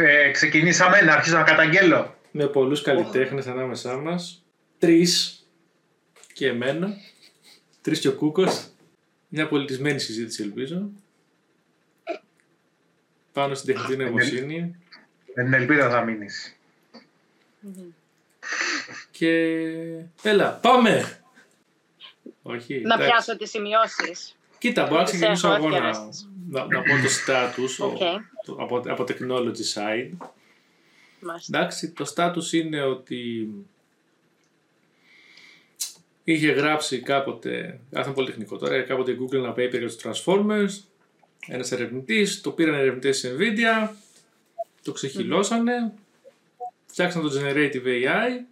Ε, ξεκινήσαμε να αρχίσω να καταγγέλω. Με πολλούς καλλιτέχνες ανάμεσά μας. Τρεις και εμένα. Τρεις και ο Κούκος. Μια πολιτισμένη συζήτηση ελπίζω. Πάνω στην τεχνητή νοημοσύνη. Με την ελπίδα θα μείνεις. Και έλα, πάμε! Όχι, Να εντάξει. πιάσω τις σημειώσεις. Κοίτα, μπορώ να Τις ξεκινήσω έχω εγώ να, εύκαιρες. να, να πω το status ο- Οκ. το- από, από technology side. Μάλιστα. Εντάξει, το status είναι ότι είχε γράψει κάποτε, αυτό είναι πολύ τεχνικό τώρα, κάποτε η Google ένα paper για τους Transformers, ένας ερευνητής, το πήραν ερευνητές της Nvidia, το ξεχειλώσανε, φτιάξαν το Generative AI,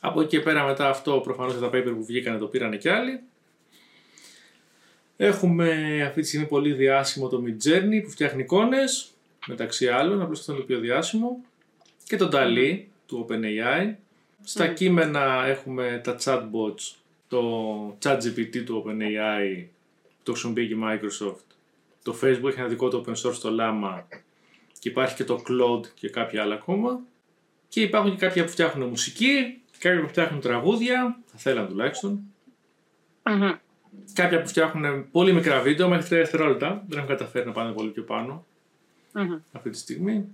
από εκεί και πέρα μετά αυτό προφανώς τα paper που βγήκανε το πήρανε κι άλλοι. Έχουμε αυτή τη στιγμή πολύ διάσημο το Midjourney που φτιάχνει εικόνες, μεταξύ άλλων, απλώς αυτό είναι το πιο διάσημο. Και το DALI του OpenAI. Στα κείμενα έχουμε τα chatbots, το ChatGPT του OpenAI, το χρησιμοποιεί και η Microsoft. Το Facebook έχει ένα δικό του open source το Llama και υπάρχει και το Claude και κάποια άλλα ακόμα. Και υπάρχουν και κάποια που φτιάχνουν μουσική, κάποια που φτιάχνουν τραγούδια, θα θέλαν τουλάχιστον. Μμμ. Κάποια που φτιάχνουν πολύ μικρά βίντεο μέχρι 3 δευτερόλεπτα. Δεν έχουν καταφέρει να πάνε πολύ πιο πάνω Μμμ. αυτή τη στιγμή.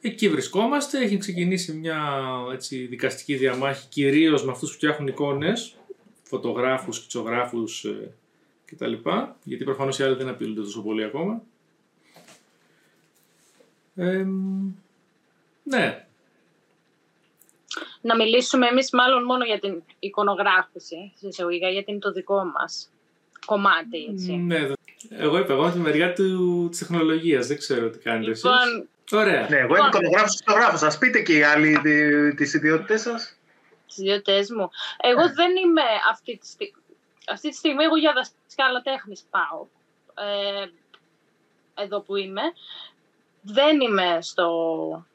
Εκεί βρισκόμαστε. Έχει ξεκινήσει μια έτσι, δικαστική διαμάχη κυρίως με αυτούς που φτιάχνουν εικόνες, φωτογράφους, σκητσογράφους ε, κτλ. Γιατί προφανώς οι άλλοι δεν απειλούνται τόσο πολύ ακόμα. Ε, ναι, Να μιλήσουμε εμείς μάλλον μόνο για την εικονογράφηση, σε εισαγωγικά, γιατί είναι το δικό μας κομμάτι, έτσι. ναι. δε- Εγώ είπα εγώ από τη μεριά του, της τεχνολογίας. Δεν ξέρω τι κάνετε εσείς. Λοιπόν, Ωραία. Ναι, εγώ είμαι εικονογράφος και φωτογράφος. Ας πείτε και οι άλλοι τι- τις ιδιότητες σας. τις ιδιότητες μου. Εγώ δεν είμαι αυτή τη στιγμή. Αυτή τη στιγμή εγώ για δασκάλα τέχνης πάω. Ε, εδώ που είμαι. Δεν είμαι στο, στη-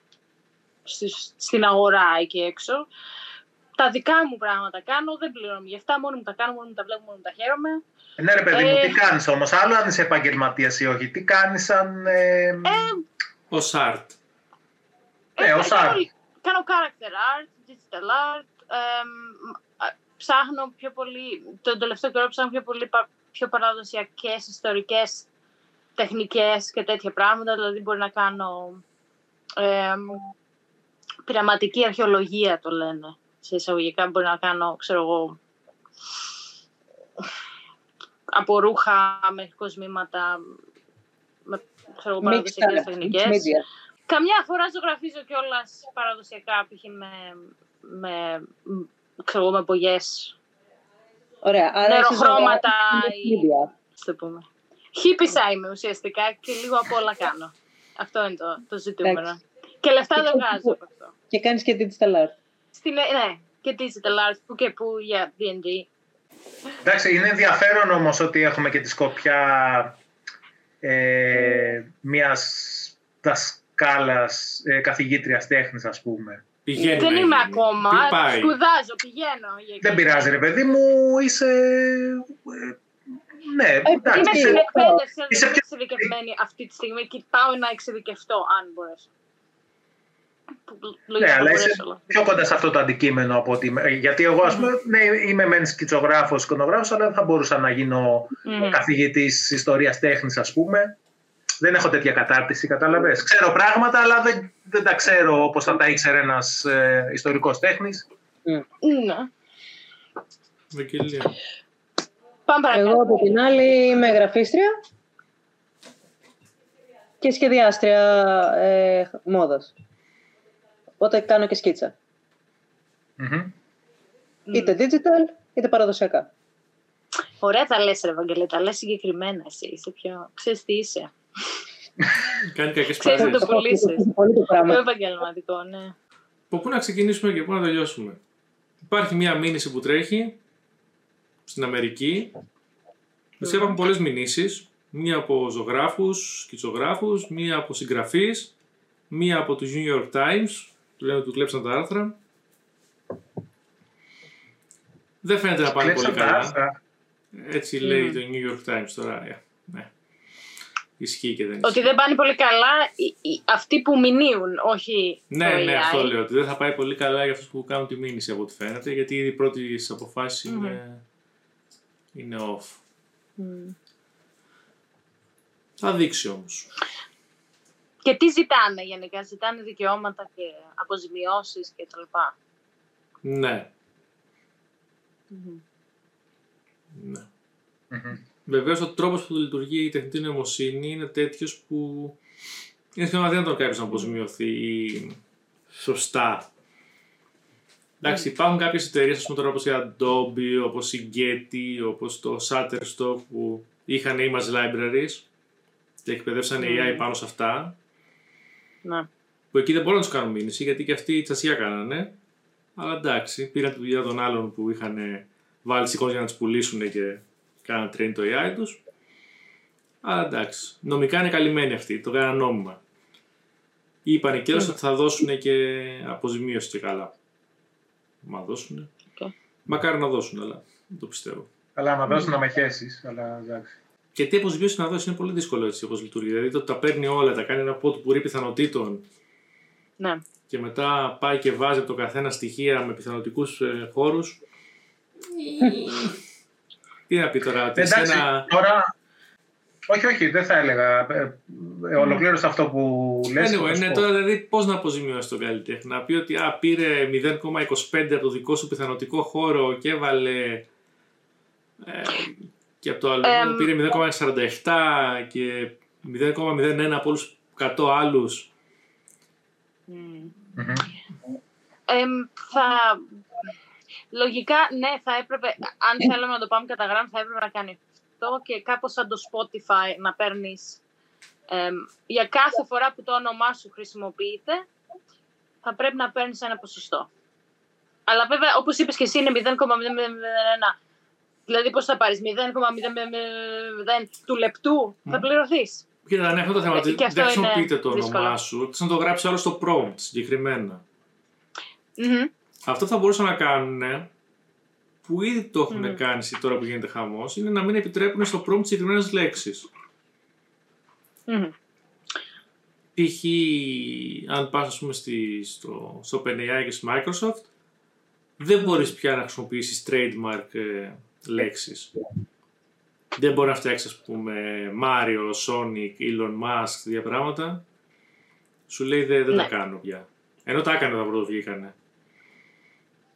στην αγορά εκεί έξω. Τα δικά μου πράγματα κάνω, δεν πληρώνω γι' αυτά, μόνο μου τα κάνω, μόνο μου τα βλέπω, μόνο μου τα χαίρομαι. Ε, Ναι ρε παιδί μου, Ε. τι κάνεις όμως. Άλλο αν είσαι επαγγελματίας ή όχι. Τι κάνεις σαν... Ε, Ως art. Ναι, ως κάνω, art. κάνω character art, digital art, εμ, α, ψάχνω πιο πολύ, τον τελευταίο καιρό ψάχνω πιο πολύ πα- πιο παραδοσιακές, ιστορικές τεχνικές και τέτοια πράγματα, δηλαδή μπορεί να κάνω εμ, πειραματική αρχαιολογία το λένε, σε εισαγωγικά μπορεί να κάνω, ξέρω εγώ, από ρούχα μέχρι κοσμήματα, με ξέρω εγώ, Mixed παραδοσιακές art, τεχνικές. mixed media. Καμιά φορά ζωγραφίζω κιόλας παραδοσιακά, π.χ. με, με, μ, ξέρω εγώ, με μπογιές, Ωραία. Άρα εσύ νεροχρώματα ζωγράφεις ή... media. ας το πούμε. Χίπησα είμαι ουσιαστικά και λίγο απ' όλα κάνω. Αυτό είναι το, το ζητούμενο. Εντάξει. Και λεφτά Και δεν ξέρεις βγάζω που- από αυτό. Και κάνεις και digital art. Στην, ναι, και digital art που και που για D&D. Εντάξει, είναι ενδιαφέρον όμως ότι έχουμε και τη σκοπιά ε, μιας δασκάλας, ε, καθηγήτριας τέχνης ας πούμε. Πηγαίνει δεν να είμαι γίνει. ακόμα, Τι πάει; σπουδάζω, πηγαίνω. για Δεν εκεί. πειράζει ρε παιδί μου, είσαι... ε, ναι, εντάξει, Είμαι Τι, στην είσαι- εκπαίδευση, δεν είσαι είμαι πιο- εξειδικευμένη αυτή τη στιγμή και πάω να εξειδικευτώ, αν μπορέσω. Που Ναι, λογικά αλλά θα είσαι μπορέσω, αλλά- πιο κοντά σε αυτό το αντικείμενο από ότι... ε, Γιατί εγώ, ας πούμε, ναι, είμαι μεν σκητσογράφος, εικονογράφος, αλλά δεν θα μπορούσα να γίνω Μμμ. καθηγητής ιστορίας τέχνης, ας πούμε. Δεν έχω τέτοια κατάρτιση, κατάλαβες. Ξέρω πράγματα, αλλά δεν, δεν τα ξέρω όπως θα τα ήξερε ένας ε, ιστορικός τέχνης. Ναι. Βαγγελία. Πάμε παρακάτω. Εγώ από την άλλη είμαι γραφίστρια και σχεδιάστρια ε, μόδας. Οπότε κάνω και σκίτσα. Μμμ. Είτε digital, είτε παραδοσιακά. Ωραία τα λες, ρε Βαγγελή, τα λες συγκεκριμένα εσύ. Είσαι πιο... Ξέρεις τι είσαι. Κάνει κακές Ξέρεις να παρέες. το πουλήσεις. Πολύ το Πιο πράγμα. επαγγελματικό, ναι. Από πού να ξεκινήσουμε και πού να τελειώσουμε. Υπάρχει μια μήνυση που τρέχει στην Αμερική. Ουσία υπάρχουν πολλές μηνύσεις. Μία από ζωγράφους, σκητσογράφους, μία από συγγραφείς, μία από τους New York Times, που λένε ότι του κλέψαν τα άρθρα. Δεν φαίνεται να πάνε πολύ Κλέψαν τα καλά. άρθρα. Έτσι λέει το New York Times τώρα. ε, Ναι. ισχύει και δεν Ότι ισχύει. δεν πάνε πολύ καλά οι- οι- αυτοί που μηνύουν, όχι Ναι, το ναι, AI. αυτό λέω. Ότι δεν θα πάει πολύ καλά για αυτούς που κάνουν τη μήνυση από ό,τι φαίνεται, γιατί ήδη οι πρώτες αποφάσεις είναι, είναι off. Μμ. Θα δείξει όμως. Και τι ζητάνε γενικά, ζητάνε δικαιώματα και αποζημιώσεις και τα λοιπά. Ναι, Μμμ. ναι. Μμμ. Βεβαίως ο τρόπος που λειτουργεί η τεχνητή νοημοσύνη είναι τέτοιος που είναι σχεδόν αδύνατο κάποιος να αποζημιωθεί σωστά. Εντάξει, υπάρχουν κάποιες εταιρείες, ας πούμε τώρα όπως η Adobe, όπως η Getty, όπως το Shutterstock που είχαν image libraries και εκπαιδεύσαν AI πάνω σε αυτά. Ναι. Που εκεί δεν μπορούν να τους κάνουν μήνυση γιατί και αυτοί τσασία κάνανε. Αλλά εντάξει, πήραν τη δουλειά των άλλων που είχαν βάλει σηκώσει για να τους πουλήσουν και κάναν train το AI τους. Αλλά εντάξει, νομικά είναι καλυμμένοι αυτοί, το κάναν νόμιμα. Είπανε και ότι θα δώσουν και αποζημίωση και καλά. Να δώσουν. Οκ. Μακάρι να δώσουν, αλλά δεν το πιστεύω. Αλλά άμα δώσει να με χέσεις, αλλά εντάξει. Και τι αποζημίωση να δώσει είναι πολύ δύσκολο έτσι όπως λειτουργεί. Δηλαδή το ότι τα παίρνει όλα, τα κάνει ένα ποτ πουρί πιθανοτήτων ναι. και μετά πάει και βάζει από το καθένα στοιχεία με πιθανοτικούς ε, χώρους. Τι να πει τώρα, ότι σε Εντάξει, ένα... τώρα... Όχι, όχι, δεν θα έλεγα. Ε, ε, Ολοκλήρωσα αυτό που λες. και θα Anyway, σου ναι, πω. τώρα δηλαδή πώς να αποζημιώσει τον καλλιτέχνη. Να πει ότι α, πήρε 0,25 από το δικό σου πιθανοτικό χώρο και έβαλε. Ε, και από το άλλο Εμ. πήρε 0,47 και 0,01 από όλους 100 άλλους. Μμ. Μμμ. Εμ, θα... Λογικά, ναι, θα έπρεπε, αν θέλαμε να το πάμε κατά γράμμα, θα έπρεπε να κάνει αυτό και κάπως σαν το Spotify να παίρνεις εμ, για κάθε φορά που το όνομά σου χρησιμοποιείται, θα πρέπει να παίρνεις ένα ποσοστό. Αλλά βέβαια, όπως είπες και εσύ, είναι 0,001. Δηλαδή, πώς θα πάρεις 0,000 του λεπτού, θα πληρωθείς. Κοίτα, ναι, αυτό το θέμα. Ε, ότι και αυτό Δεν χρησιμοποιείται είναι το όνομά δύσκολο. σου. Θες να το γράψει άλλο στο prompt συγκεκριμένα. Μμμ. Αυτό θα μπορούσαν να κάνουν που ήδη το έχουν Μμμ. κάνει σε- τώρα που γίνεται χαμός, είναι να μην επιτρέπουν στο prompt συγκεκριμένες λέξεις. Μμμ. Π.χ. αν πας ας πούμε στη, στο, στο OpenAI και στη Microsoft δεν μπορείς πια να χρησιμοποιήσεις trademark ε, λέξεις. Δεν μπορεί να φτιάξεις ας πούμε Mario, Sonic, Elon Musk, τέτοια πράγματα. Σου λέει δεν, δεν τα Ναι. κάνω πια. Ενώ τα έκανε όταν πρώτο βγήκανε.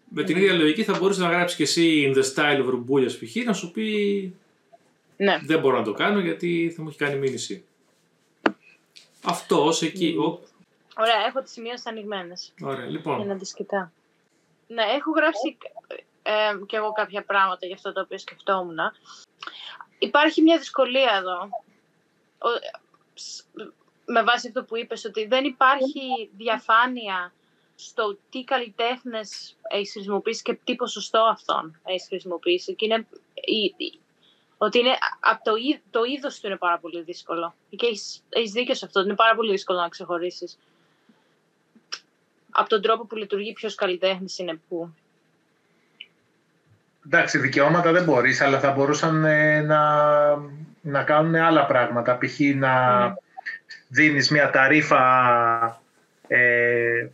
Με την ίδια λογική θα μπορούσες να γράψεις και εσύ in the style of Ρομπούλια π.χ. να σου πει Ναι. δεν μπορώ να το κάνω γιατί θα μου έχει κάνει μήνυση. Αυτός ως εκεί. Οπ, Ωραία, έχω τις σημειώσεις ανοιγμένες. Ωραία, Για λοιπόν. να τις κοιτάω. Ναι, έχω γράψει ε, και εγώ κάποια πράγματα για αυτό το οποίο σκεφτόμουν. Υπάρχει μια δυσκολία εδώ. Ο- σ- με βάση αυτό που είπες, ότι δεν υπάρχει διαφάνεια στο τι καλλιτέχνες έχεις χρησιμοποιήσει και τι ποσοστό αυτών έχεις χρησιμοποιήσει. Και είναι, η- η- ότι είναι, από το, εί- το είδος του είναι πάρα πολύ δύσκολο. Και έχεις, έχεις δίκιο σε αυτό, ότι είναι πάρα πολύ δύσκολο να ξεχωρίσεις από τον τρόπο που λειτουργεί ποιος καλλιτέχνης είναι που. Εντάξει, δικαιώματα δεν μπορείς, αλλά θα μπορούσαν ε, να, να κάνουν άλλα πράγματα. Π.χ. να Μμμ. δίνεις μια ταρίφα ε,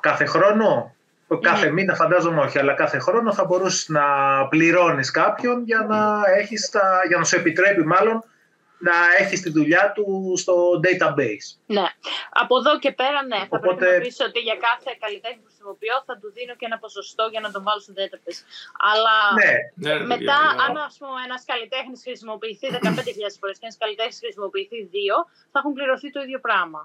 κάθε χρόνο. Κάθε μήνα φαντάζομαι όχι, αλλά κάθε χρόνο θα μπορούσες να πληρώνεις κάποιον για να, έχεις τα, για να σου επιτρέπει μάλλον να έχεις τη δουλειά του στο database. Ναι. Από εδώ και πέρα, ναι. Θα Οπότε- πρέπει να πεις ότι για κάθε καλλιτέχνη που χρησιμοποιώ θα του δίνω και ένα ποσοστό για να τον βάλω στο database. Αλλά Ναι, Ναι, ρε, μετά, παιδιά, αλλά- αν ας πούμε, ένας καλλιτέχνης χρησιμοποιηθεί 15.000 φορές και ένας καλλιτέχνης χρησιμοποιηθεί 2, θα έχουν πληρωθεί το ίδιο πράγμα.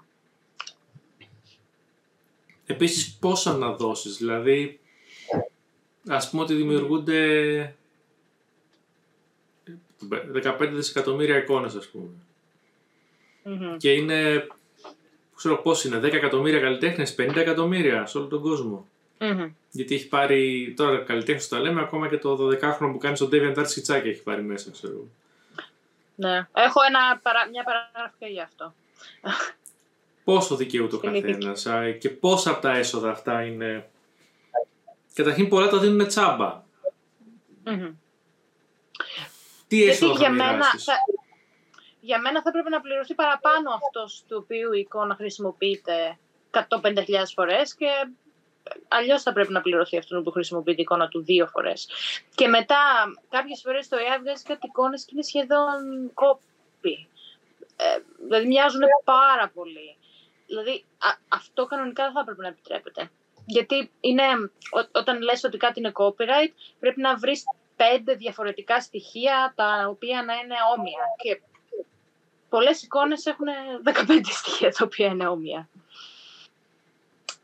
Επίσης πόσα να δώσεις, δηλαδή ας πούμε ότι δημιουργούνται 15 δισεκατομμύρια εικόνες ας πούμε Μμμ. και είναι, ξέρω πώς είναι, 10 εκατομμύρια καλλιτέχνες, 50 εκατομμύρια σε όλο τον κόσμο. Μμμ. Γιατί έχει πάρει, τώρα καλλιτέχνες τα λέμε, ακόμα και το 12χρονο που κάνει στον Deviantart σκιτσάκι έχει πάρει μέσα, ξέρω. εγώ. Ναι. Έχω ένα, παρα- μια παραγραφή γι' αυτό. Πόσο δικαιούται ο Στην ηθική. καθένας α, και πόσα από τα έσοδα αυτά είναι... Καταρχήν πολλά τα δίνουν τσάμπα. Μμμ. Τι Γιατί έσοδα θα για μένα, μοιράσεις. θα, για μένα θα πρέπει να πληρωθεί παραπάνω αυτός του οποίου η εικόνα χρησιμοποιείται 150.000 φορές και αλλιώς θα πρέπει να πληρωθεί αυτό που χρησιμοποιείται η εικόνα του δύο φορές. Και μετά, κάποιες φορές το AI βγάζει κάτι εικόνες και είναι σχεδόν copy. Ε, δηλαδή μοιάζουν πάρα πολύ. Δηλαδή αυτό κανονικά δεν θα πρέπει να επιτρέπεται. Γιατί είναι, όταν λες ότι κάτι είναι copyright, πρέπει να βρεις πέντε διαφορετικά στοιχεία τα οποία να είναι όμοια. Και πολλές εικόνες έχουν 15 στοιχεία τα οποία είναι όμοια.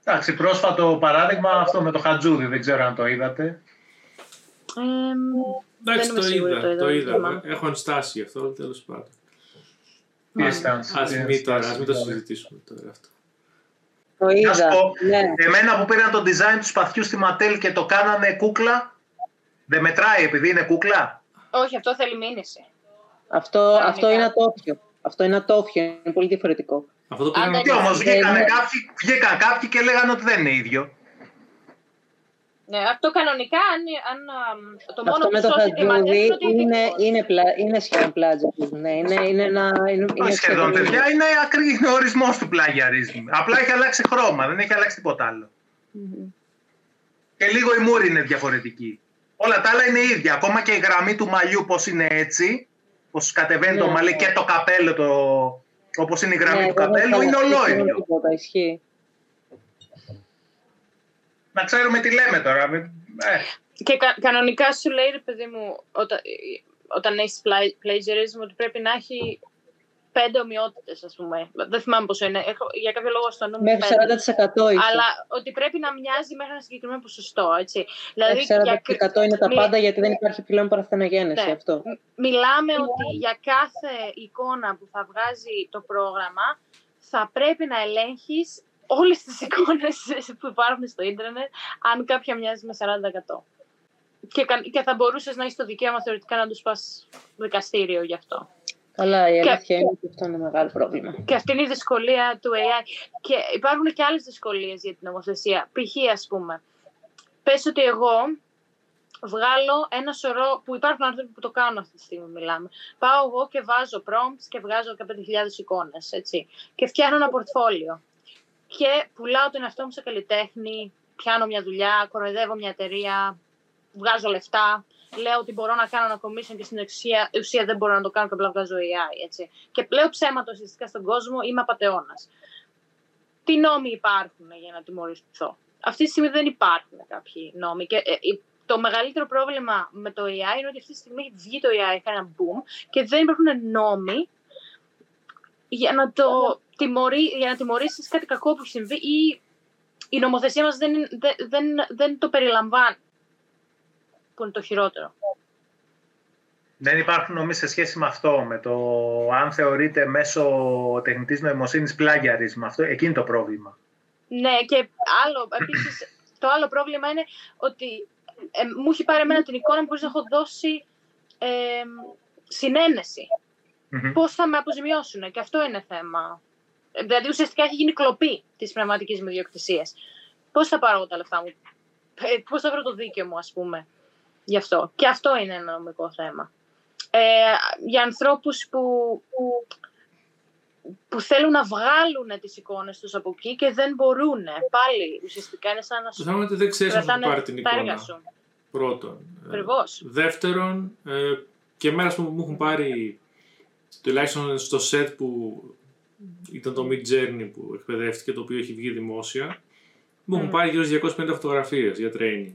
Εντάξει, πρόσφατο παράδειγμα αυτό με το Χατζούδι, δεν ξέρω αν το είδατε. Ε, Εντάξει, το είδα, το είδα. Το είδα. Έχω ενστάσει γι' αυτό, τέλος πάντων. Ας μην το συζητήσουμε τώρα αυτό. Το είδα. ναι. Εμένα που πήραν το design του σπαθιού στη Ματέλ και το κάνανε κούκλα, δεν μετράει επειδή είναι κούκλα; Όχι, αυτό θέλει μήνυση. Αυτό, αυτό είναι ατόφιο. Αυτό είναι ατόφιο, είναι πολύ διαφορετικό. Αυτό το πήγαν... όμως βγήκαν κάποιοι, βγήκαν κάποιοι και λέγανε ότι δεν είναι ίδιο. Ναι, αυτό κανονικά, αν, αν το μόνο αυτό που με το σώσει τη ματέση είναι, είναι, είναι, πλα, είναι σχεδόν πλάγιαρισμ. Ναι, είναι, είναι ένα, είναι, είναι σχεδόν, παιδιά, είναι, ακρι, είναι ο ορισμός του πλάγιαρισμ. Απλά έχει αλλάξει χρώμα, δεν έχει αλλάξει τίποτα άλλο. Mm-hmm. Και λίγο η μούρη είναι διαφορετική. Όλα τα άλλα είναι ίδια. Ακόμα και η γραμμή του μαλλιού πώς είναι έτσι, πώς κατεβαίνει το ναι, μαλλί ναι. και το καπέλο, το, όπως είναι η γραμμή ναι, του καπέλου, είναι ολόιδιο. Τίποτα, ισχύει να ξέρουμε τι λέμε τώρα. Ε. Και κα, κανονικά σου λέει, ρε παιδί μου, όταν, όταν έχεις plagiarism, ότι πρέπει να έχει πέντε ομοιότητες, ας πούμε. Δεν θυμάμαι πόσο είναι. Έχω, για κάποιο λόγο στο νου Μέχρι 40% είχε. Αλλά ότι πρέπει να μοιάζει μέχρι ένα συγκεκριμένο ποσοστό. Έτσι. Δηλαδή, Μέχρι 40% για... είναι τα πάντα, γιατί δεν υπάρχει πλέον παραθενογένεση ναι. αυτό. Μιλάμε ότι για κάθε εικόνα που θα βγάζει το πρόγραμμα, θα πρέπει να ελέγχεις όλες τις εικόνες που υπάρχουν στο ίντερνετ, αν κάποια μοιάζει με 40%. Και, και θα μπορούσες να έχει το δικαίωμα θεωρητικά να τους πας δικαστήριο γι' αυτό. Καλά, η αλήθεια είναι ότι αυτό είναι μεγάλο πρόβλημα. Και αυτή είναι η δυσκολία του AI. Και υπάρχουν και άλλες δυσκολίες για την νομοθεσία. Π.χ. ας πούμε, πες ότι εγώ βγάλω ένα σωρό, που υπάρχουν άνθρωποι που το κάνουν αυτή τη στιγμή μιλάμε. Πάω εγώ και βάζω prompts και βγάζω 15.000 εικόνες, έτσι. Και φτιάχνω ένα πορτφόλιο και πουλάω τον εαυτό μου σε καλλιτέχνη, πιάνω μια δουλειά, κοροϊδεύω μια εταιρεία, βγάζω λεφτά, λέω ότι μπορώ να κάνω ένα commission και στην ουσία, ουσία δεν μπορώ να το κάνω και απλά βγάζω AI. Έτσι. Και πλέον ψέματα ουσιαστικά στον κόσμο, είμαι απαταιώνας. Τι νόμοι υπάρχουν για να τιμωρηθώ; Αυτή τη στιγμή δεν υπάρχουν κάποιοι νόμοι. Και ε, το μεγαλύτερο πρόβλημα με το AI είναι ότι αυτή τη στιγμή έχει βγει το AI, έχει ένα boom και δεν υπάρχουν νόμοι για να το τιμωρεί, για να τιμωρήσεις κάτι κακό που συμβεί ή η νομοθεσία μας δεν, δεν, δεν, δεν το περιλαμβάνει, που είναι το χειρότερο. Δεν υπάρχουν νόμοι σε σχέση με αυτό, με το αν θεωρείται μέσω τεχνητής νοημοσύνης πλάγιαρισμ. Αυτό, εκείνη το πρόβλημα. Ναι, και άλλο, επίσης, το άλλο πρόβλημα είναι ότι ε, μου έχει πάρει εμένα την εικόνα που να έχω δώσει ε, συνένεση. Mm-hmm. Πώς θα με αποζημιώσουν και αυτό είναι θέμα Δηλαδή ουσιαστικά έχει γίνει κλοπή της πνευματικής μου ιδιοκτησίας. Πώς θα πάρω τα λεφτά μου, ε, πώς θα βρω το δίκαιο μου, ας πούμε, γι' αυτό. Και αυτό είναι ένα νομικό θέμα. Ε, για ανθρώπους που, που, που, θέλουν να βγάλουν τις εικόνες τους από εκεί και δεν μπορούν. Πάλι ουσιαστικά είναι σαν να σου. Το θέμα είναι ότι δεν ξέρεις αν πάρει την εικόνα. Σου. Πρώτον. Ακριβώς. Ε, δεύτερον, ε, και εμένα που μου έχουν πάρει τουλάχιστον στο σετ που ήταν το Mid Journey που εκπαιδεύτηκε, το οποίο έχει βγει δημόσια. Μου έχουν πάρει γύρω στις 250 φωτογραφίες για training.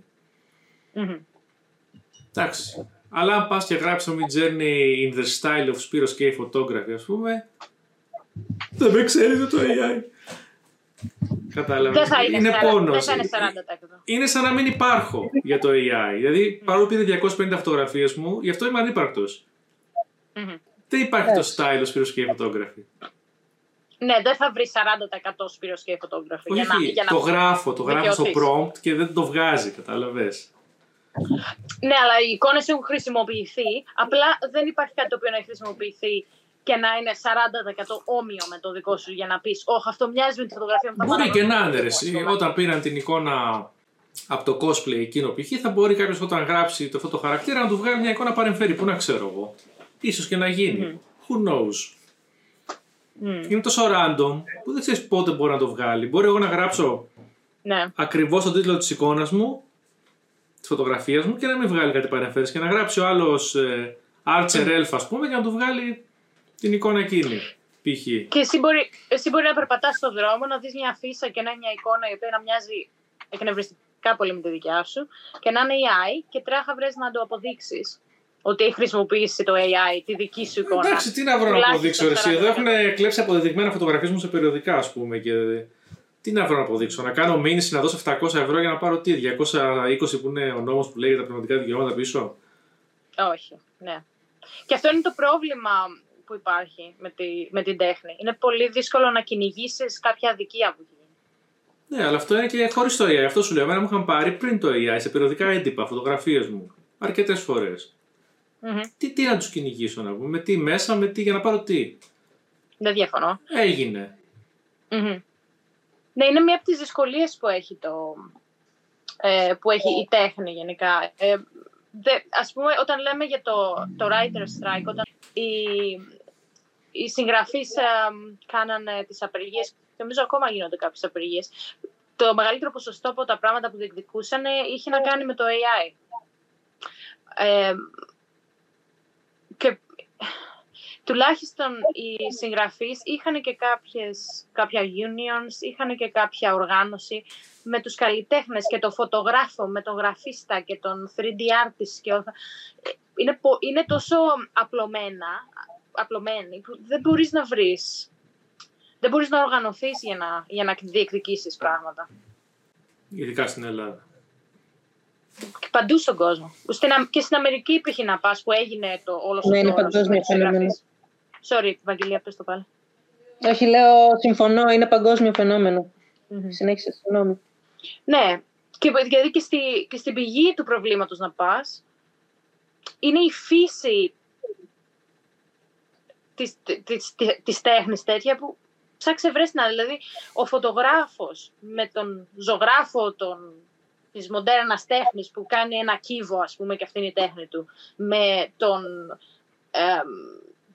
Εντάξει. Αλλά αν πας και γράψεις το Mid Journey in the style of Spiros K photography, ας πούμε, δεν με ξέρει το AI. Κατάλαβες. Είναι πόνος. Είναι σαν να μην υπάρχω για το AI. Δηλαδή, παρόλο που είδε 250 φωτογραφίες μου, γι' αυτό είμαι ανύπαρκτος. Δεν υπάρχει το style of Spiros K photography. Ναι, δεν θα βρεις 40% σπύρο και φωτογραφία. Όχι, για να, για να το γράφω, το γράφω στο prompt και δεν το βγάζει, κατάλαβες. Ναι, αλλά οι εικόνες έχουν χρησιμοποιηθεί. Απλά δεν υπάρχει κάτι το οποίο να έχει χρησιμοποιηθεί και να είναι 40% όμοιο με το δικό σου για να πεις: Όχι, αυτό μοιάζει με τη φωτογραφία μου. Μπορεί και να είναι. Όταν πήραν την εικόνα από το cosplay εκείνο π.χ. θα μπορεί κάποιος όταν γράψει το αυτό το χαρακτήρα να του βγάλει μια εικόνα παρεμφέρει. Πού να ξέρω εγώ. σω και να γίνει. who knows. Μμ. Είναι τόσο random που δεν ξέρεις πότε μπορεί να το βγάλει. Μπορεί εγώ να γράψω Ναι. ακριβώς τον τίτλο της εικόνας μου, τη φωτογραφία μου και να μην βγάλει κάτι παρεμφέρεις. Και να γράψει ο άλλος ε, Archer Elf, ας πούμε, για να του βγάλει την εικόνα εκείνη. Π.χ. Και εσύ μπορεί, εσύ μπορεί να περπατάς στον δρόμο, να δεις μια φύσα και να είναι μια εικόνα η οποία να μοιάζει εκνευριστικά πολύ με τη δικιά σου και να είναι AI και τρέχα βρες να το αποδείξεις ότι έχει χρησιμοποιήσει το AI τη δική σου εικόνα. Εντάξει, τι να βρω να Τουλάχιστον αποδείξω. ρε, Εσύ. 40 Εδώ έχουν κλέψει αποδεδειγμένα φωτογραφίες μου σε περιοδικά, ας πούμε. Και... Τι να βρω να αποδείξω. Να κάνω μήνυση να δώσω 700 ευρώ για να πάρω τι, 220 που είναι ο νόμος που λέει για τα πνευματικά δικαιώματα πίσω; Όχι, ναι. Και αυτό είναι το πρόβλημα που υπάρχει με, τη, με την τέχνη. Είναι πολύ δύσκολο να κυνηγήσεις κάποια αδικία που γίνει. Ναι, αλλά αυτό είναι και χωρίς το AI. Αυτό σου λέω. Εμένα μου είχαν πάρει πριν το AI σε περιοδικά έντυπα, φωτογραφίες μου. Αρκετές φορές. Μμμ. Τι, τι να τους κυνηγήσω να πούμε, με τι μέσα, με τι, για να πάρω τι; Δεν διαφωνώ. Έγινε. Μμμ. Ναι, είναι μία από τις δυσκολίες που έχει, το, ε, που έχει η τέχνη γενικά. Ε, δε, ας πούμε, όταν λέμε για το, το writer strike, όταν οι, οι συγγραφείς ε, κάνανε τις απεργίες, και νομίζω ακόμα γίνονται κάποιες απεργίες, το μεγαλύτερο ποσοστό από τα πράγματα που διεκδικούσαν ε, είχε να κάνει με το AI. Ε, και τουλάχιστον οι συγγραφείς είχαν και κάποιες, κάποια unions, είχαν και κάποια οργάνωση με τους καλλιτέχνες και τον φωτογράφο, με τον γραφίστα και τον 3D artist και όλα. Είναι, πο- είναι τόσο απλωμένα, απλωμένοι που δεν μπορείς να βρεις, δεν μπορείς να οργανωθείς για να, για να διεκδικήσεις πράγματα. Ειδικά στην Ελλάδα. Και παντού στον κόσμο. Στην Αμ- και στην Αμερική υπήρχε να πας που έγινε το όλος Ναι, είναι όρος παγκόσμιο με τους φαινόμενο. Συγγραφείς. Sorry, Βαγγελία, πες το πάλι. Όχι, λέω, συμφωνώ, είναι παγκόσμιο φαινόμενο. Συνέχισε, συγγνώμη. Ναι, και, δηλαδή και, στη, και στην πηγή του προβλήματος να πας, είναι η φύση της, της, της, της τέχνης τέτοια που ψάξε βρες να, δηλαδή ο φωτογράφος με τον ζωγράφο τον, της μοντέρνας τέχνης που κάνει ένα κύβο ας πούμε και αυτή είναι η τέχνη του με τον εμ,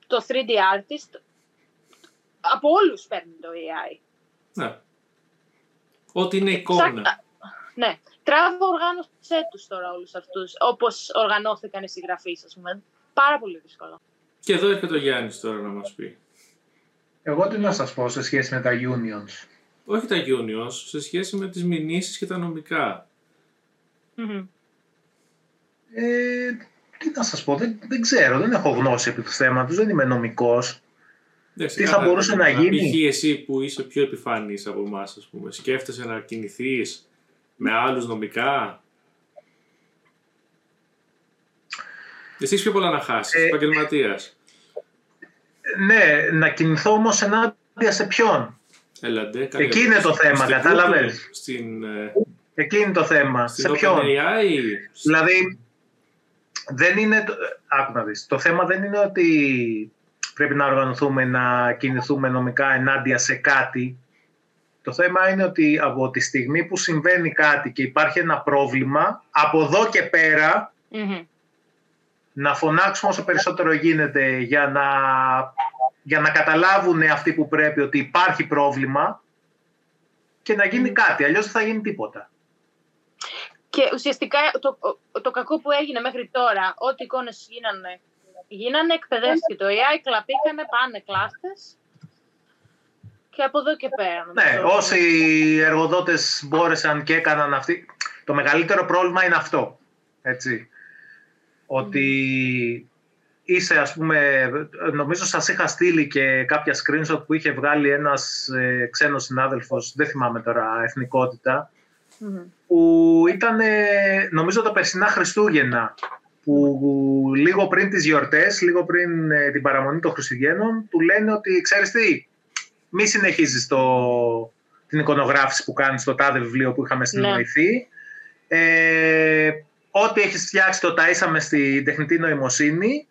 το 3D artist από όλους παίρνει το AI. Ναι. Ό,τι είναι εικόνα. Ψάξ- Ναι. Τράβο οργάνωσέ τους τώρα όλους αυτούς. Όπως οργανώθηκαν οι συγγραφείς, ας πούμε. Πάρα πολύ δύσκολο. Και εδώ έρχεται ο Γιάννης τώρα να μας πει. Εγώ τι να σας πω σε σχέση με τα unions; Όχι τα unions, σε σχέση με τις μηνύσεις και τα νομικά. Ε, τι να σας πω, δεν, δεν ξέρω, δεν έχω γνώση επί του θέματος, δεν είμαι νομικός. Εντάξει, Τι θα άρα, μπορούσε να γίνει; Π.χ. εσύ που είσαι πιο επιφανής από εμάς, ας πούμε, σκέφτεσαι να κινηθείς με άλλους νομικά; Εσύ έχεις πιο πολλά να χάσεις, Ε, επαγγελματίας. Ναι, να κινηθώ όμως ενάντια σε ποιον; Έλαντε, καλή εκεί είναι το ερώτηση. θέμα, Στην κατάλαβες. Google, Στην, ε, Εκεί είναι το θέμα. στην σε ποιον; OpenAI. Δηλαδή, δεν είναι. το- Άκου να δεις. Το θέμα δεν είναι ότι πρέπει να οργανωθούμε να κινηθούμε νομικά ενάντια σε κάτι. Το θέμα είναι ότι από τη στιγμή που συμβαίνει κάτι και υπάρχει ένα πρόβλημα, από εδώ και πέρα να φωνάξουμε όσο περισσότερο γίνεται για να, για να καταλάβουν αυτοί που πρέπει ότι υπάρχει πρόβλημα και να γίνει κάτι. Αλλιώς δεν θα γίνει τίποτα. Και ουσιαστικά το, το κακό που έγινε μέχρι τώρα, ό,τι εικόνες γίνανε, γίνανε, εκπαιδεύτηκε το AI, κλαπήκανε, πάνε κλάστες. Και από εδώ και πέρα. Ναι, νομίζω. όσοι εργοδότες μπόρεσαν και έκαναν αυτή... Το μεγαλύτερο πρόβλημα είναι αυτό, έτσι. Ότι είσαι, ας πούμε, νομίζω σας είχα στείλει και κάποια screenshot που είχε βγάλει ένας ε, ξένος συνάδελφος, δεν θυμάμαι τώρα εθνικότητα, Μμμ. που ήταν, ε, νομίζω, τα περσινά Χριστούγεννα, που λίγο πριν τις γιορτές, λίγο πριν ε, την παραμονή των Χριστουγέννων, του λένε ότι, ξέρεις τι, μη συνεχίζεις το, την εικονογράφηση που κάνεις στο τάδε βιβλίο που είχαμε συνεννοηθεί. Ε, ό,τι έχεις φτιάξει το ταΐσαμε στην τεχνητή νοημοσύνη.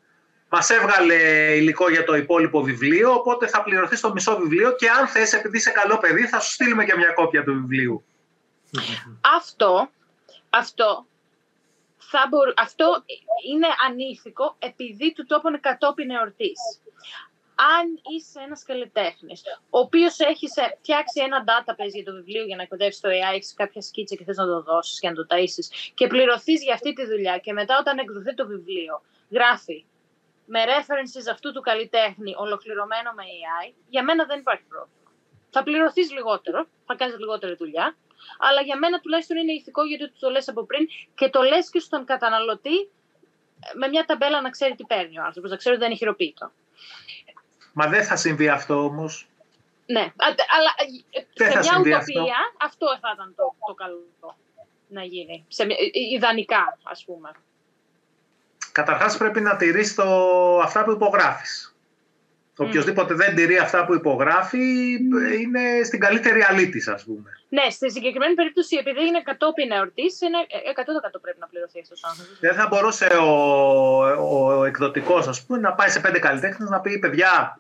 Μας έβγαλε υλικό για το υπόλοιπο βιβλίο, οπότε θα πληρωθείς το μισό βιβλίο και αν θες, επειδή είσαι καλό παιδί, θα σου στείλουμε και μια κόπια του βιβλίου. Αυτό, αυτό, θα μπορ- αυτό είναι ανήθικο επειδή του το έπανε κατόπιν εορτής. αν είσαι ένας καλλιτέχνης, ο οποίος έχει φτιάξει ένα database για το βιβλίο για να εκπαιδεύσεις το AI, έχεις κάποια σκίτσα και θες να το δώσεις και να το ταΐσεις και πληρωθείς για αυτή τη δουλειά και μετά όταν εκδοθεί το βιβλίο, γράφει με references αυτού του καλλιτέχνη ολοκληρωμένο με AI, για μένα δεν υπάρχει πρόβλημα. Θα πληρωθείς λιγότερο, θα κάνεις λιγότερη δουλειά, αλλά για μένα τουλάχιστον είναι ηθικό γιατί το λες από πριν και το λες και στον καταναλωτή με μια ταμπέλα να ξέρει τι παίρνει ο άνθρωπος, να ξέρει ότι δεν είναι χειροποίητο. Μα δεν θα συμβεί αυτό όμως. Ναι, αλλά δεν σε μια ουτοπία αυτό. αυτό θα ήταν το, το καλό να γίνει. Σε, ιδανικά, ας πούμε. Καταρχάς πρέπει να τηρείς το, αυτά που υπογράφεις. Mm. Οποιοδήποτε δεν τηρεί αυτά που υπογράφει είναι στην καλύτερη αλήτη, ας πούμε. Ναι, στη συγκεκριμένη περίπτωση, επειδή είναι κατόπιν εορτής, είναι 100% πρέπει να πληρωθεί αυτός ο άνθρωπος. Δεν θα μπορούσε ο, ο εκδοτικός, ας πούμε, να πάει σε πέντε καλλιτέχνες να πει: Παιδιά,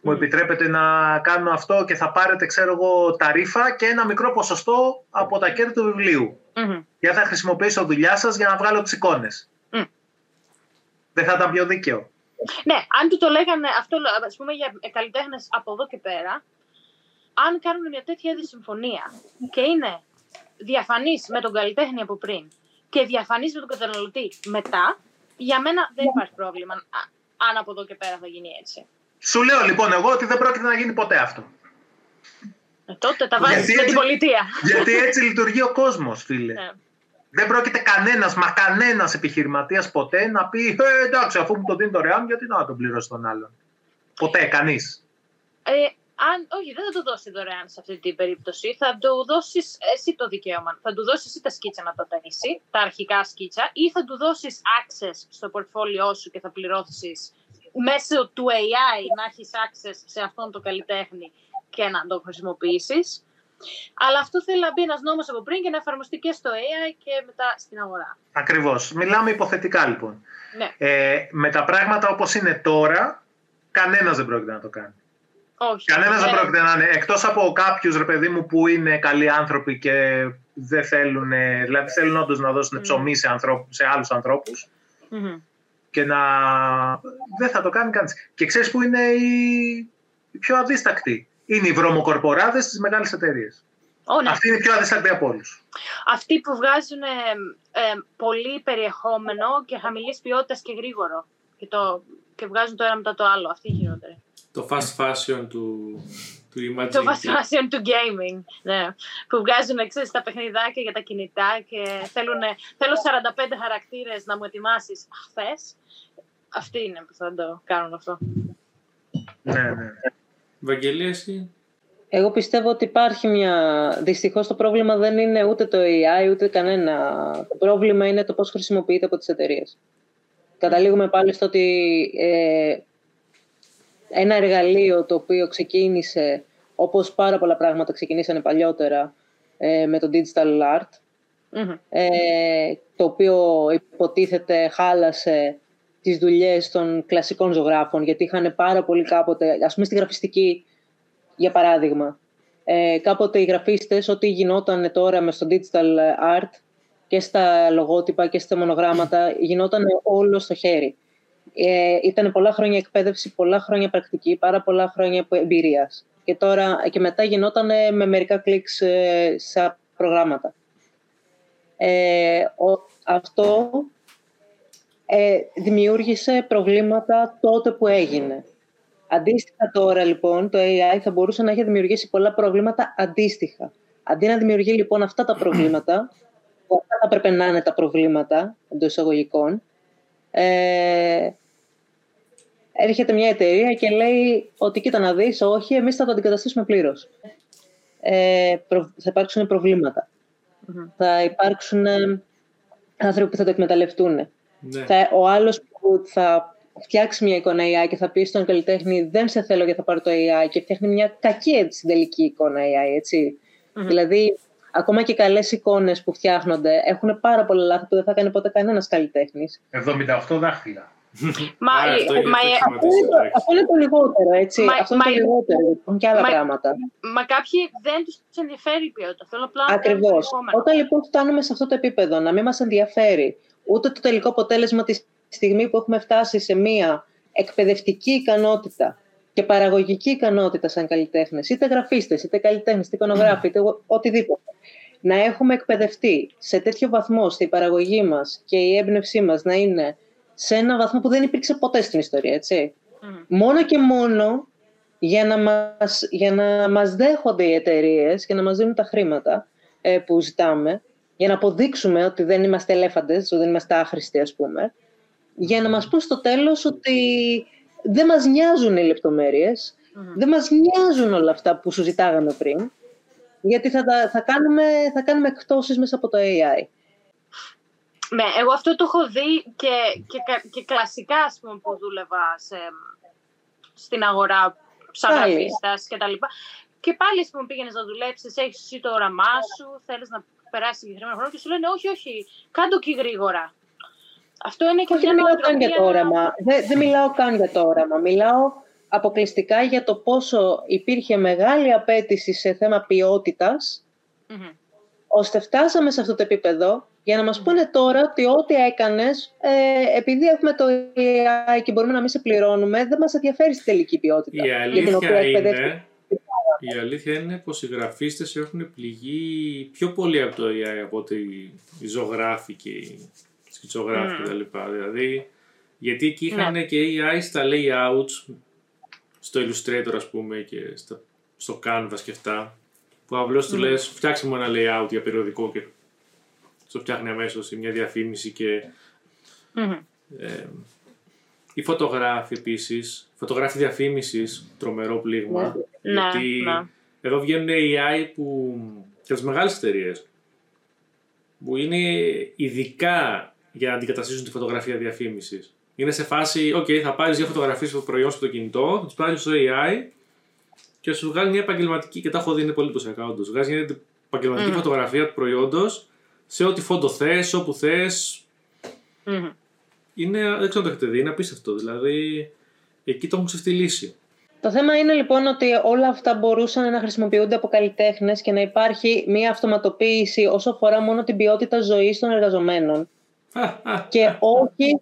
μου επιτρέπετε να κάνω αυτό και θα πάρετε, ξέρω εγώ, ταρίφα και ένα μικρό ποσοστό από τα κέρδη του βιβλίου. Mm-hmm. Γιατί θα χρησιμοποιήσω δουλειά σας για να βγάλω τις εικόνες. Mm. Δεν θα ήταν πιο δίκαιο. Ναι, αν του το λέγανε αυτό, ας πούμε, για καλλιτέχνες από εδώ και πέρα, αν κάνουν μια τέτοια είδη συμφωνία και είναι διαφανής με τον καλλιτέχνη από πριν και διαφανής με τον καταναλωτή μετά, για μένα δεν υπάρχει πρόβλημα αν από εδώ και πέρα θα γίνει έτσι. Σου λέω λοιπόν εγώ ότι δεν πρόκειται να γίνει ποτέ αυτό. Ε, τότε τα βάζεις με την πολιτεία. Γιατί έτσι λειτουργεί ο κόσμος, φίλε. Ναι. Δεν πρόκειται κανένας, μα κανένας επιχειρηματίας ποτέ να πει ε, εντάξει, αφού μου το δίνει δωρεάν, γιατί να τον πληρώσει τον άλλον. Ποτέ, κανείς. Ε, αν, όχι, δεν θα το δώσει δωρεάν σε αυτή την περίπτωση. Θα του δώσεις εσύ το δικαίωμα. Θα του δώσεις εσύ τα σκίτσα να τα ταΐσει, τα αρχικά σκίτσα, ή θα του δώσεις access στο πορτφόλιό σου και θα πληρώσει μέσω του AI να έχεις access σε αυτόν τον καλλιτέχνη και να το χρησιμοποιήσεις. Αλλά αυτό θέλει να μπει ένας νόμος από πριν και να εφαρμοστεί και στο AI και μετά στην αγορά. Ακριβώς. Μιλάμε υποθετικά λοιπόν. Ναι. Ε, με τα πράγματα όπως είναι τώρα, κανένας δεν πρόκειται να το κάνει. Όχι. Κανένας δεν ε, πρόκειται να είναι. Εκτός από κάποιους ρε παιδί μου που είναι καλοί άνθρωποι και δεν θέλουν, δηλαδή θέλουν όντως να δώσουν mm. ψωμί σε, σε άλλους ανθρώπους. Mm-hmm. Και να. Δεν θα το κάνει κανείς. Και ξέρεις που είναι οι, οι πιο αδίστακτοι είναι οι βρωμοκορποράδες στις μεγάλες εταιρείες. Oh, ναι. Αυτή είναι η πιο αδιστακτή από όλους. Αυτοί που βγάζουν ε, ε, πολύ περιεχόμενο και χαμηλής ποιότητας και γρήγορο. Και, το, και βγάζουν το ένα μετά το άλλο. Αυτή η χειρότερη. Το fast fashion του, του imaging. Το fast fashion του gaming. Ναι. Που βγάζουν ξέρεις, τα παιχνιδάκια για τα κινητά και θέλουν, θέλω 45 χαρακτήρες να μου ετοιμάσεις χθε. Αυτοί είναι που θα το κάνουν αυτό. Ναι, ναι. Βαγγελία, εσύ; Εγώ πιστεύω ότι υπάρχει μια... Δυστυχώς το πρόβλημα δεν είναι ούτε το AI, ούτε κανένα. Το πρόβλημα είναι το πώς χρησιμοποιείται από τις εταιρείες. Καταλήγουμε πάλι στο ότι ε, ένα εργαλείο το οποίο ξεκίνησε, όπως πάρα πολλά πράγματα ξεκινήσανε παλιότερα, ε, με το digital art, ε, το οποίο υποτίθεται χάλασε τις δουλειές των κλασικών ζωγράφων, γιατί είχαν πάρα πολύ κάποτε, ας πούμε στη γραφιστική, για παράδειγμα, ε, κάποτε οι γραφίστες, ό,τι γινόταν τώρα με στο digital art και στα λογότυπα και στα μονογράμματα, γινόταν όλο στο χέρι. Ε, ήταν πολλά χρόνια εκπαίδευση, πολλά χρόνια πρακτική, πάρα πολλά χρόνια εμπειρίας. Και τώρα και μετά γινόταν με μερικά κλικς ε, σε προγράμματα. Ε, αυτό ε, δημιούργησε προβλήματα τότε που έγινε. Αντίστοιχα τώρα λοιπόν το AI θα μπορούσε να έχει δημιουργήσει πολλά προβλήματα αντίστοιχα. Αντί να δημιουργεί λοιπόν αυτά τα προβλήματα, που αυτά θα έπρεπε να είναι τα προβλήματα εντός εισαγωγικών, ε, έρχεται μια εταιρεία και λέει ότι κοίτα να δεις, όχι, εμείς θα το αντικαταστήσουμε πλήρως. Ε, θα υπάρξουν Θα υπάρξουν ε, άνθρωποι που θα το εκμεταλλευτούν. Ναι. Θα, ο άλλος που θα φτιάξει μια εικόνα AI και θα πει στον καλλιτέχνη δεν σε θέλω και θα πάρω το AI και φτιάχνει μια κακή συντελική εικόνα AI, ετσι Δηλαδή, ακόμα και καλές εικόνες που φτιάχνονται έχουν πάρα πολλά λάθη που δεν θα κάνει ποτέ κανένας καλλιτέχνης. 78 δάχτυλα. Μα, αυτό, είναι, αυτό είναι το λιγότερο, έτσι. Μα, αυτό είναι το λιγότερο. Υπάρχουν και άλλα πράγματα. Μα κάποιοι δεν τους ενδιαφέρει η ποιότητα. Θέλω απλά Ακριβώς. Όταν λοιπόν φτάνουμε σε αυτό το επίπεδο, να μην μας ενδιαφέρει ούτε το τελικό αποτέλεσμα της στιγμή που έχουμε φτάσει σε μία εκπαιδευτική ικανότητα και παραγωγική ικανότητα σαν καλλιτέχνες, είτε γραφίστες, είτε καλλιτέχνες, είτε εικονογράφοι, είτε οτιδήποτε. Να έχουμε εκπαιδευτεί σε τέτοιο βαθμό στη παραγωγή μας και η έμπνευσή μας να είναι σε ένα βαθμό που δεν υπήρξε ποτέ στην ιστορία, έτσι. Μόνο και μόνο για να μας, για να μας δέχονται οι εταιρείες και να μας δίνουν τα χρήματα ε, που ζητάμε, για να αποδείξουμε ότι δεν είμαστε ελέφαντες, ότι δεν είμαστε άχρηστοι, ας πούμε, για να μας πούν στο τέλος ότι δεν μας νοιάζουν οι λεπτομέρειες, δεν μας νοιάζουν όλα αυτά που σου ζητάγαμε πριν, γιατί θα, θα, κάνουμε, θα κάνουμε εκτόσεις μέσα από το AI. Ναι, εγώ αυτό το έχω δει και, και, και κλασικά, ας πούμε, που δούλευα σε, στην αγορά σαν γραφίστας και τα λοιπά. Και πάλι, ας πούμε, πήγαινες να δουλέψεις, έχεις εσύ το όραμά σου, θέλεις να περάσεις συγκεκριμένο χρόνο και σου λένε όχι, όχι, κάντο και γρήγορα. Αυτό είναι και δεν μιλάω καν για το όραμα. Δεν, δεν μιλάω καν για το όραμα. Μιλάω αποκλειστικά για το πόσο υπήρχε μεγάλη απέτηση σε θέμα ποιότητας, mm-hmm. ώστε φτάσαμε σε αυτό το επίπεδο για να μας πούνε τώρα ότι ό,τι έκανες, ε, επειδή έχουμε το AI και μπορούμε να μην σε πληρώνουμε, δεν μας ενδιαφέρει στη τελική ποιότητα. Η αλήθεια, είναι, η αλήθεια είναι πως οι γραφίστες έχουν πληγεί πιο πολύ από το AI από ότι οι ζωγράφοι και οι σκητσογράφοι mm. κτλ. Δηλαδή, γιατί εκεί είχαν ναι. και AI στα layouts, στο Illustrator ας πούμε και στο, στο Canvas και αυτά, που απλώς mm. του λες φτιάξε μου ένα layout για περιοδικό και στο φτιάχνει αμέσως μια διαφήμιση και... Mm. Ε, οι φωτογράφοι επίσης, φωτογράφοι διαφήμισης, τρομερό πλήγμα. Ναι. Γιατί ναι, ναι. εδώ βγαίνουν AI που και τις μεγάλες εταιρείες που είναι ειδικά για να αντικαταστήσουν τη φωτογραφία διαφήμισης. Είναι σε φάση, OK, θα πάρεις δύο φωτογραφίες από το προϊόν στο κινητό, θα τις πάρεις στο AI και σου βγάλει μια επαγγελματική. Και τα έχω δει, είναι πολύ εντυπωσιακά όντω. Βγάζει μια επαγγελματική mm. φωτογραφία του προϊόντος σε ό,τι φόντο θες, όπου θες. Mm. Είναι, δεν ξέρω αν το έχετε δει, είναι απίστευτο. Δηλαδή, εκεί το έχουν ξεφτυλίσει. Το θέμα είναι λοιπόν ότι όλα αυτά μπορούσαν να χρησιμοποιούνται από καλλιτέχνες και να υπάρχει μια αυτοματοποίηση όσο αφορά μόνο την ποιότητα ζωής των εργαζομένων. και όχι.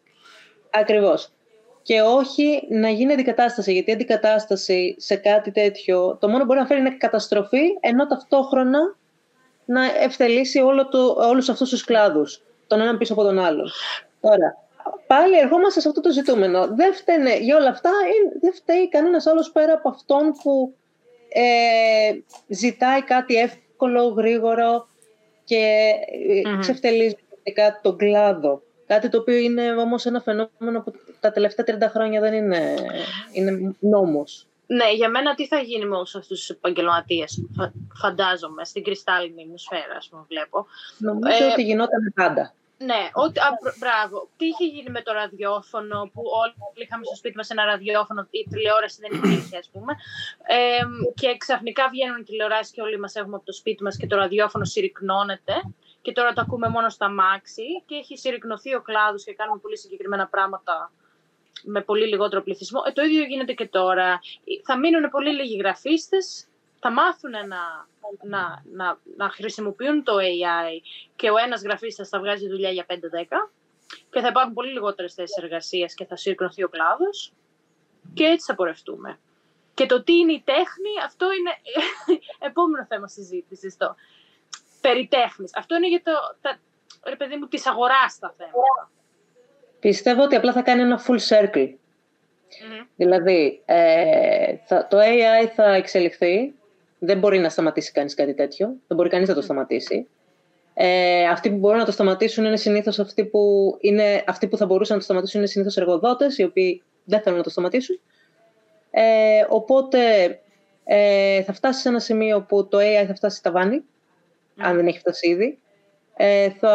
Ακριβώς. Και όχι να γίνει αντικατάσταση. Γιατί η αντικατάσταση σε κάτι τέτοιο το μόνο που μπορεί να φέρει είναι καταστροφή, ενώ ταυτόχρονα να ευθελήσει όλο το, όλους αυτούς τους κλάδους, τον έναν πίσω από τον άλλον. Τώρα, πάλι ερχόμαστε σε αυτό το ζητούμενο. Δεν φταίνε για όλα αυτά, δεν φταίει κανένας άλλος πέρα από αυτόν που ε, ζητάει κάτι εύκολο, γρήγορο και mm-hmm. ξεφτελίζει τον κλάδο. Κάτι το οποίο είναι όμως ένα φαινόμενο που τα τελευταία 30 χρόνια δεν είναι, είναι νόμος. Ναι, για μένα τι θα γίνει με όλου αυτού τους επαγγελματίες, φαντάζομαι, στην κρυστάλλινη ημισφαίρα, ας πούμε, βλέπω. Νομίζω ε, ότι γινόταν πάντα. Ναι, ότι, α, μπράβο. Τι είχε γίνει με το ραδιόφωνο που όλοι είχαμε στο σπίτι μας ένα ραδιόφωνο, η τηλεόραση δεν υπήρχε, ας πούμε. Ε, και ξαφνικά βγαίνουν οι τηλεοράσεις και όλοι μας έχουμε από το σπίτι μας και το ραδιόφωνο συρρυκνώνεται. Και τώρα το ακούμε μόνο στα μάξι και έχει συρρυκνωθεί ο κλάδος και κάνουμε πολύ συγκεκριμένα πράγματα με πολύ λιγότερο πληθυσμό. Ε, το ίδιο γίνεται και τώρα. Θα μείνουν πολύ λίγοι γραφίστες, θα μάθουν να, να, να, να χρησιμοποιούν το AI και ο ένας γραφίστας θα βγάζει δουλειά για 5-10 και θα υπάρχουν πολύ λιγότερες θέσεις εργασίας και θα σύρκνωθεί ο κλάδος και έτσι θα πορευτούμε. Και το τι είναι η τέχνη, αυτό είναι επόμενο θέμα συζήτησης. Το περί τέχνης. Αυτό είναι για το, τα, ρε παιδί μου, της αγοράς τα θέματα. Πιστεύω ότι απλά θα κάνει ένα full circle. Δηλαδή, ε, θα, το AI θα εξελιχθεί, δεν μπορεί να σταματήσει κανείς κάτι τέτοιο, δεν μπορεί κανείς να το σταματήσει. Ε, αυτοί που μπορούν να το σταματήσουν είναι συνήθως αυτοί που, είναι, αυτοί που θα μπορούσαν να το σταματήσουν είναι συνήθως εργοδότες, οι οποίοι δεν θέλουν να το σταματήσουν. Ε, οπότε ε, θα φτάσει σε ένα σημείο που το AI θα φτάσει στα βάνη, αν δεν έχει φτάσει ήδη. Ε, θα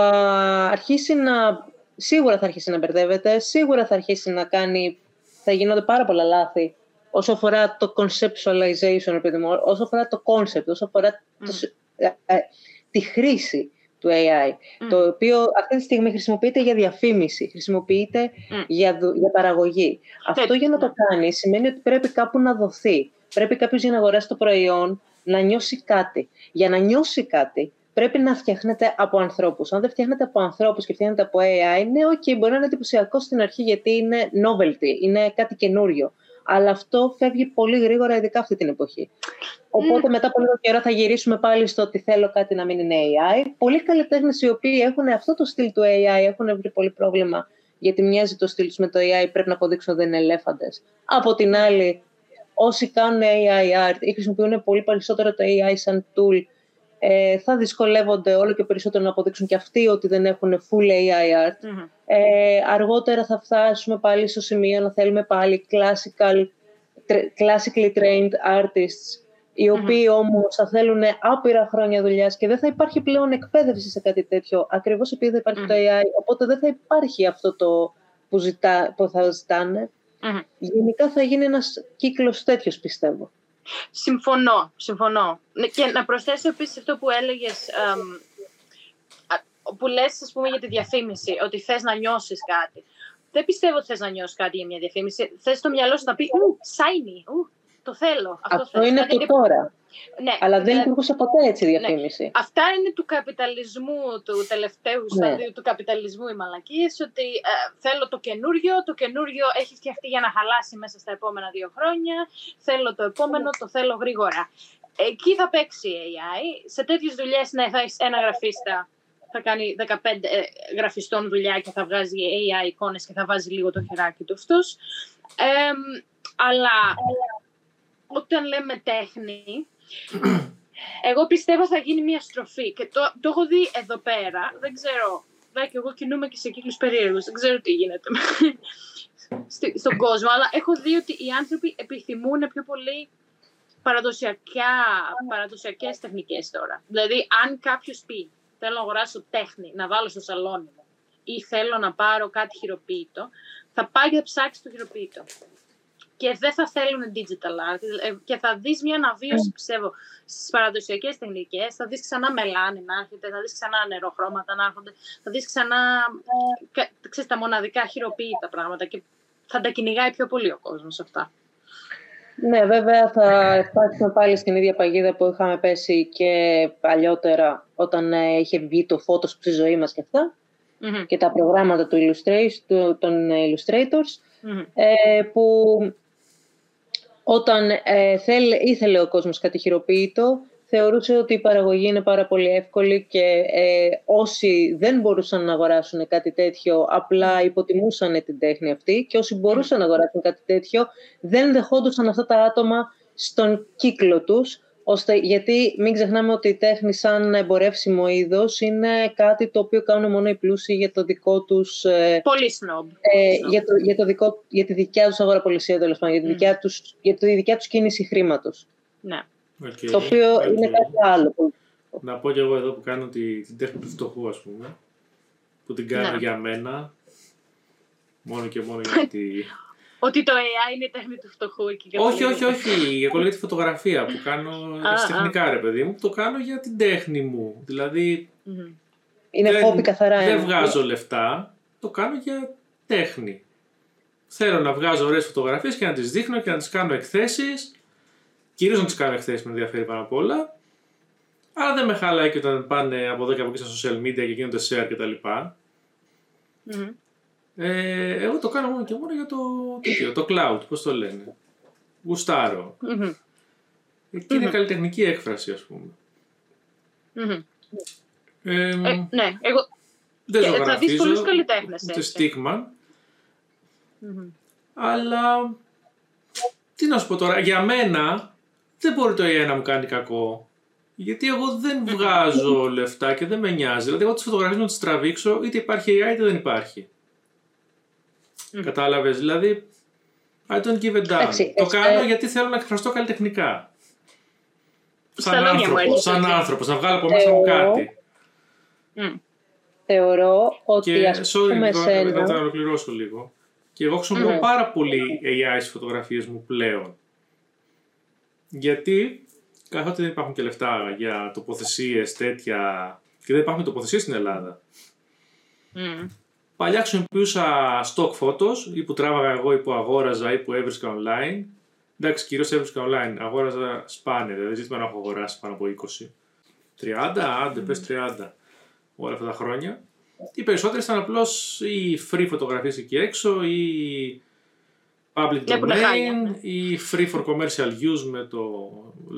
αρχίσει να σίγουρα θα αρχίσει να μπερδεύεται, σίγουρα θα αρχίσει να κάνει, θα γίνονται πάρα πολλά λάθη όσο αφορά το conceptualization, όσο αφορά το concept, όσο αφορά το, ε, ε, τη χρήση του AI, το οποίο αυτή τη στιγμή χρησιμοποιείται για διαφήμιση, χρησιμοποιείται για, για παραγωγή. Αυτό για να το κάνει σημαίνει ότι πρέπει κάπου να δοθεί. Πρέπει κάποιος για να αγοράσει το προϊόν να νιώσει κάτι. Για να νιώσει κάτι πρέπει να φτιάχνετε από ανθρώπους. Αν δεν φτιάχνετε από ανθρώπους και φτιάχνετε από AI, ναι, OK, μπορεί να είναι εντυπωσιακό στην αρχή γιατί είναι novelty, είναι κάτι καινούριο. Αλλά αυτό φεύγει πολύ γρήγορα, ειδικά αυτή την εποχή. Οπότε μετά από λίγο καιρό θα γυρίσουμε πάλι στο ότι θέλω κάτι να μην είναι AI. Πολλοί καλλιτέχνες οι οποίοι έχουν αυτό το στυλ του AI έχουν βρει πολύ πρόβλημα γιατί μοιάζει το στυλ τους με το AI, πρέπει να αποδείξουν ότι δεν είναι ελέφαντες. Από την άλλη, όσοι κάνουν AI art ή χρησιμοποιούν πολύ περισσότερο το AI σαν tool, ε, θα δυσκολεύονται όλο και περισσότερο να αποδείξουν και αυτοί ότι δεν έχουν full AI art. Ε, αργότερα θα φτάσουμε πάλι στο σημείο να θέλουμε πάλι classical, classically trained artists οι οποίοι mm-hmm. όμως θα θέλουν άπειρα χρόνια δουλειάς και δεν θα υπάρχει πλέον εκπαίδευση σε κάτι τέτοιο, ακριβώς επειδή δεν υπάρχει το AI, οπότε δεν θα υπάρχει αυτό το που, ζητά, που θα ζητάνε. Γενικά θα γίνει ένας κύκλος τέτοιος, πιστεύω. Συμφωνώ, συμφωνώ. Ναι, και να προσθέσω επίσης αυτό που έλεγες, που λες, ας πούμε, για τη διαφήμιση, ότι θες να νιώσεις κάτι. Δεν πιστεύω ότι θες να νιώσεις κάτι για μια διαφήμιση. Θες στο μυαλό σου να πεις «Ου, shiny, ου, το θέλω. Αυτό, αυτό είναι το είναι... τώρα. Ναι, Αλλά δεν λειτουργούσε ποτέ έτσι η ναι. διαφήμιση. Ναι. Αυτά είναι του καπιταλισμού, του τελευταίου ναι. σταδίου του καπιταλισμού οι μαλακίες, ότι ε, θέλω το καινούριο, το καινούριο έχει φτιαχτεί για να χαλάσει μέσα στα επόμενα δύο χρόνια, θέλω το επόμενο, το θέλω γρήγορα. Εκεί θα παίξει η AI. Σε τέτοιες δουλειές, ναι, θα έχεις ένα γραφίστα θα κάνει 15 ε, γραφιστών δουλειά και θα βγάζει AI εικόνες και θα βάζει λίγο το χεράκι του αυτός. Ε, αλλά όταν λέμε τέχνη, εγώ πιστεύω θα γίνει μια στροφή. Και το, το έχω δει εδώ πέρα. Δεν ξέρω. και εγώ κινούμαι και σε κύκλους περίεργους. Δεν ξέρω τι γίνεται στον κόσμο. Αλλά έχω δει ότι οι άνθρωποι επιθυμούν πιο πολύ παραδοσιακά, παραδοσιακές τεχνικές τώρα. Δηλαδή, αν κάποιος πει, θέλω να αγοράσω τέχνη, να βάλω στο σαλόνι μου ή θέλω να πάρω κάτι χειροποίητο, θα πάει και θα ψάξεις το χειροποίητο και δεν θα θέλουν digital art. Ε, και θα δεις μια αναβίωση, mm. πιστεύω, στις παραδοσιακές τεχνικές, θα δεις ξανά μελάνι να έρχεται, θα δεις ξανά νεροχρώματα να έρχονται, θα δεις ξανά ε, ξέρεις, τα μοναδικά χειροποίητα πράγματα και θα τα κυνηγάει πιο πολύ ο κόσμος αυτά. Ναι, βέβαια θα φτάσουμε πάλι στην ίδια παγίδα που είχαμε πέσει και παλιότερα όταν ε, είχε βγει το φώτος στη ζωή μας και αυτα και τα προγράμματα του του, των illustrators ε, που όταν ε, θέλ, ήθελε ο κόσμος κάτι χειροποίητο, θεωρούσε ότι η παραγωγή είναι πάρα πολύ εύκολη και ε, όσοι δεν μπορούσαν να αγοράσουν κάτι τέτοιο απλά υποτιμούσαν την τέχνη αυτή και όσοι μπορούσαν να αγοράσουν κάτι τέτοιο δεν δεχόντουσαν αυτά τα άτομα στον κύκλο τους ώστε, γιατί μην ξεχνάμε ότι η τέχνη σαν εμπορεύσιμο είδος είναι κάτι το οποίο κάνουν μόνο οι πλούσιοι για το δικό τους. Ε, Πολύ σνόμπ. Ε, για, το, για, το δικό, για τη δικιά τους αγοραπολισία, τέλος πάντων, για τη δικιά, τους, για τη δικιά τους κίνηση χρήματος. Ναι. Okay. Το οποίο okay. είναι κάτι άλλο. Να πω κι εγώ εδώ που κάνω τη, την τέχνη του φτωχού, ας πούμε. Που την κάνω ναι. για μένα. Μόνο και μόνο γιατί ότι το AI είναι η τέχνη του φτωχού εκεί. Όχι, όχι, όχι. Εγώ λέω τη φωτογραφία που κάνω τεχνικά, ρε παιδί μου. Το κάνω για την τέχνη μου. Δηλαδή. Είναι δεν, καθαρά. Δεν βγάζω λεφτά. Το κάνω για τέχνη. Θέλω να βγάζω ωραίες φωτογραφίες και να τις δείχνω και να τις κάνω εκθέσεις. Κυρίως να τις κάνω εκθέσεις με ενδιαφέρει πάνω απ' όλα. Αλλά δεν με χαλάει και όταν πάνε από εδώ και από εκεί στα social media και γίνονται share κτλ. Mm-hmm. Ε, εγώ το κάνω μόνο και μόνο για το, το cloud, πώς το λένε. Γουστάρω. Mm-hmm. Εκεί είναι καλλιτεχνική έκφραση, ας πούμε. Ε, ε, ναι, εγώ... Δεν ζωγραφίζω, θα δεις πολλούς καλλιτέχνες. Ούτε στίγμα. Αλλά... Τι να σου πω τώρα, για μένα δεν μπορεί το AI να μου κάνει κακό. Γιατί εγώ δεν βγάζω λεφτά και δεν με νοιάζει. Δηλαδή, εγώ τις φωτογραφίες να τις τραβήξω, είτε υπάρχει AI είτε δεν υπάρχει. Mm. Κατάλαβες. Δηλαδή, I don't give a damn. το κάνω γιατί θέλω να εκφραστώ καλλιτεχνικά. Σαν άνθρωπο, σαν άνθρωπος, να βγάλω από μέσα μου κάτι. Θεωρώ ότι και, ας πούμε sorry, σένα... Να τα ολοκληρώσω λίγο. Και εγώ χρησιμοποιώ πάρα πολύ AI στις φωτογραφίες μου πλέον. Γιατί καθότι δεν υπάρχουν και λεφτά για τοποθεσίες τέτοια και δεν υπάρχουν τοποθεσίες στην Ελλάδα. Παλιά χρησιμοποιούσα stock photos ή που τράβαγα εγώ ή που αγόραζα ή που έβρισκα online. Εντάξει, κυρίως έβρισκα online. Αγόραζα σπάνια, δηλαδή ζήτημα να έχω αγοράσει πάνω από 20. 30, άντε, πες 30 όλα αυτά τα χρόνια. Οι περισσότερε ήταν απλώς ή free φωτογραφίες εκεί έξω ή public Βλέπουν τα χάλια, domain ναι. ή free for commercial use με το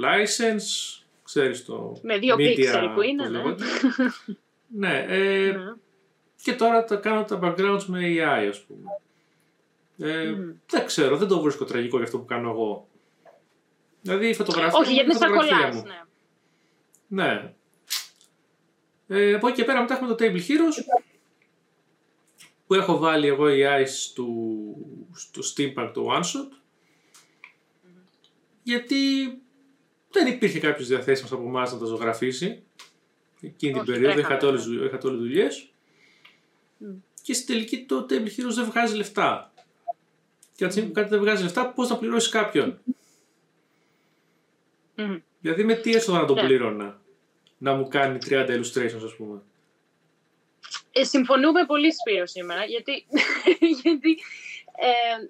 license, ξέρεις το Με δύο media, pixel που είναι, πώς ναι. λέγονται. ναι, ε, Ναι. Και τώρα τα κάνω τα backgrounds με AI ας πούμε. Ε, Μμμ. Δεν ξέρω, δεν το βρίσκω τραγικό για αυτό που κάνω εγώ. Δηλαδή η φωτογραφία Όχι, μου γιατί είναι στα φωτογραφία κολλάς, μου. ναι. Ναι. Ε, από εκεί και πέρα μετά έχουμε το Table Heroes που έχω βάλει εγώ AI στο, στο Steampunk το One Shot γιατί δεν υπήρχε κάποιος διαθέσιμος από εμάς να τα ζωγραφίσει εκείνη την Όχι, περίοδο, τρέχαμε, είχατε όλες, δουλ- είχατε όλες δουλειές Μμ. Και στην τελική το Table Heroes δεν βγάζει λεφτά και από τη στιγμή που κάτι δεν βγάζει λεφτά πώς θα πληρώσεις κάποιον; Μμμ. Δηλαδή με τι έσοδα να τον Ναι. πλήρωνα να μου κάνει 30 illustrations ας πούμε Ε, συμφωνούμε πολύ Σπύρο σήμερα, γιατί, γιατί ε,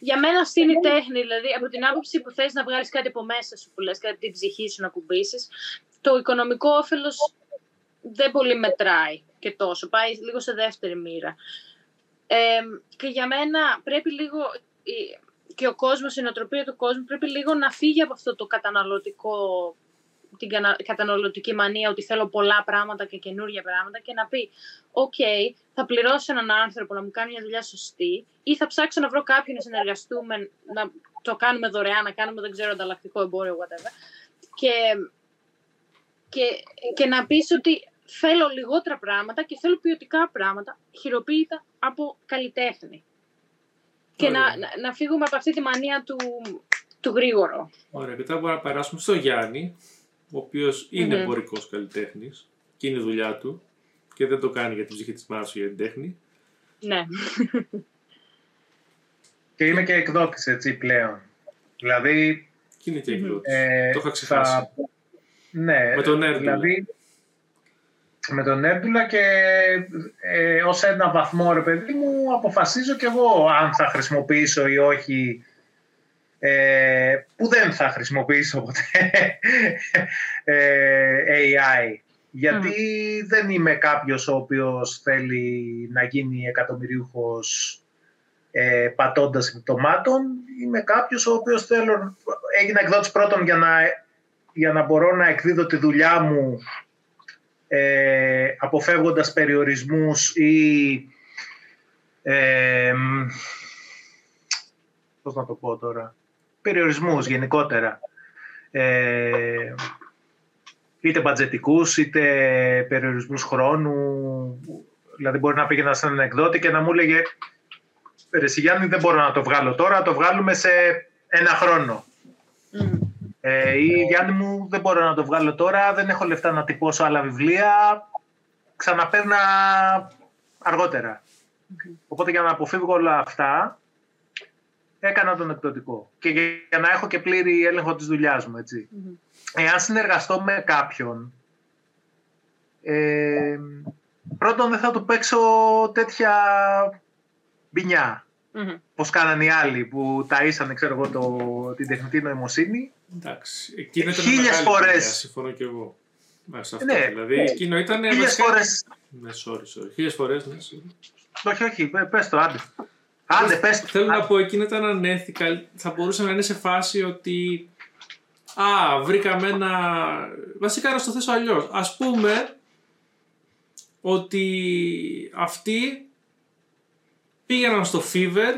για μένα αυτή είναι η τέχνη, δηλαδή από την άποψη που θες να βγάλεις κάτι από μέσα σου, που λες, κάτι από την ψυχή σου να κουμπίσεις, το οικονομικό όφελος δεν πολύ μετράει και τόσο, πάει λίγο σε δεύτερη μοίρα. Ε, και για μένα πρέπει λίγο, η- και ο κόσμος, η νοοτροπία του κόσμου πρέπει λίγο να φύγει από αυτό το καταναλωτικό την κατα- καταναλωτική μανία ότι θέλω πολλά πράγματα και καινούργια πράγματα και να πει «ΟΚ, θα πληρώσω έναν άνθρωπο να μου κάνει μια δουλειά σωστή ή θα ψάξω να βρω κάποιον να συνεργαστούμε, να το κάνουμε δωρεάν, να κάνουμε, δεν ξέρω, ανταλλακτικό εμπόριο, whatever». Και, και, και να πεις ότι θέλω λιγότερα πράγματα και θέλω ποιοτικά πράγματα, χειροποίητα από καλλιτέχνη. Και να, Ωραία. να, να φύγουμε από αυτή τη μανία του, του γρήγορο. Ωραία, και τώρα μπορούμε να περάσουμε στο Γιάννη, ο οποίος είναι Μμμ. εμπορικός καλλιτέχνης και είναι η δουλειά του και δεν το κάνει για την ψυχή της μάνας του για την τέχνη. Ναι. Και είμαι και εκδότης έτσι πλέον. Δηλαδή, Και είναι και Μμμ. εκδότης. ε, το είχα ξεχάσει. θα- ναι, Με τον Έρντουλα. Δηλαδή, με τον Έρντουλα και ε, ως ένα βαθμό, ρε παιδί μου, αποφασίζω κι εγώ αν θα χρησιμοποιήσω ή όχι ε, που δεν θα χρησιμοποιήσω ποτέ ε, AI. Γιατί δεν είμαι κάποιος ο οποίος θέλει να γίνει εκατομμυρίουχος ε, πατώντας επιπτωμάτων. Είμαι κάποιος ο οποίος θέλω, έγινα εκδότης πρώτον για να, για να μπορώ να εκδίδω τη δουλειά μου ε, αποφεύγοντας περιορισμούς ή ε, μ, πώς να το πω τώρα περιορισμούς γενικότερα ε, είτε μπατζετικούς είτε περιορισμούς χρόνου δηλαδή μπορεί να πήγαινα σε έναν εκδότη και να μου έλεγε «Ρε εσύ Γιάννη δεν μπορώ να το βγάλω τώρα, το βγάλουμε σε ένα χρόνο Μμμ. Ε, ή Γιάννη μου δεν μπορώ να το βγάλω τώρα, δεν έχω λεφτά να τυπώσω άλλα βιβλία, ξαναπαίρνα αργότερα. Οπότε για να αποφύγω όλα αυτά, έκανα τον εκδοτικό. Και για για να έχω και πλήρη έλεγχο της δουλειάς μου, έτσι. Μμμ. Εάν συνεργαστώ με κάποιον, ε, πρώτον δεν θα του παίξω τέτοια μπινιά. Μμμ. Πώς κάνανε οι άλλοι που ταΐσανε, ξέρω εγώ, το, την τεχνητή νοημοσύνη. Εντάξει. Εκείνο ήταν Χίλιες μεγάλη φορές. δουλειά, Συμφωνώ και εγώ. Ναι, σε αυτό, Ναι. δηλαδή. Εκείνο ήταν. Χίλιες βασικά- φορές Ναι, sorry, sorry. Χίλιες φορές. Ναι, sorry. Όχι, όχι, πε- πες το, άντε. Άντε, πες το. Θέλω να Άντε. πω, εκείνο ήταν unethical. Θα μπορούσε να είναι σε φάση ότι. Α, βρήκαμε ένα. Βασικά να στο θέσω αλλιώς. Α πούμε ότι αυτοί πήγαιναν στο Fever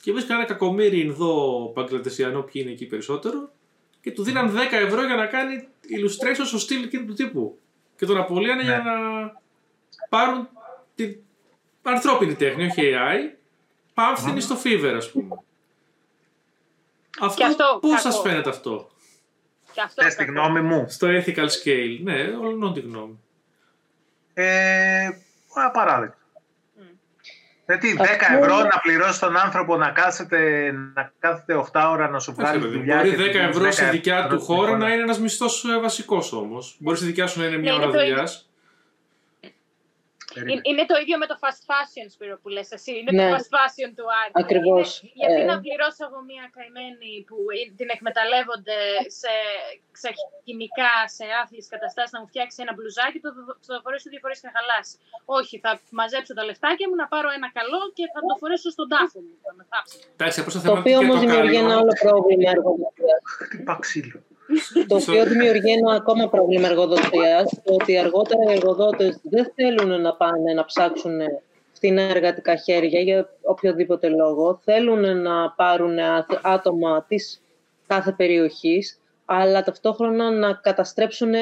και βρίσκαν ένα κακομύρι Ινδό Παγκλατεσιανό, ποιοι είναι εκεί περισσότερο, και του δίναν 10 ευρώ για να κάνει illustration στο στυλ εκείνου του τύπου. Και τον απολύανε Ναι. για να πάρουν την ανθρώπινη τέχνη, όχι AI, πάμφθηνη στο Fever, ας πούμε. Αυτό, Και αυτό πώς κακό. σας φαίνεται αυτό, Και αυτό Πες τη κακό. γνώμη μου; στο ethical scale. Ναι, όλων τη γνώμη. Ε, απαράδεκτο. Μμ. Γιατί 10 Αυτό- ευρώ να πληρώσει τον άνθρωπο να κάθεται, να κάθεται 8 ώρα να σου Όχι, βγάλει παιδί μου, δουλειά. Μπορεί και 10 του δίνεις ευρώ σε 10 δικιά ευρώ του την χώρα ώρα. να είναι ένας μισθός βασικός όμως. Μπορεί στη δικιά σου να είναι μια Ναι, ώρα είναι το δουλειάς. Περίμενε. Είναι το ίδιο με το fast fashion, Σπύρο, που λες εσύ. Είναι Ναι. το fast fashion του Άρη. Ακριβώς. Είναι- γιατί Ε. να πληρώσω εγώ μια καημένη που την εκμεταλλεύονται σε, σε χημικά, σε άθλιες καταστάσεις, να μου φτιάξει ένα μπλουζάκι, το, το θα φορέσω δύο φορές και θα χαλάσει. Όχι, θα μαζέψω τα λεφτάκια μου, να πάρω ένα καλό και θα το φορέσω στον τάφο μου. Θα με θάψει. Εντάξει, απλώς το Το θέμα οποίο είναι όμως και το δημιουργεί ένα καλό. άλλο πρόβλημα εργοδοσία. Χτυπά ξύλο. Το οποίο δημιουργεί ένα ακόμα πρόβλημα εργοδοσία, ότι αργότερα οι εργοδότες δεν θέλουν να πάνε να ψάξουν φθηνά εργατικά χέρια για οποιοδήποτε λόγο. Θέλουν να πάρουν α- άτομα της κάθε περιοχής, αλλά ταυτόχρονα να καταστρέψουν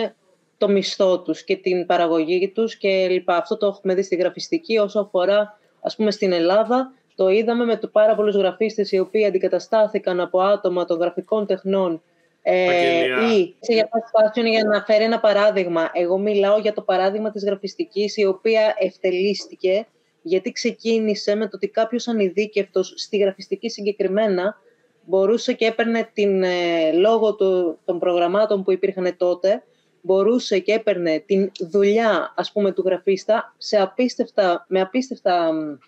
το μισθό τους και την παραγωγή τους και λοιπά. Αυτό το έχουμε δει στη γραφιστική όσο αφορά, ας πούμε, στην Ελλάδα. Το είδαμε με το πάρα πολλούς γραφίστες οι οποίοι αντικαταστάθηκαν από άτομα των γραφικών τεχνών ε, Επαγγελία. ή σε για fast fashion για να φέρει ένα παράδειγμα. Εγώ μιλάω για το παράδειγμα της γραφιστικής η οποία ευτελίστηκε γιατί ξεκίνησε με το ότι κάποιος ανειδίκευτος στη γραφιστική συγκεκριμένα μπορούσε και έπαιρνε την, ε, λόγω του, των προγραμμάτων που υπήρχαν τότε, μπορούσε και έπαιρνε την δουλειά ας πούμε του γραφίστα σε απίστευτα, με απίστευτα μ,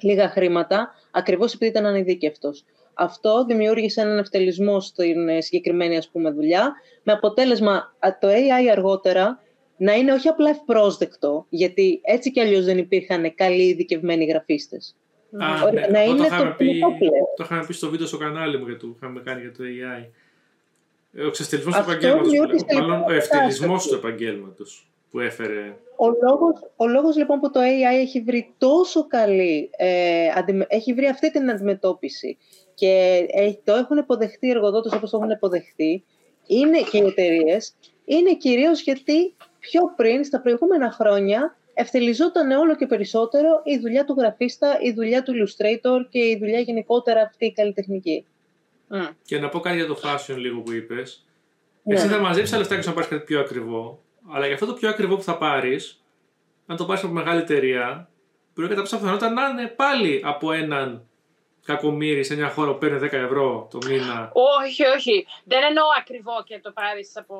λίγα χρήματα, ακριβώς επειδή ήταν ανειδίκευτος. Αυτό δημιούργησε έναν ευτελισμό στην ε, συγκεκριμένη ας πούμε, δουλειά, με αποτέλεσμα α, το AI αργότερα να είναι όχι απλά ευπρόσδεκτο, γιατί έτσι κι αλλιώς δεν υπήρχαν καλοί ειδικευμένοι γραφίστες. Α, Ωραία, ναι, να αυτό το είναι είχαμε, το πει, κοινό πλέον. το είχαμε πει στο βίντεο στο κανάλι μου για το είχαμε κάνει για το AI. Ε, Ο ξεστελισμός του Αυτό επαγγέλματος, που δημιούργησε λέω. μάλλον λοιπόν ο ευτελισμός κατάσταση. του επαγγέλματος που έφερε. Ο λόγος, ο λόγος λοιπόν που το AI έχει βρει τόσο καλή, ε, αντιμε- έχει βρει αυτή την αντιμετώπιση και έχει- το έχουν υποδεχτεί οι εργοδότες όπως το έχουν υποδεχτεί, είναι και οι εταιρείες, είναι κυρίως γιατί πιο πριν, στα προηγούμενα χρόνια, ευτελιζόταν όλο και περισσότερο η δουλειά του γραφίστα, η δουλειά του illustrator και η δουλειά γενικότερα αυτή η καλλιτεχνική. Μμ. Και να πω κάτι για το fashion λίγο που είπες. Ναι. Εσύ θα μαζέψεις τα λεφτά και να πάρεις κάτι πιο ακριβό. Αλλά για αυτό το πιο ακριβό που θα πάρεις, αν το πάρεις από μεγάλη εταιρεία, μπορεί κατά πάσα πιθανότητα να είναι πάλι από έναν κακομύρι σε μια χώρα που παίρνει 10 ευρώ το μήνα. Όχι, όχι. Δεν εννοώ ακριβό και το πάρει από.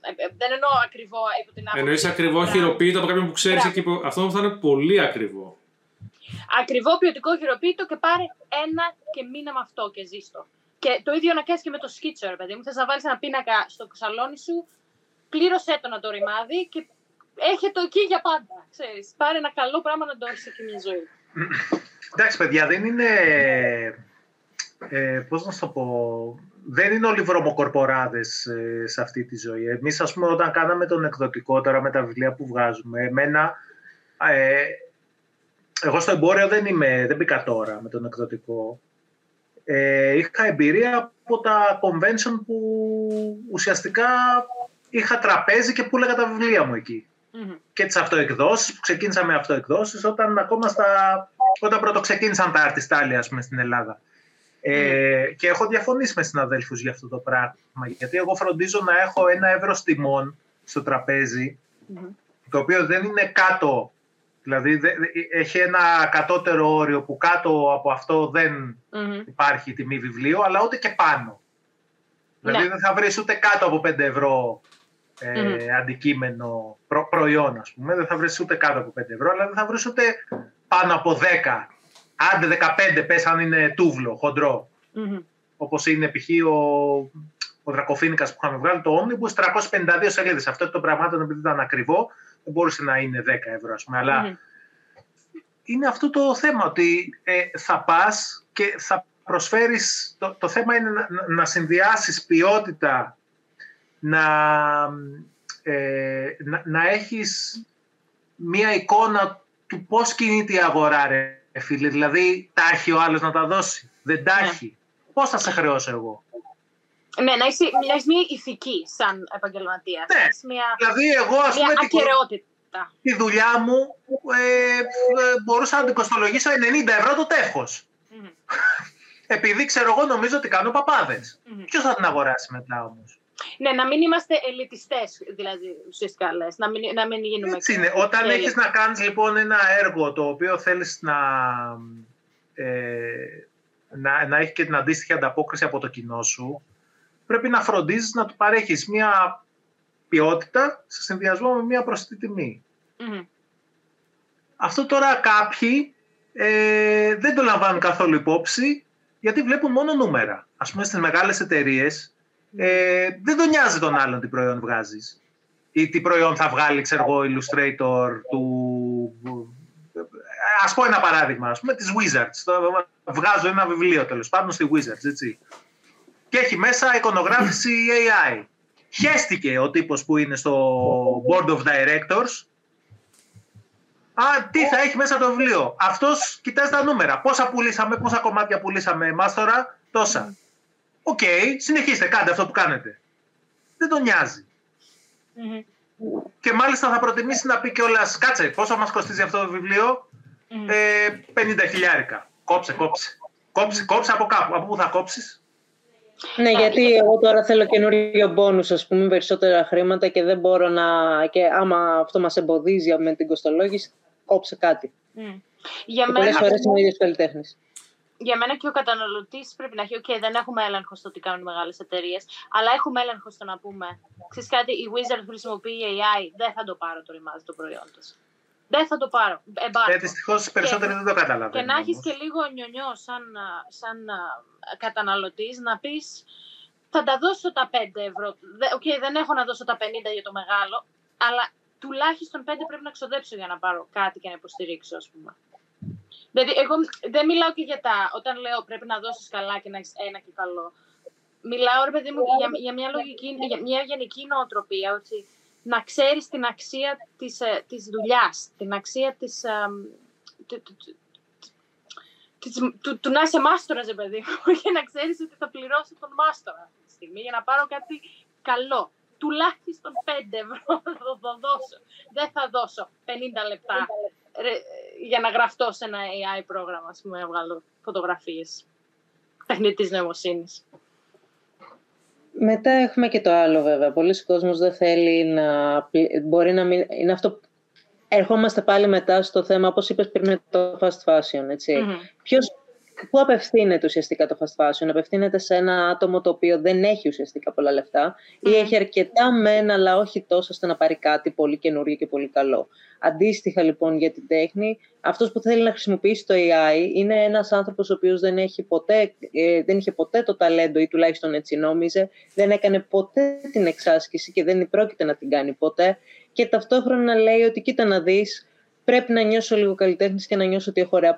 ε, ε, Δεν εννοώ ακριβό από την άποψη. Εννοείς ακριβό Μπράβο. χειροποίητο από κάποιον που ξέρει Μπράβο. εκεί που. Αυτό όμως θα είναι πολύ ακριβό. Ακριβό ποιοτικό χειροποίητο και πάρε ένα και μήνα με αυτό και ζήστο. Και το ίδιο να κάνεις και με το σκίτσο, ρε παιδί μου. Θες να βάλεις ένα πίνακα στο σαλόνι σου, πλήρωσέ το να το ρημάδι και έχει το εκεί για πάντα. Ξέρεις. Πάρε ένα καλό πράγμα να το έχεις εκεί μια ζωή. Εντάξει, παιδιά, δεν είναι. Ε, πώς να σου το πω. Δεν είναι όλοι βρωμοκορποράδες ε, σε αυτή τη ζωή. Εμείς, ας πούμε, όταν κάναμε τον εκδοτικό τώρα με τα βιβλία που βγάζουμε, εμένα, ε, εγώ στο εμπόριο δεν, είμαι, δεν μπήκα τώρα με τον εκδοτικό. Ε, είχα εμπειρία από τα convention που ουσιαστικά είχα τραπέζι και πούλεγα τα βιβλία μου εκεί Μμμ. Και τις αυτοεκδόσεις που ξεκίνησα με αυτοεκδόσεις όταν ακόμα στα, όταν πρώτο ξεκίνησαν τα αρτιστάλια ας πούμε, στην Ελλάδα. Ε, και έχω διαφωνήσει με συναδέλφους για αυτό το πράγμα γιατί εγώ φροντίζω να έχω ένα εύρος τιμών στο τραπέζι Μμμ. το οποίο δεν είναι κάτω δηλαδή δε- δε- έχει ένα κατώτερο όριο που κάτω από αυτό δεν Μμμ. υπάρχει τιμή βιβλίου, αλλά ούτε και πάνω. Δηλαδή Ναι. δεν θα βρεις ούτε κάτω από 5 ευρώ ε, Μμμ. αντικείμενο, προ, προϊόν ας πούμε. Δεν θα βρεις ούτε κάτω από 5 ευρώ, αλλά δεν θα βρεις ούτε πάνω από 10. Άντε 15 πες αν είναι τούβλο, χοντρό. Μμμ. Όπως είναι π.χ. ο, ο Δρακοφίνικας που είχαμε βγάλει, το Omnibus, 352 σελίδες. Αυτό των πραγμάτων επειδή ήταν ακριβό, δεν μπορούσε να είναι 10 ευρώ ας πούμε. Αλλά Μμμ. είναι αυτό το θέμα, ότι ε, θα πας και θα προσφέρεις, το, το θέμα είναι να, να- να συνδυάσεις ποιότητα, να, ε, να, να έχεις μία εικόνα του πώς κινείται η αγορά, ρε φίλε. Δηλαδή, τα έχει ο άλλος να τα δώσει, δεν τα Ναι. έχει. Πώς θα σε χρεώσω εγώ; Ναι, να είσαι, να είσαι μια ηθική σαν επαγγελματία. Ναι. Να έχεις Μια, Δηλαδή, εγώ ας μια πούμε την- ακαιρεότητα. τη δουλειά μου ε, ε, μπορούσα να την κοστολογήσω 90 ευρώ το τεύχος. Μμμ. Επειδή ξέρω εγώ νομίζω ότι κάνω παπάδες. Μμμ. Ποιος θα την αγοράσει μετά όμως; Ναι, να μην είμαστε ελιτιστές, δηλαδή ουσιαστικά λες. Να μην, να μην γίνουμε. Έτσι είναι. Όταν τέλεια. έχεις να κάνεις λοιπόν ένα έργο το οποίο θέλεις να, ε, να, να έχει και την αντίστοιχη ανταπόκριση από το κοινό σου, πρέπει να φροντίζεις να του παρέχεις μια ποιότητα σε συνδυασμό με μια προσιτή τιμή. Μμμ. Αυτό τώρα κάποιοι ε, δεν το λαμβάνουν καθόλου υπόψη γιατί βλέπουν μόνο νούμερα. Ας πούμε στις μεγάλες εταιρείες ε, δεν τον νοιάζει τον άλλον τι προϊόν βγάζεις ή τι προϊόν θα βγάλει, ξέρω εγώ, Illustrator του... Ας πω ένα παράδειγμα, ας πούμε, της Wizards. Βγάζω ένα βιβλίο, τέλος πάντων, στη Wizards, έτσι. Και έχει μέσα εικονογράφηση AI. Χέστηκε ο τύπος που είναι στο Board of Directors. Α, τι θα έχει μέσα το βιβλίο. Αυτός κοιτάζει τα νούμερα. Πόσα πουλήσαμε, πόσα κομμάτια πουλήσαμε εμάς τώρα, τόσα. Οκ, okay, συνεχίστε, κάντε αυτό που κάνετε. Δεν τον νοιάζει. Και μάλιστα θα προτιμήσει να πει κιόλας, κάτσε, πόσο μας κοστίζει αυτό το βιβλίο, ε, 50 χιλιάρικα. Κόψε, κόψε. Κόψε, κόψε από κάπου. Από πού θα κόψεις; Ναι, γιατί εγώ τώρα θέλω καινούριο μπόνους, ας πούμε, περισσότερα χρήματα και δεν μπορώ να... και άμα αυτό μας εμποδίζει με την κοστολόγηση, κόψε κάτι. Mm. Για και μένα... πολλές φορές είναι ο ίδιος καλλιτέχνης για μένα και ο καταναλωτής πρέπει να έχει. OK, δεν έχουμε έλεγχο στο τι κάνουν οι μεγάλες εταιρείες, αλλά έχουμε έλεγχο στο να πούμε. Ξέρεις κάτι, η Wizard χρησιμοποιεί AI, δεν θα το πάρω το ρημάδι το προϊόν της. Δεν θα το πάρω. Ε, Δυστυχώς περισσότεροι δεν το καταλαβαίνουν. Και να έχεις και λίγο νιονιό σαν, σαν καταναλωτής να πεις. Θα τα δώσω τα 5 ευρώ. Οκ, okay, δεν έχω να δώσω τα 50 για το μεγάλο, αλλά τουλάχιστον 5 πρέπει να ξοδέψω για να πάρω κάτι και να υποστηρίξω, ας πούμε. Δηλαδή, εγώ δεν μιλάω και για τα. Όταν λέω πρέπει να δώσεις καλά και να έχεις ένα και καλό. Μιλάω, ρε παιδί μου, για, για, μια, λογική, για μια γενική νοοτροπία. Ότι να ξέρεις την αξία της της ε, δουλειάς, την αξία της. Του, του, του, του, να είσαι μάστορας, ρε παιδί μου, για να ξέρεις ότι θα πληρώσω τον μάστορα αυτή τη στιγμή για να πάρω κάτι καλό. Τουλάχιστον 5 ευρώ θα το δώσω. Δεν θα δώσω 50 λεπτά για να γραφτώ σε ένα AI πρόγραμμα, ας πούμε, να βγάλω φωτογραφίες τεχνητής νοημοσύνης. Μετά έχουμε και το άλλο βέβαια. Πολλοί κόσμος δεν θέλει να... Μπορεί να μην... Είναι αυτό... Ερχόμαστε πάλι μετά στο θέμα, όπως είπες πριν με το fast fashion, έτσι. Ποιος Πού απευθύνεται ουσιαστικά το fast fashion, απευθύνεται σε ένα άτομο το οποίο δεν έχει ουσιαστικά πολλά λεφτά ή έχει αρκετά μεν, αλλά όχι τόσο ώστε να πάρει κάτι πολύ καινούργιο και πολύ καλό. Αντίστοιχα λοιπόν για την τέχνη, αυτός που θέλει να χρησιμοποιήσει το AI είναι ένας άνθρωπος ο οποίος δεν, έχει ποτέ, ε, δεν είχε ποτέ το ταλέντο ή τουλάχιστον έτσι νόμιζε, δεν έκανε ποτέ την εξάσκηση και δεν πρόκειται να την κάνει ποτέ και ταυτόχρονα λέει ότι κοίτα να δεις, πρέπει να νιώσω λίγο καλλιτέχνης και να νιώσω ότι έχω ωραία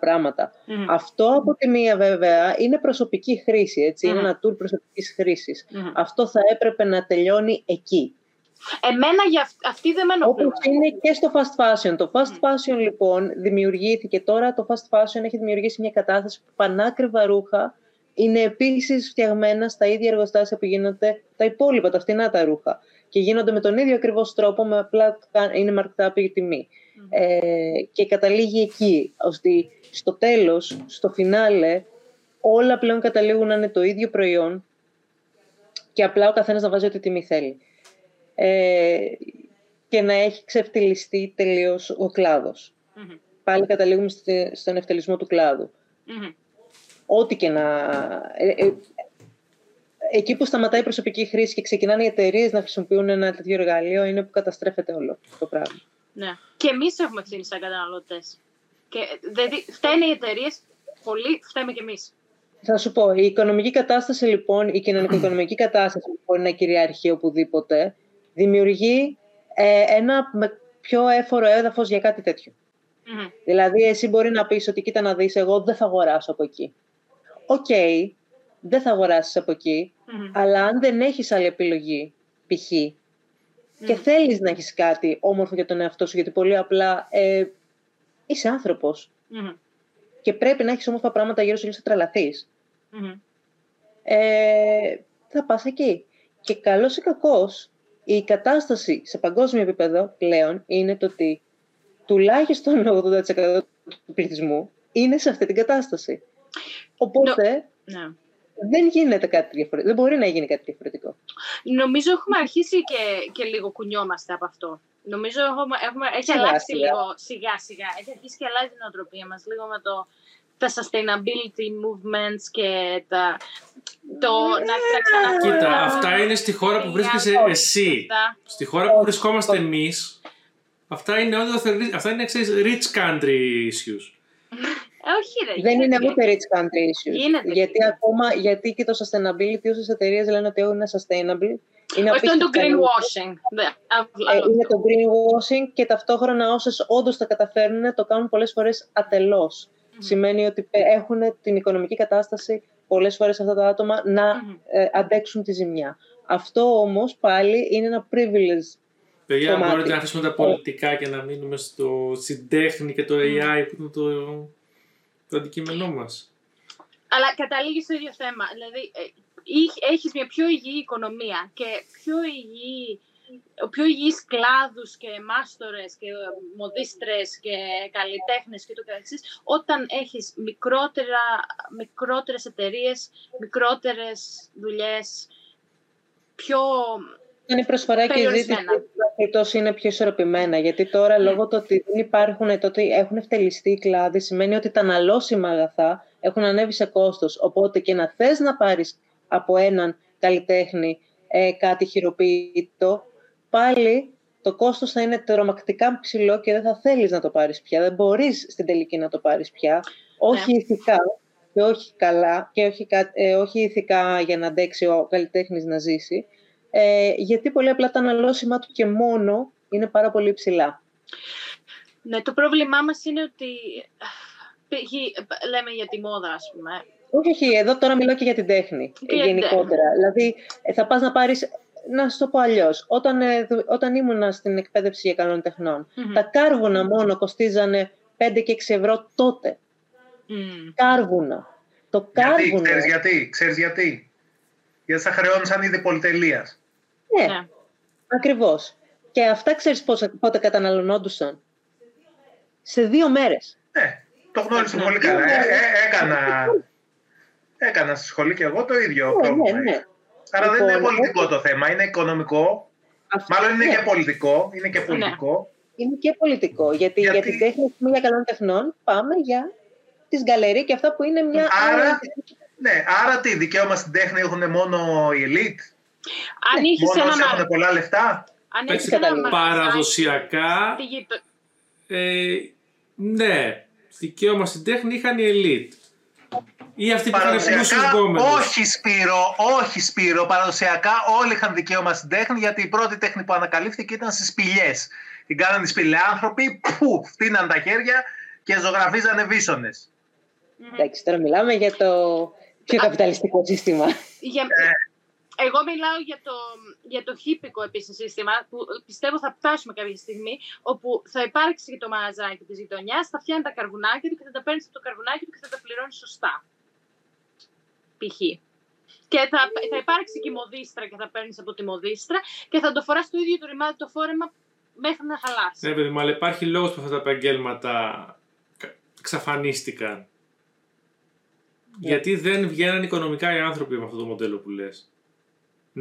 Αυτό από τη μία βέβαια είναι προσωπική χρήση, έτσι, είναι ένα tool προσωπικής χρήσης. Αυτό θα έπρεπε να τελειώνει εκεί. Εμένα για αυτή δεν με ενοχλεί. Όπως είναι και στο fast fashion. Το fast fashion λοιπόν δημιουργήθηκε τώρα, το fast fashion έχει δημιουργήσει μια κατάσταση που πανάκριβα ρούχα είναι επίσης φτιαγμένα στα ίδια εργοστάσια που γίνονται τα υπόλοιπα, τα φτηνά τα ρούχα. Και γίνονται με τον ίδιο ακριβώς τρόπο, με απλά είναι marked up η τιμή. Ε, και καταλήγει εκεί, ώστε στο τέλος, στο φινάλε, όλα πλέον καταλήγουν να είναι το ίδιο προϊόν και απλά ο καθένας να βάζει ό,τι τιμή θέλει. Ε, και να έχει ξεφτυλιστεί τελείως ο κλαδος Πάλι καταλήγουμε στον ευτελισμό του κλαδου Ό,τι και να... Ε, εκεί που σταματάει η προσωπική χρήση και ξεκινάνε οι εταιρείες να χρησιμοποιούν ένα τέτοιο εργαλείο είναι που καταστρέφεται όλο το πράγμα. Ναι. Και εμείς έχουμε ευθύνη σαν καταναλωτές. Και δηλαδή, φταίνε οι εταιρείες, πολύ φταίμε κι εμείς. Θα σου πω, η οικονομική κατάσταση λοιπόν, η κοινωνικο-οικονομική κατάσταση που μπορεί να κυριαρχεί οπουδήποτε, δημιουργεί ε, ένα πιο έφορο έδαφος για κάτι τέτοιο. Mm-hmm. Δηλαδή, εσύ μπορεί να πεις ότι κοίτα να δεις, εγώ δεν θα αγοράσω από εκεί. Οκ, okay, δεν θα αγοράσεις από εκεί, mm-hmm. αλλά αν δεν έχεις άλλη επιλογή, π.χ., και mm. θέλεις να έχεις κάτι όμορφο για τον εαυτό σου, γιατί πολύ απλά ε, είσαι άνθρωπος και πρέπει να έχεις όμορφα πράγματα γύρω σου για να τρελαθείς Ε, θα πας εκεί. Και καλός ή κακός, η κατάσταση σε παγκόσμιο επίπεδο πλέον είναι το ότι τουλάχιστον 80% του πληθυσμού είναι σε αυτή την κατάσταση. Οπότε, no δεν γίνεται κάτι διαφορετικό. Δεν μπορεί να γίνει κάτι διαφορετικό. Νομίζω έχουμε αρχίσει και, και λίγο κουνιόμαστε από αυτό. Νομίζω έχουμε, έχουμε, έχει σιγά, αλλάξει σιγά. λίγο σιγά σιγά. Έχει αρχίσει και αλλάζει την οτροπία μας λίγο με το, τα sustainability movements και τα, το να ξαναφέρουμε... Κοίτα, αυτά είναι στη χώρα που βρίσκεσαι εσύ. Στη χώρα που βρισκόμαστε εμείς, Αυτά είναι, όντως, αυτά είναι ξέρεις, rich country issues. Ε, όχι ρε. Δεν είναι γίνεται. ούτε rich country issues. Γίνεται. Γιατί, ακόμα, γιατί και το sustainability όσες εταιρείες λένε ότι είναι sustainable. Είναι Αυτό είναι το απίστευτα greenwashing. Ναι, Ε, άλλο είναι αυτό. το greenwashing και ταυτόχρονα όσες όντως τα καταφέρνουν το κάνουν πολλές φορές ατελώς. Σημαίνει ότι πε- έχουν την οικονομική κατάσταση πολλές φορές αυτά τα άτομα να Μμμ. ε, αντέξουν τη ζημιά. Αυτό όμως πάλι είναι ένα privilege. Παιδιά, κομμάτι. μπορείτε να αφήσουμε τα πολιτικά και να μείνουμε στο, στην τέχνη και το AI που είναι το, το αντικείμενό μας. Αλλά καταλήγει στο ίδιο θέμα. Δηλαδή, ε, έχ- έχεις μια πιο υγιή οικονομία και πιο υγιή, πιο υγιείς κλάδους και μάστορες και ε, μοδίστρες και καλλιτέχνες και το καθεξής, όταν έχεις μικρότερα, μικρότερες εταιρείες, μικρότερες δουλειές, πιο... Αν η προσφορά και η ζήτηση Περιορισμένα. περιπτώσει είναι πιο ισορροπημένα. Γιατί τώρα, λόγω του ότι δεν υπάρχουν, το ότι έχουν ευτελιστεί οι κλάδοι, σημαίνει ότι τα αναλώσιμα αγαθά έχουν ανέβει σε κόστος. Οπότε και να θες να πάρεις από έναν καλλιτέχνη ε, κάτι χειροποίητο, πάλι το κόστος θα είναι τρομακτικά ψηλό και δεν θα θέλεις να το πάρεις πια. Δεν μπορείς στην τελική να το πάρεις πια. Όχι ηθικά και όχι καλά και όχι, κα- ε, όχι ηθικά για να αντέξει ο καλλιτέχνης να ζήσει. Ε, γιατί πολύ απλά τα αναλώσιμα του και μόνο είναι πάρα πολύ υψηλά. Ναι, το πρόβλημά μας είναι ότι π.χ. λέμε για τη μόδα, ας πούμε. Όχι, όχι, εδώ τώρα μιλάω και για την τέχνη Και για την γενικότερα. Δηλαδή, ε, θα πας να πάρεις, να σου το πω αλλιώς. Όταν, ε, δου- όταν ήμουνα στην εκπαίδευση για καλών τεχνών, Μμμ. τα κάρβουνα μόνο κοστίζανε 5 και 6 ευρώ τότε. Μμ. Κάρβουνα. Το Γιατί, κάρβουνο. ξέρεις γιατί, ξέρεις γιατί; Γιατί θα χρεώνησαν ήδη πολυτελείας. Ναι, Ναι. ακριβώς. Και αυτά ξέρεις πόσα, πότε καταναλωνόντουσαν; Σε δύο μέρες. Ναι, το γνώρισα Ναι. πολύ καλά. Ναι. Ε, ε, έκανα, έκανα στη σχολή και εγώ το ίδιο Ναι, πρόβλημα. ναι, ναι. Άρα δεν είναι Λοιπόν, πολιτικό το θέμα, είναι οικονομικό. Αυτό- Μάλλον είναι ναι. και πολιτικό. Είναι και πολιτικό. Είναι και πολιτικό. Γιατί, Γιατί- για την τέχνης ας πούμε, για καλών τεχνών πάμε για τις γκαλερί και αυτά που είναι μια Άρα- άλλη- Ναι, άρα τι, δικαίωμα στην τέχνη έχουν μόνο οι elite; Αν είχες Μόνο ένα, όσοι μα... έχουν πολλά λεφτά. αν Εντάξει, έχεις ένα καταλήγω. μαγαζάκι Παραδοσιακά, στη γειτο- ε, ναι, δικαίωμα στην τέχνη είχαν οι elite. Ή αυτοί που είχαν πλούσιους Παραδοσιακά, γκόμενους. όχι Σπύρο, όχι Σπύρο. Παραδοσιακά όλοι είχαν δικαίωμα στην τέχνη γιατί η πρώτη τέχνη που ανακαλύφθηκε ήταν στις σπηλιές. Την κάνανε οι σπηλιάνθρωποι, που φτύναν τα χέρια και ζωγραφίζανε βίσονες. Εντάξει, τώρα μιλάμε για το πιο καπιταλιστικό σύστημα. Για... Ε. Εγώ μιλάω για το, για το χύπικο επίσης σύστημα που πιστεύω θα φτάσουμε κάποια στιγμή όπου θα υπάρξει και το μαγαζάκι της γειτονιάς, θα φτιάχνει τα καρβουνάκια του και θα τα παίρνεις από το καρβουνάκι του και θα τα πληρώνεις σωστά. Π.χ. Και θα, θα υπάρξει και η μοδίστρα και θα παίρνεις από τη μοδίστρα και θα το φοράς το ίδιο το ρημάδι το φόρεμα μέχρι να χαλάσει. Ναι, παιδί μου, αλλά υπάρχει λόγος που αυτά τα επαγγέλματα κα- εξαφανίστηκαν. Γιατί δεν βγαίναν οικονομικά οι άνθρωποι με αυτό το μοντέλο που λες.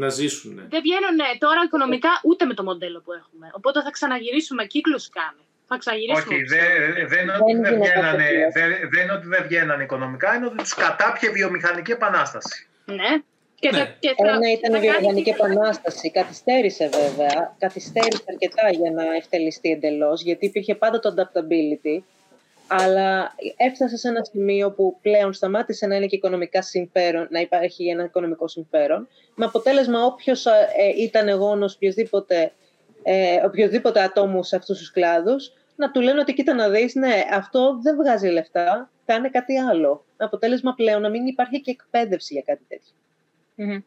Να ζήσουν. Δεν βγαίνουν ναι, τώρα οικονομικά ούτε με το μοντέλο που έχουμε. Οπότε θα ξαναγυρίσουμε κύκλους κάνει. Θα ξαναγυρίσουμε. Όχι, δεν δεν είναι ότι Δεν δεν είναι βγαίνανε, κακό. δεν- δεν είναι ότι δεν βγαίνανε οικονομικά, είναι ότι τους κατάπιε βιομηχανική επανάσταση. Ναι. Και Ναι. θα, και θα, Ένα ήταν θα η βιομηχανική κάνει και- επανάσταση. Καθυστέρησε βέβαια. Καθυστέρησε αρκετά για να ευτελιστεί εντελώς, γιατί υπήρχε πάντα το adaptability. Αλλά έφτασε σε ένα σημείο που πλέον σταμάτησε να είναι και οικονομικά συμφέρον, να υπάρχει ένα οικονομικό συμφέρον, με αποτέλεσμα όποιος ήταν γόνο οποιοδήποτε, ε, οποιοδήποτε ατόμου σε αυτούς τους κλάδους, να του λένε ότι κοίτα να δεις, ναι, αυτό δεν βγάζει λεφτά, κάνε κάτι άλλο. Με αποτέλεσμα πλέον να μην υπάρχει και εκπαίδευση για κάτι τέτοιο. Μμμ.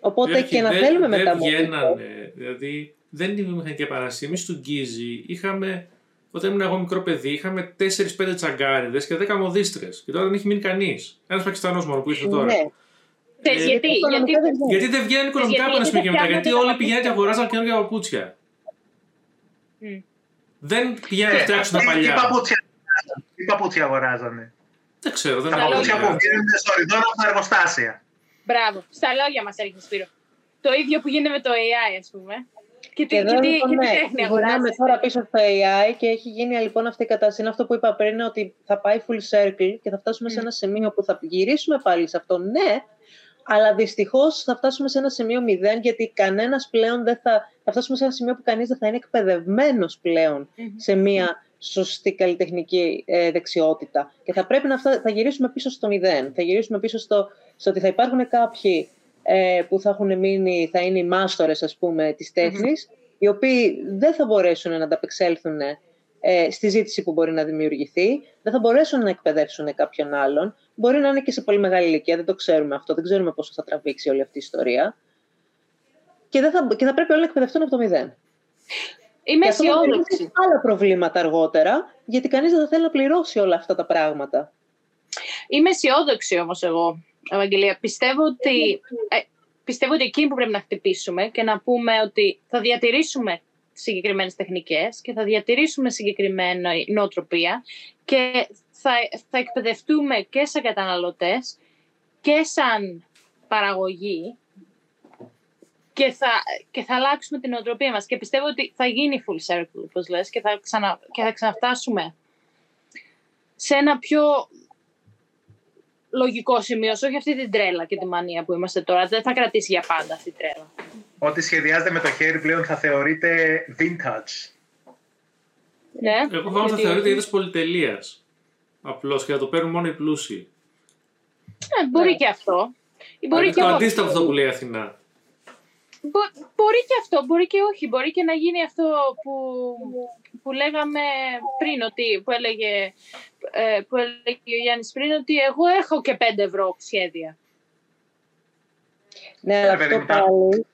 Οπότε Όχι, και να δεν- θέλουμε δεν μετά βγαίνανε. Δηλαδή, δεν είναι η βιομηχανική επανάσταση. Εμεί του Γκίζη είχαμε, όταν ήμουν εγώ μικρό παιδί, είχαμε 4-5 τσαγκάριδες και 10 μοδίστρες. Και τώρα δεν έχει μείνει κανείς. Ένας Πακιστανός μόνο που ήρθε τώρα. Ναι. Ξέρεις Ε, γιατί, γιατί, οικονομικά δεν βγαίνει. Γιατί δεν βγαίνουν οικονομικά Γιατί από ένα σημείο και μετά. δεν Γιατί φτιάχνονται όλοι τα πηγαίνουν και παπούτσια. αγοράζαν καινούργια παπούτσια. Μμ. Δεν πηγαίνουν να φτιάξουν τα Τι- Τι παλιά. παπούτσια, τι παπούτσια αγοράζανε; Δεν ξέρω, δεν Τα έχω παπούτσια που ιδέα. βγαίνουν στο ριδόν από τα εργοστάσια. Μπράβο. Στα λόγια μας έρχεται Σπύρο. Το ίδιο που γίνεται με το AI, ας πούμε. Και τι, Και εδώ και τι, λοιπόν, και τι ναι, τέχνη γυρνάμε αγοράζεις. τώρα πίσω στο AI και έχει γίνει λοιπόν αυτή η κατάσταση. Είναι αυτό που είπα πριν, ότι θα πάει full circle και θα φτάσουμε σε Μμ. ένα σημείο που θα γυρίσουμε πάλι σε αυτό. Ναι, αλλά δυστυχώς θα φτάσουμε σε ένα σημείο μηδέν, γιατί κανένας πλέον δεν θα. Θα φτάσουμε σε ένα σημείο που κανείς δεν θα είναι εκπαιδευμένος πλέον σε μια σωστή καλλιτεχνική ε, δεξιότητα. Και θα πρέπει να θα γυρίσουμε πίσω στο μηδέν. Θα γυρίσουμε πίσω στο, στο ότι θα υπάρχουν κάποιοι ε, που θα έχουν μείνει, θα είναι οι μάστορες ας πούμε της τεχνης οι οποίοι δεν θα μπορέσουν να ανταπεξέλθουν ε, στη ζήτηση που μπορεί να δημιουργηθεί, δεν θα μπορέσουν να εκπαιδεύσουν κάποιον άλλον. Μπορεί να είναι και σε πολύ μεγάλη ηλικία, δεν το ξέρουμε αυτό, δεν ξέρουμε πόσο θα τραβήξει όλη αυτή η ιστορία. Και, δεν θα, και θα πρέπει όλοι να εκπαιδευτούν από το μηδέν. Είμαι αισιόδοξη. άλλα προβλήματα αργότερα, γιατί κανείς δεν θα θέλει να πληρώσει όλα αυτά τα πράγματα. Είμαι αισιόδοξη όμως εγώ, Ευαγγελία. Πιστεύω ότι, ε, πιστεύω ότι εκείνη που πρέπει να χτυπήσουμε και να πούμε ότι θα διατηρήσουμε συγκεκριμένες τεχνικές και θα διατηρήσουμε συγκεκριμένη νοοτροπία και θα, θα εκπαιδευτούμε και σαν καταναλωτές και σαν παραγωγή και θα, και θα αλλάξουμε την νοοτροπία μας. Και πιστεύω ότι θα γίνει full circle, όπως λες, και θα, ξανα, και θα ξαναφτάσουμε σε ένα πιο λογικό σημείο, όχι αυτή την τρέλα και τη μανία που είμαστε τώρα. Δεν θα κρατήσει για πάντα αυτή η τρέλα. Ό,τι σχεδιάζεται με το χέρι πλέον θα θεωρείται vintage. Ναι, Εγώ θα θα θεωρείται είδος πολυτελείας. Απλώς και θα το παίρνουν μόνο οι πλούσιοι. Ε, μπορεί ναι. και αυτό. Μπορεί και το αντίστοιχο αυτό που λέει η Αθηνά. μπορεί και αυτό, μπορεί και όχι. Μπορεί και να γίνει αυτό που, που λέγαμε πριν, ότι, που, έλεγε, ε, που έλεγε ο Γιάννης πριν, ότι εγώ έχω και 5 ευρώ σχέδια. Ναι, αλλά αυτό πάλι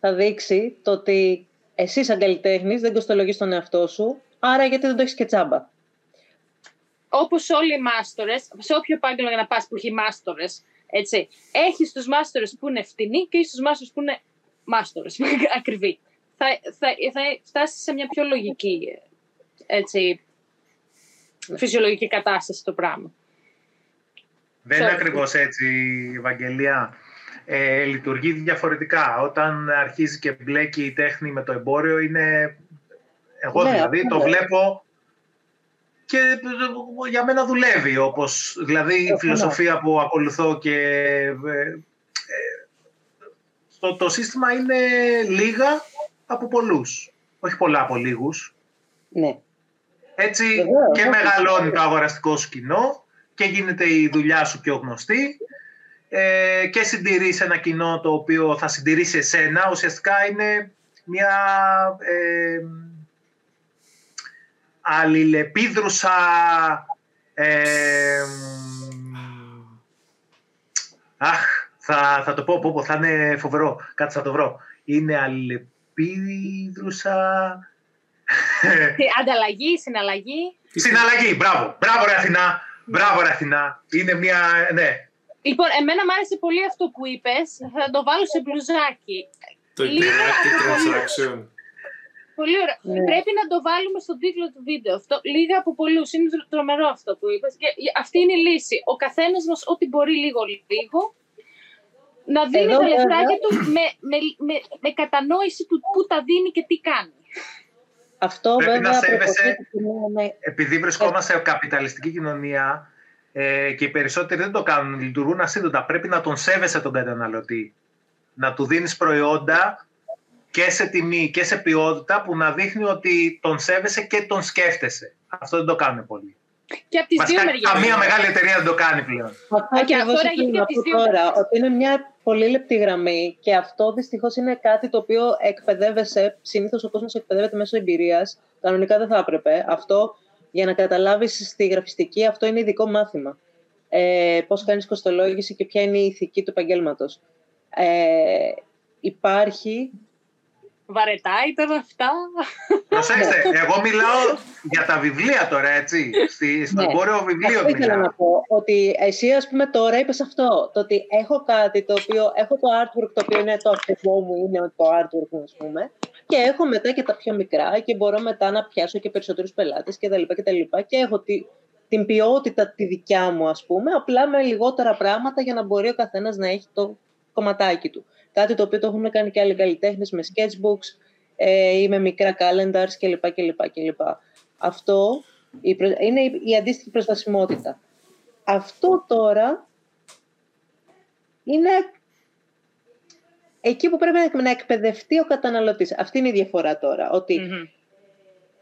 θα δείξει το ότι εσύ σαν καλλιτέχνη δεν κοστολογείς τον εαυτό σου, άρα γιατί δεν το έχεις και τσάμπα. Όπως όλοι οι μάστορες, σε όποιο επάγγελμα για να πας που έχει μάστορες, έτσι, έχεις τους μάστορες που είναι φτηνοί και έχεις τους μάστορες που είναι μάστορες, ακριβή. Θα, θα, θα φτάσεις σε μια πιο λογική, έτσι, φυσιολογική κατάσταση το πράγμα. Δεν είναι ακριβώς έτσι, Ευαγγελία ε, λειτουργεί διαφορετικά. Όταν αρχίζει και μπλέκει η τέχνη με το εμπόριο, είναι... Εγώ ναι, δηλαδή το βλέπω και για μένα δουλεύει, όπως, δηλαδή η φιλοσοφία που ακολουθώ και ε, το, το σύστημα είναι λίγα από πολλούς, όχι πολλά από λίγους. Ναι. Έτσι και μεγαλώνει το αγοραστικό σκηνό και γίνεται η δουλειά σου πιο γνωστή ε, και συντηρείς ένα κοινό το οποίο θα συντηρήσει εσένα, ουσιαστικά είναι μια ε, αλληλεπίδρουσα ε, αχ, θα, θα το πω, πω, πω, θα είναι φοβερό, κάτι θα το βρω. Είναι αλληλεπίδρουσα... Ανταλλαγή, συναλλαγή. Συναλλαγή, μπράβο. Μπράβο ρε Αθηνά. Μπράβο ρε Αθηνά. Είναι μια, ναι, Λοιπόν, εμένα μου άρεσε πολύ αυτό που είπες. Θα το βάλω σε μπλουζάκι. Το interactive transaction. Πολύ ωραία. Ναι. Πρέπει να το βάλουμε στον τίτλο του βίντεο. Αυτό, λίγα από πολλούς. Είναι τρομερό αυτό που είπες. Και αυτή είναι η λύση. Ο καθένας μας, ό,τι μπορεί λίγο-λίγο, να δίνει Εδώ, τα λεφτάκια του με, με, με, με, κατανόηση του πού τα δίνει και τι κάνει. Αυτό Πρέπει βέβαια, να σέβεσαι, επειδή βρισκόμαστε σε καπιταλιστική κοινωνία, ε, και οι περισσότεροι δεν το κάνουν, λειτουργούν ασύνδετα. Πρέπει να τον σέβεσαι τον καταναλωτή. Να του δίνεις προϊόντα και σε τιμή και σε ποιότητα που να δείχνει ότι τον σέβεσαι και τον σκέφτεσαι. Αυτό δεν το κάνουν πολύ. Και από τις δύο μεριές. Καμία μεγάλη εταιρεία δεν το κάνει πλέον. Αυτό και αυτό είναι από τώρα, ότι είναι μια πολύ λεπτή γραμμή και αυτό δυστυχώς είναι κάτι το οποίο εκπαιδεύεσαι, συνήθως ο κόσμος εκπαιδεύεται μέσω εμπειρίας, κανονικά δεν θα έπρεπε. Αυτό για να καταλάβεις στη γραφιστική αυτό είναι ειδικό μάθημα. Ε, πώς κάνεις κοστολόγηση και ποια είναι η ηθική του επαγγέλματος. Ε, υπάρχει... Βαρετά ήταν αυτά. Προσέξτε, εγώ μιλάω για τα βιβλία τώρα, έτσι. Στη, στο ναι. εμπόριο βιβλίο αυτό ήθελα να πω, ότι εσύ ας πούμε τώρα είπες αυτό, το ότι έχω κάτι το οποίο, έχω το artwork το οποίο είναι το αυτοκμό μου, είναι το artwork μου, ας πούμε, και έχω μετά και τα πιο μικρά και μπορώ μετά να πιάσω και περισσότερους πελάτες και τα λοιπά και τα λοιπά και έχω τη, την ποιότητα τη δικιά μου ας πούμε, απλά με λιγότερα πράγματα για να μπορεί ο καθένας να έχει το κομματάκι του. Κάτι το οποίο το έχουν κάνει και άλλοι καλλιτέχνες με sketchbooks ε, ή με μικρά calendars κλπ. κλπ, κλπ. Αυτό είναι η αντίστοιχη προστασιμότητα. Αυτό τώρα είναι εκεί που πρέπει να εκπαιδευτεί ο καταναλωτής. Αυτή είναι η διαφορά τώρα. Ότι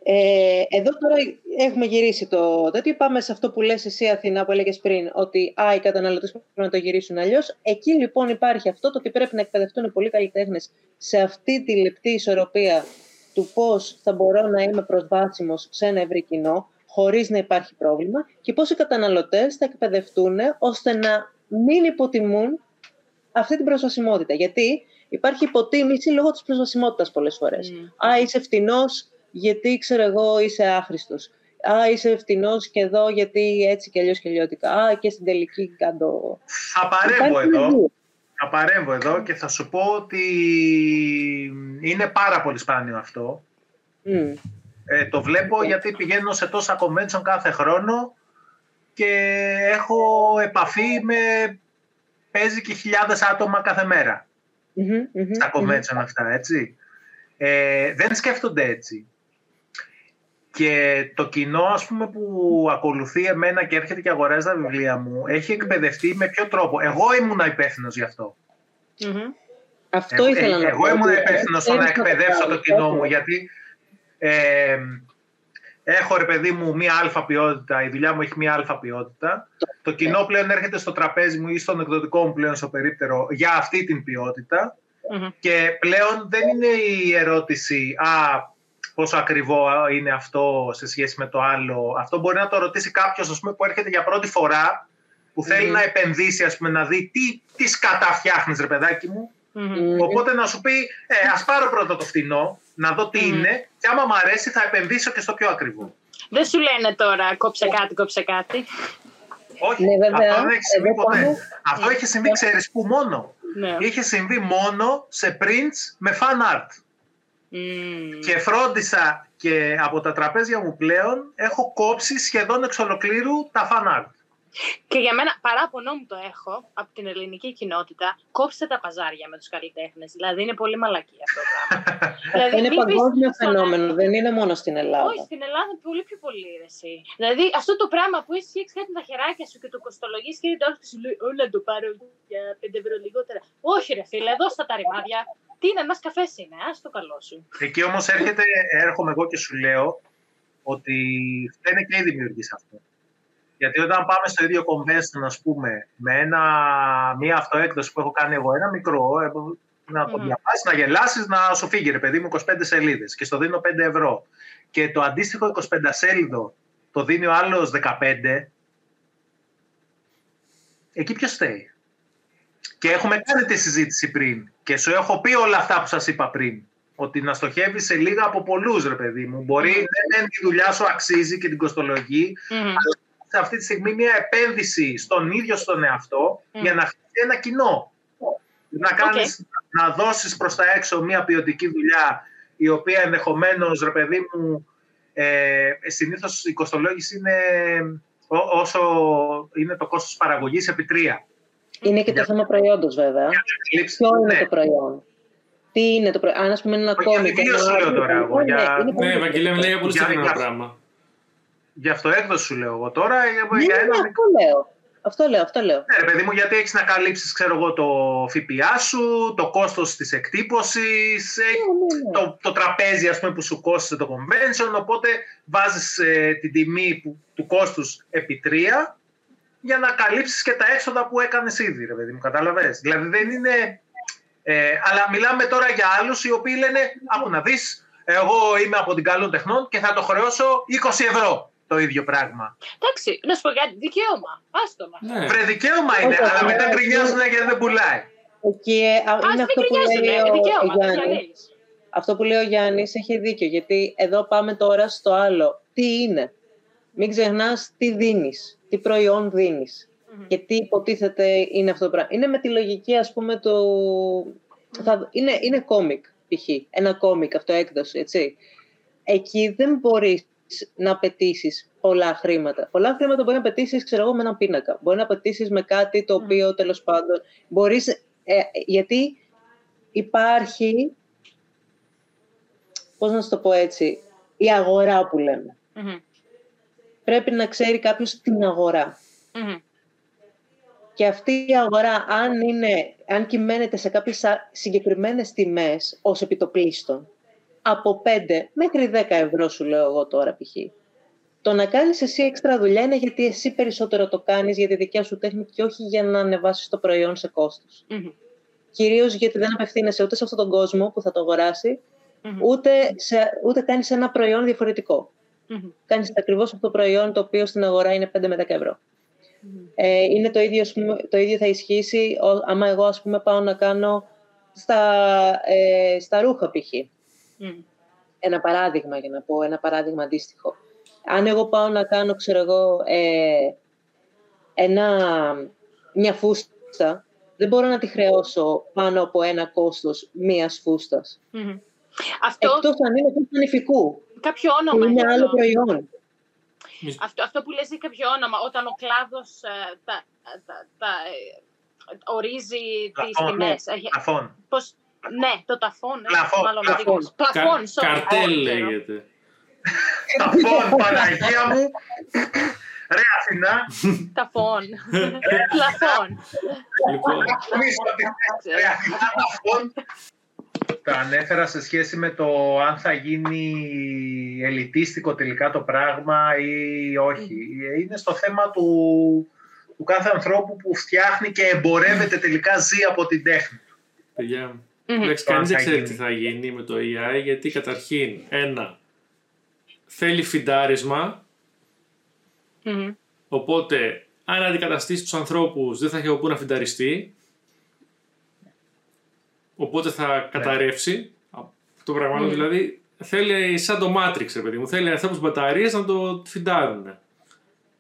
ε, εδώ τώρα έχουμε γυρίσει το τέτοιο. Πάμε σε αυτό που λες εσύ Αθηνά που έλεγες πριν, ότι α, οι καταναλωτές πρέπει να το γυρίσουν αλλιώς. Εκεί λοιπόν υπάρχει αυτό το ότι πρέπει να εκπαιδευτούν οι πολλοί καλλιτέχνες σε αυτή τη λεπτή ισορροπία του πώς θα μπορώ να είμαι προσβάσιμος σε ένα ευρύ κοινό, χωρίς να υπάρχει πρόβλημα και πώς οι καταναλωτές θα εκπαιδευτούν ώστε να μην υποτιμούν αυτή την προσβασιμότητα. Γιατί υπάρχει υποτίμηση λόγω της προσβασιμότητας πολλές φορές. Mm. Α, είσαι φτηνός γιατί, ξέρω εγώ, είσαι άχρηστος. Α, είσαι φτηνός και εδώ γιατί έτσι και αλλιώς και αλλιώτικα. Α, και στην τελική κάτω. Θα παρέμβω εδώ. Θα παρέμβω εδώ και θα σου πω ότι είναι πάρα πολύ σπάνιο αυτό. Ε, το βλέπω γιατί πηγαίνω σε τόσα convention κάθε χρόνο και έχω επαφή με παίζει και χιλιάδες άτομα κάθε μέρα στα convention αυτά, έτσι. Ε, δεν σκέφτονται έτσι. Και το κοινό, ας πούμε, που ακολουθεί εμένα και έρχεται και αγοράζει τα βιβλία μου, έχει εκπαιδευτεί με ποιο τρόπο; Εγώ ήμουν υπεύθυνος γι' αυτό. Αυτό ε, ήθελα να Εγώ ήμουν υπεύθυνος στο να εκπαιδεύσω το κοινό μου, γιατί ε, έχω ρε παιδί μου μία αλφα ποιότητα, η δουλειά μου έχει μία αλφα ποιότητα. Το κοινό πλέον έρχεται στο τραπέζι μου ή στον εκδοτικό μου πλέον στο περίπτερο για αυτή την ποιότητα. Και πλέον δεν είναι η ερώτηση «Α, πόσο ακριβό είναι αυτό σε σχέση με το άλλο». Αυτό μπορεί να το ρωτήσει κάποιος που έρχεται για πρώτη φορά, που θέλει να επενδύσει, ας πούμε, να δει τι, τι σκατά φτιάχνεις, ρε παιδάκι μου. Οπότε να σου πει, ε, ας πάρω πρώτα το φθηνό, να δω τι είναι και άμα μου αρέσει θα επενδύσω και στο πιο ακριβό. Δεν σου λένε τώρα κόψε κάτι, κόψε κάτι. Όχι, ναι, αυτό δεν έχει συμβεί ποτέ. Αυτό είχε συμβεί, ξέρεις που μόνο. Ναι. Είχε συμβεί μόνο σε prints με fan art. Και φρόντισα και από τα τραπέζια μου πλέον έχω κόψει σχεδόν εξ ολοκλήρου τα fan art. Και για μένα, παράπονο μου το έχω από την ελληνική κοινότητα. Κόψτε τα παζάρια με τους καλλιτέχνες. Δηλαδή είναι πολύ μαλακή αυτό το πράγμα. δηλαδή, είναι παγκόσμιο φαινόμενο, δεν είναι μόνο στην Ελλάδα. Όχι, στην Ελλάδα είναι πολύ πιο πολύ ρεσί. Δηλαδή αυτό το πράγμα που εσύ έχεις κάτι με τα χεράκια σου και το κοστολογείς και είναι τώρα σου λέει Όλα το πάρω για 5 ευρώ λιγότερα. Όχι, ρε φίλε, εδώ στα τα ρημάδια. Τι είναι, ένας καφές είναι, ας το καλό σου. Εκεί όμως έρχεται, έρχομαι εγώ και σου λέω ότι φταίνε και οι δημιουργοί σε αυτό. Γιατί όταν πάμε στο ίδιο convention, ας πούμε, με ένα, μία αυτοέκδοση που έχω κάνει εγώ, ένα μικρό, ε, να το διαβάσεις, να γελάσεις, να σου φύγει, ρε παιδί μου, 25 σελίδες και στο δίνω 5 ευρώ. Και το αντίστοιχο 25 σέλιδο το δίνει ο άλλος 15. Εκεί ποιος φταίει; Και έχουμε κάνει τη συζήτηση πριν και σου έχω πει όλα αυτά που σας είπα πριν. Ότι να στοχεύεις σε λίγα από πολλούς, ρε παιδί μου. Μπορεί mm. δεν τη δουλειά σου αξίζει και την κοστολογή, αλλά αυτή τη στιγμή μια επένδυση στον ίδιο στον εαυτό για να χτίσει ένα κοινό. Να, κάνεις, να δώσεις προς τα έξω μια ποιοτική δουλειά η οποία ενδεχομένως, ρε παιδί μου, ε, συνήθως η κοστολόγηση είναι όσο είναι το κόστος παραγωγής επί τρία. Είναι και το θέμα προϊόντος βέβαια. Ποιο είναι ναι. το προϊόν; Τι είναι το προϊόν; Αν ας πούμε ένα κόμικ. Για σου λέω τώρα εγώ. Ναι, Ευαγγελία, μιλάει για πολύ συγκεκριμένο πράγμα. Γι' αυτό έκδοση σου λέω εγώ τώρα. Ναι, για ένα... αυτό λέω. Αυτό λέω, αυτό λέω. Ναι, παιδί μου, γιατί έχεις να καλύψεις, ξέρω εγώ, το ΦΠΑ σου, το κόστος της εκτύπωσης, ναι, ναι, το, το τραπέζι ας πούμε, που σου κόστησε το convention. Οπότε βάζεις ε, την τιμή που, του κόστους επί τρία για να καλύψεις και τα έξοδα που έκανες ήδη, ρε παιδί μου, κατάλαβες; Δηλαδή δεν είναι. Ε, αλλά μιλάμε τώρα για άλλους οι οποίοι λένε: Άκου να δεις, εγώ είμαι από την καλών τεχνών και θα το χρεώσω 20 ευρώ το ίδιο πράγμα. Εντάξει, να σου πω κάτι, δικαίωμα. Άστο μα. Ναι. Βρε, δικαίωμα είναι, αλλά μετά γκρινιάζουν γιατί δεν πουλάει. Εκεί είναι αυτό που λέει ο, Γιάννης. Αυτό που λέει ο Γιάννης έχει δίκιο, γιατί εδώ πάμε τώρα στο άλλο. Τι είναι; Μην ξεχνάς τι δίνεις, τι προϊόν δίνεις και τι υποτίθεται είναι αυτό το πράγμα. Είναι με τη λογική, ας πούμε, το... Θα... Είναι, είναι κόμικ, π.χ. Ένα κόμικ, αυτό έκδοση, έτσι. Εκεί δεν μπορείς να απαιτήσεις πολλά χρήματα. Πολλά χρήματα μπορεί να απαιτήσεις, ξέρω εγώ, με ένα πίνακα. Μπορεί να απαιτήσεις με κάτι το οποίο τέλος πάντων μπορείς. Ε, γιατί υπάρχει. Πώς να σου το πω έτσι, η αγορά που λεμε Πρέπει να ξέρει κάποιος την αγορα Και αυτή η αγορά, αν, είναι, αν κυμαίνεται σε κάποιες α- συγκεκριμένες τιμές ως επιτοπλίστων, από 5 μέχρι 10 ευρώ σου λέω εγώ τώρα π.χ. Το να κάνεις εσύ έξτρα δουλειά είναι γιατί εσύ περισσότερο το κάνεις για τη δικιά σου τέχνη και όχι για να ανεβάσεις το προϊόν σε κόστος. Μμμ. Κυρίως γιατί δεν απευθύνεσαι ούτε σε αυτόν τον κόσμο που θα το αγοράσει, Μμμ. ούτε, σε, ούτε κάνεις ένα προϊόν διαφορετικό. Μμμ. Κάνεις ακριβώς αυτό το προϊόν το οποίο στην αγορά είναι 5 με 10 ευρώ. Μμμ. Ε, είναι το ίδιο, ας πούμε, το ίδιο θα ισχύσει ο- άμα εγώ ας πούμε, πάω να κάνω στα, ε, στα ρούχα π.χ. Μμμ. Ένα παράδειγμα για να πω, ένα παράδειγμα αντίστοιχο. Αν εγώ πάω να κάνω, ξέρω εγώ, ε, ένα, μια φούστα, δεν μπορώ να τη χρεώσω πάνω από ένα κόστος μίας φούστας. Μμμ. Αυτό Εκτός αν είναι φούστα νηφικού, κάποιο που όνομα είναι έχει άλλο αυτό. προϊόν. Αυτό, αυτό που λες έχει κάποιο όνομα, όταν ο κλάδος ε, τα, τα, τα, ε, ορίζει τις Πλαφόν, τιμές. Έχει- Πλαφόν. πώς, ναι, το ταφόν. ε, Πλαφόν, μάλλον πλαφόν. δικός. Πλαφόν, Κα- sorry. καρτέλ δεν ξέρω. λέγεται. Πλαφόν, Παναγία μου. Ρε Αθηνά, Ταφόν. Πλαφόν. Λοιπόν, νομίζω ότι ρε Αθηνά πλαφόν. Τα ανέφερα σε σχέση με το αν θα γίνει ελιτίστικο τελικά το πράγμα ή όχι. Είναι στο θέμα του, του κάθε ανθρώπου που φτιάχνει και εμπορεύεται τελικά ζει από την τέχνη. παιδιά, Μμμ. εντάξει, Το αν κανείς δεν θα ξέρει γίνει. τι θα γίνει με το AI, γιατί καταρχήν, ένα, θέλει φιντάρισμα, Μμμ. οπότε αν αντικαταστήσει τους ανθρώπους δεν θα έχει από πού να φινταριστεί, οπότε θα καταρρεύσει. Το πράγμα Μμμ. δηλαδή θέλει σαν το Matrix, ρε παιδί μου, θέλει ανθρώπους μπαταρίες να το φιντάρουν.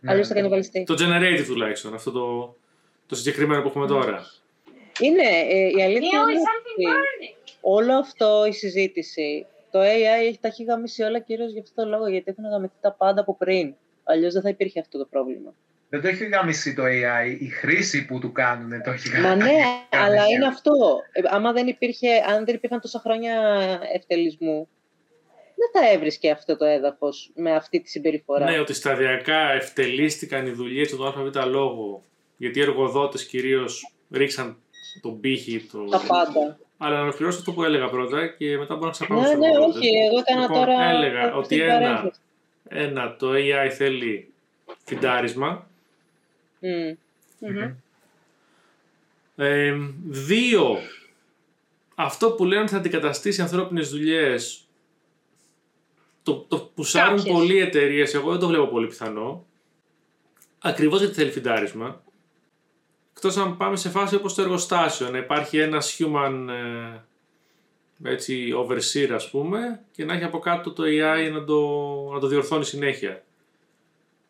Ναι. Αλλιώς θα κανιβαλιστεί. Το generative τουλάχιστον, αυτό το, το συγκεκριμένο που έχουμε τώρα. Είναι, ε, η αλήθεια Neil, είναι is something ότι burning. όλο αυτό η συζήτηση, το AI έχει, τα έχει γαμίσει όλα κυρίως για αυτό το λόγο, γιατί έχουν γαμηθεί τα πάντα από πριν. Αλλιώς δεν θα υπήρχε αυτό το πρόβλημα. Δεν το έχει γαμίσει το AI, η χρήση που του κάνουν το έχει Μα ναι, αλλά γαμίσει. είναι αυτό. Ε, άμα δεν υπήρχε, αν δεν υπήρχαν τόσα χρόνια ευτελισμού, δεν θα έβρισκε αυτό το έδαφος με αυτή τη συμπεριφορά. Ναι, ότι σταδιακά ευτελίστηκαν οι δουλειές του ΑΒ λόγο. Γιατί οι εργοδότες κυρίως ρίξαν τον πύχη. Το... Τα πάντα. Αλλά να ολοκληρώσω αυτό που έλεγα πρώτα και μετά μπορώ να ξαναπάω Ναι, στους ναι, εργοδότες. όχι. Εγώ έκανα Λοιπόν, τώρα. έλεγα αυτή ότι την ένα, παρένθεση. ένα, το AI θέλει φιντάρισμα. Μμ. Μμμ. Ε, δύο, αυτό που λένε ότι θα αντικαταστήσει ανθρώπινες δουλειές το, το πουσάρουν Κάποιες. πολλοί εταιρείες, εγώ δεν το βλέπω πολύ πιθανό. Ακριβώς γιατί θέλει φιντάρισμα. Εκτός αν πάμε σε φάση όπως το εργοστάσιο, να υπάρχει ένας human ε, έτσι, overseer ας πούμε και να έχει από κάτω το AI να το, να το διορθώνει συνέχεια.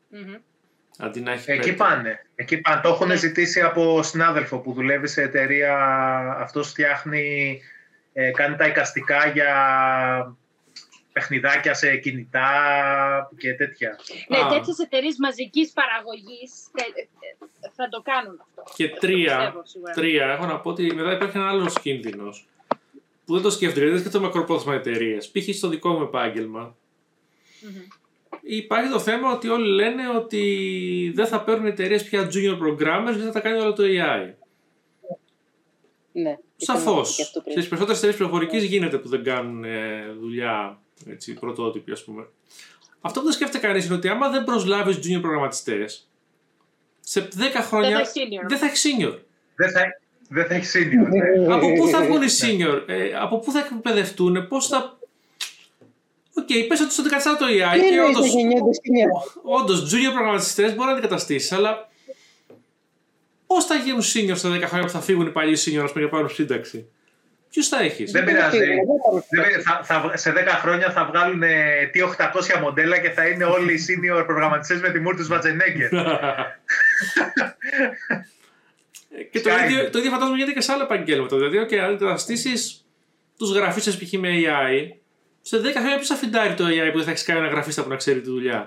Μμμ. Αντί να έχει Εκεί πέντε. πάνε. Εκεί πάνε. Το έχουν Ναι. ζητήσει από συνάδελφο που δουλεύει σε εταιρεία. Αυτός φτιάχνει, ε, κάνει τα εικαστικά για παιχνιδάκια σε κινητά και τέτοια. Ναι, Α. τέτοιες εταιρείες μαζικής παραγωγής θα το κάνουν αυτό. Και Το τρία, πιστεύω σίγουρα. τρία, έχω να πω ότι μετά υπάρχει ένα άλλος κίνδυνος που δεν το σκέφτομαι, γιατί δεν σκέφτομαι μακροπρόθεσμα εταιρείες. Π.χ. στο δικό μου επάγγελμα. Μμμ. Υπάρχει το θέμα ότι όλοι λένε ότι δεν θα παίρνουν εταιρείες πια junior programmers γιατί θα τα κάνει όλο το AI. Ναι. Σαφώς. Και αυτό πριν. Στις περισσότερες εταιρείες πληροφορικής γίνεται που δεν κάνουν ε, δουλειά έτσι, πρωτότυπη, ας πούμε. Αυτό που δεν σκέφτεται κανείς είναι ότι άμα δεν προσλάβεις junior προγραμματιστές, σε 10 χρόνια Δεν θα έχει senior. δεν θα έχεις senior. Δεν θα, δεν θα έχεις senior. ναι. από πού θα βγουν οι senior, ε, από πού θα εκπαιδευτούν, πώς θα. OK, okay, πες ότι στο αντικαθιστά το AI Τι και εννοείς όντως, θα γεννιόνται senior? όντως junior προγραμματιστές μπορεί να αντικαταστήσει, αλλά πώς θα γίνουν senior στα 10 χρόνια που θα φύγουν οι παλιοί senior ας πούμε, για πάρουν σύνταξη; Ποιους θα έχεις; Δεν πειράζει. Δεν θα- Δεν- θα, θα, σε 10 χρόνια θα βγάλουν ε, T800 μοντέλα και θα είναι όλοι οι senior προγραμματιστές με τη μούρ τους Σβατζενέγκερ. και το Skype. ίδιο, το ίδιο φαντάζομαι γίνεται και σε άλλα επαγγέλματα. Δηλαδή, okay, αν αντικαταστήσει τους γραφίστε π.χ. με AI, σε 10 χρόνια ποιος θα φιντάρει το AI που δεν θα έχεις κανένα γραφίστα που να ξέρει τη δουλειά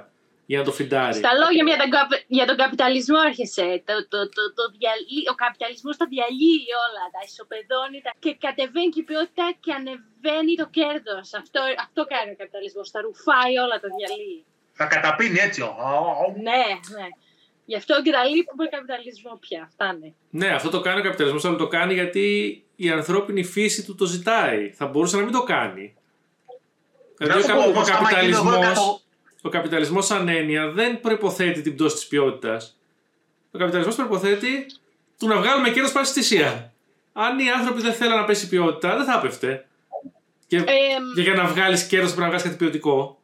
για να το φιντάρει; Στα λόγια για τον, καπ- για τον καπιταλισμό έρχεσαι. Το, το, το, το διαλύει- ο καπιταλισμός τα διαλύει όλα, τα ισοπεδώνει τα... και κατεβαίνει και η ποιότητα και ανεβαίνει το κέρδος. Αυτό, αυτό κάνει ο καπιταλισμός, τα ρουφάει όλα, τα διαλύει. θα καταπίνει έτσι. ο, ο, ο. Ναι, ναι. Γι' αυτό εγκαταλείπουμε καπιταλισμό πια. Φτάνει. Ναι, αυτό το κάνει ο καπιταλισμός, αλλά το κάνει γιατί η ανθρώπινη φύση του το ζητάει. Θα μπορούσε να μην το κάνει. Δηλαδή, Να σου πω, ο, όμως, άμα γίνω εγώ καπιταλισμός, καθο- ο καπιταλισμός σαν έννοια δεν προποθέτει την πτώση της ποιότητας. Ο καπιταλισμός προποθέτει του να βγάλουμε κέρδος πάση στη θυσία. Αν οι άνθρωποι δεν θέλουν να πέσει η ποιότητα, δεν θα έπεφτε. Και, Ε, και για να βγάλεις κέρδος πρέπει να βγάλεις κάτι ποιοτικό.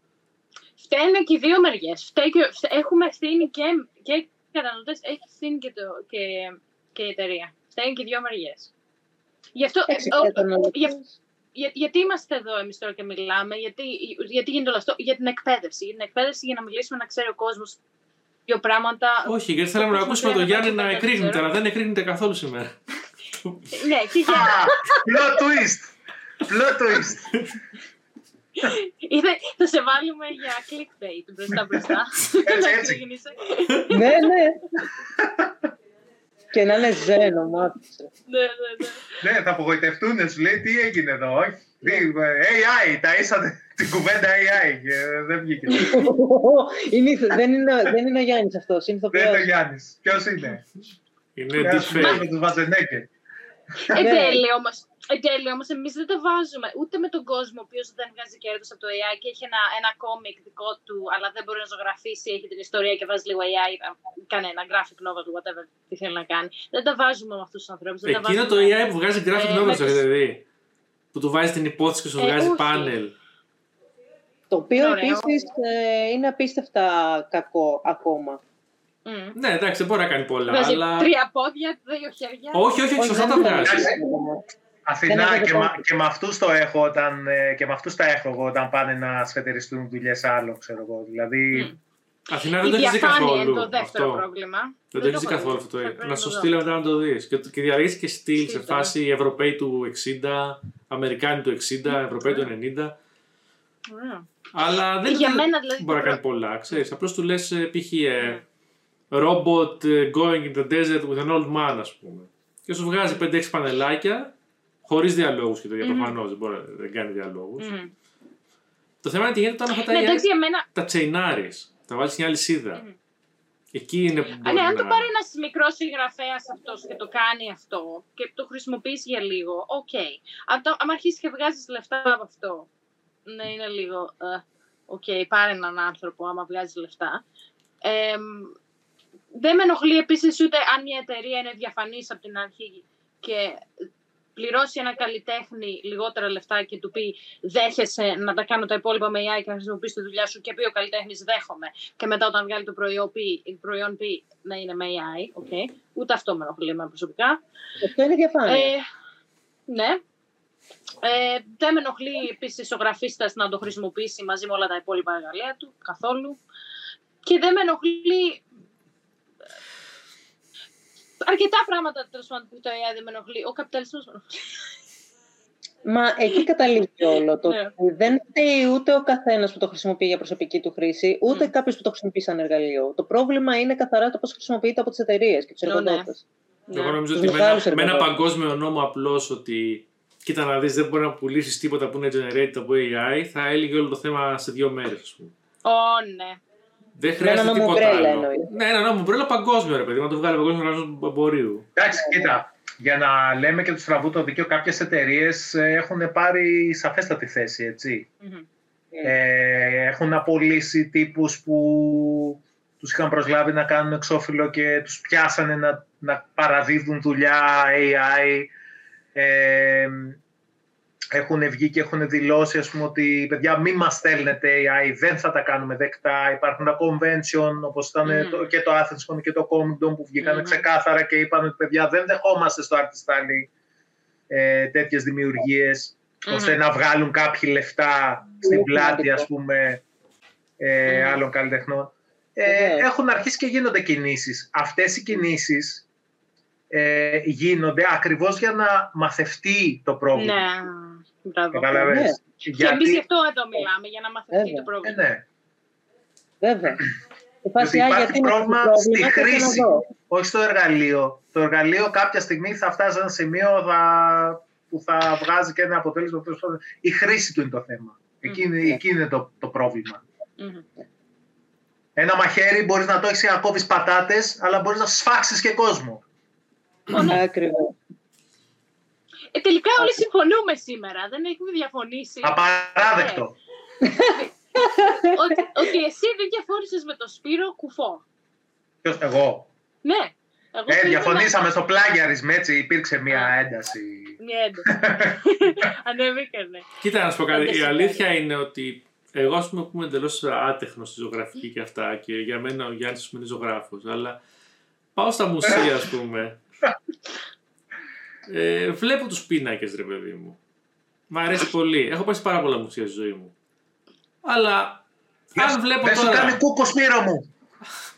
φταίνε και οι δύο μεριές. Έχουμε ευθύνη και, και οι καταναλωτές, έχει ευθύνη και, το, και, και η εταιρεία. Φταίνε και οι δύο μεριές. Γι' αυτό. Εντάξει, ε, ο- καταναλωτές. για- για- γιατί είμαστε εδώ εμείς τώρα και μιλάμε, γιατί, γιατί γίνεται όλο αυτό, για την εκπαίδευση. Για την εκπαίδευση για να μιλήσουμε, να ξέρει ο κόσμος δύο πράγματα. Όχι, γιατί θέλαμε να Πώς ακούσουμε δεν τον Γιάννη να ξέρω. εκρήγνεται, αλλά δεν εκρήγνεται καθόλου σήμερα. Ναι, και για. Α, plot twist. Plot twist. Είδε, θα σε βάλουμε για clickbait μπροστά μπροστά. Έτσι, Να έτσι. κρίνεσαι. ναι, ναι. Και να είναι ζένο, μ' άκουσε. Ναι, ναι, ναι. Ναι, θα απογοητευτούν, σου λέει τι έγινε εδώ, όχι; Τι, AI, ταΐσατε την κουβέντα AI και δεν βγήκε. είναι, η- δεν, είναι, δεν είναι ο Γιάννης αυτός, είναι Δεν είναι ο ηθοποιός. Γιάννης. Ποιος είναι; Είναι Ένα σου deepfake. Με τους Βαζενέκε. Εν Ναι. τέλει όμως, εν τέλει όμως, εμείς δεν το βάζουμε ούτε με τον κόσμο ο οποίος δεν βγάζει κέρδος από το AI και έχει ένα, ένα κόμικ δικό του, αλλά δεν μπορεί να ζωγραφίσει, έχει την ιστορία και βάζει λίγο AI, κάνει ένα graphic novel, whatever, τι θέλει να κάνει. Δεν τα βάζουμε με αυτούς τους ανθρώπους. δεν τα Εκείνο το βάζουμε- AI που βγάζει graphic Ε, novel, με το τις- έχετε δει. Που του βάζει την υπόθεση και σου Ε, βγάζει όχι. πάνελ. Το οποίο Ωραίο. επίσης ε, είναι απίστευτα κακό ακόμα. Μμ. Ναι, εντάξει, δεν μπορεί να κάνει πολλά, Βγάζει αλλά. τρία πόδια, δύο χέρια. Όχι, όχι, όχι, σωστά δεν τα είναι βγάζει. κακό. Αθηνά Δεν και, έχω μα, δει. και με αυτούς το έχω όταν, ε, και με αυτούς τα έχω εγώ όταν πάνε να σφετεριστούν δουλειές άλλο, ξέρω εγώ. Δηλαδή, Μμ. Αθηνά Η δεν το έχεις δει διαφάνεια καθόλου. είναι το δεύτερο αυτό. πρόβλημα. Δεν το έχεις δει έχω καθόλου δει. αυτό. Θα το πρέπει Να σου το δω. στείλω μετά να το δεις. Και, και διαλέγει και στυλ σε Στείλτε. φάση Ευρωπαίοι του 60, Αμερικάνοι του 60, Ευρωπαίοι του 90. Ωραία. Αλλά δεν Για δεν μένα, δηλαδή, μπορεί να το κάνει πολλά. Ξέρεις, απλώς του λες ε, π.χ. ε, robot ε, going in the desert with an old man, ας πούμε. Και σου βγάζει 5-6 πανελάκια, χωρίς διαλόγους και τέτοια. Μμμ. Προφανώς δεν, μπορεί, δεν κάνει διαλόγους. Μμ. Το θέμα είναι τι γίνεται όταν αυτά Ναι, τα, εντάξει, για μένα τα τσεϊνάρεις. Τα βάλεις σε μια αλυσίδα. Μμμ. Εκεί είναι που Α, μπορεί ναι, αν να... το πάρει ένας μικρός συγγραφέας αυτός και το κάνει αυτό και το χρησιμοποιήσει για λίγο, οκ. Αν, το- αν αρχίσεις και βγάζεις λεφτά από αυτό, ναι, είναι λίγο. ε, Οκ, πάρε έναν άνθρωπο άμα βγάζεις λεφτά. Ε, δεν με ενοχλεί επίσης ούτε αν μια εταιρεία είναι διαφανής από την αρχή και πληρώσει ένα καλλιτέχνη λιγότερα λεφτά και του πει δέχεσαι να τα κάνω τα υπόλοιπα με AI και να χρησιμοποιήσει τη δουλειά σου και πει ο καλλιτέχνης δέχομαι και μετά όταν βγάλει το προϊόν πει, προϊόν πει να είναι με AI, okay. ούτε αυτό με ενοχλεί εμένα προσωπικά. Αυτό είναι διαφάνεια. Ε, ναι. Ε, δεν με ενοχλεί επίσης ο γραφίστας να το χρησιμοποιήσει μαζί με όλα τα υπόλοιπα εργαλεία του καθόλου. Και δεν με ενοχλεί. Αρκετά πράγματα τέλος πάντων που το AI δεν με ενοχλεί. Ο καπιταλισμό με ενοχλεί. Μα εκεί καταλήγει όλο. Το Ναι. ότι δεν φταίει ούτε ο καθένας που το χρησιμοποιεί για προσωπική του χρήση, ούτε Μμ. κάποιος που το χρησιμοποιεί σαν εργαλείο. Το πρόβλημα είναι καθαρά το πώς χρησιμοποιείται από τις εταιρείες και τους Ναι, ναι. εργοδότες. Εγώ νομίζω Τους ότι με μεγάλους ένα, με ένα εργοδότες. παγκόσμιο νόμο απλώς ότι κοίτα να δεις, δεν μπορεί να πουλήσεις τίποτα που είναι generated από AI, θα έλεγε όλο το θέμα σε δύο μέρες, ας πούμε. Ω, ναι. Δεν ένα χρειάζεται νόμο τίποτα ομπρέλα άλλο. εννοείς. Ναι, ένα νόμο ομπρέλα παγκόσμιο, ρε παιδί, να το βγάλει παγκόσμιο οργανισμό εμπορίου. εντάξει, κοίτα, για να λέμε και τους τραβού το δίκαιο, κάποιες εταιρείες έχουν πάρει σαφέστατη θέση, έτσι. Μμμ. Ε, έχουν απολύσει τύπους που τους είχαν προσλάβει να κάνουν εξώφυλλο και τους πιάσανε να, να παραδίδουν δουλειά AI. Ε, έχουν βγει και έχουν δηλώσει ας πούμε, ότι παιδιά μην μας στέλνετε AI, δεν θα τα κάνουμε δεκτά. Υπάρχουν τα convention όπως ήταν Μμμ. το, και το Athens Con και το Comic Con που βγήκαν Μμμ. ξεκάθαρα και είπαν ότι παιδιά δεν δεχόμαστε στο Artist Alley ε, τέτοιες δημιουργίες Μμμ. ώστε να βγάλουν κάποιοι λεφτά στην Είναι πλάτη σημαντικό. ας πούμε ε, Μμμ. άλλων καλλιτεχνών. Ε, Βεβαίως. έχουν αρχίσει και γίνονται κινήσεις. Αυτές οι κινήσεις ε, γίνονται ακριβώς για να μαθευτεί το πρόβλημα. Ναι. Μπράβο. Καταλαβες. Ναι. Και εμείς Γιατί, γι' αυτό εδώ μιλάμε, για να μαθευτεί Βέβαια. το ε, πρόβλημα. ναι. Βέβαια. Η φάση, Γιατί «Α, υπάρχει γιατί είναι αυτό το πρόβλημα στη πρόβλημα, κάτσε να χρήση. δω». όχι στο εργαλείο. Το εργαλείο κάποια στιγμή θα φτάσει σε ένα σημείο θα, που θα βγάζει και ένα αποτέλεσμα. τέλος πάντων. Η χρήση του είναι το θέμα. Εκεί, είναι- Ναι. εκεί είναι το, το πρόβλημα. Μμμ. Ένα μαχαίρι μπορείς να το έχεις για να κόβεις πατάτες, αλλά μπορείς να σφάξεις και κόσμο. Ακριβώς. Ε, τελικά όλοι συμφωνούμε σήμερα. Δεν έχουμε διαφωνήσει. Απαράδεκτο. ότι, ότι εσύ δεν διαφώνησες με το Σπύρο κουφό. Ποιος, εγώ; Ναι. Εγώ Ε, ήθελα- διαφωνήσαμε στο πλάγιαρισμα, έτσι υπήρξε μια ένταση. Μια ένταση. Ανέβηκανε. Κοίτα να σου πω κάτι. Η Φανταστικά. αλήθεια είναι ότι εγώ, ας πούμε, που είμαι εντελώς άτεχνος στη ζωγραφική και αυτά, και για μένα ο Γιάννης, ας πούμε, είναι ζωγράφος. Αλλά πάω στα μουσεία, ας πούμε. Ε, βλέπω τους πίνακες, ρε παιδί μου. Μ' αρέσει πολύ. Έχω πάει σε πάρα πολλά μουσεία στη ζωή μου. Αλλά αν βλέπω Δεν σου τώρα. κάνει κούκο, Σπύρο μου.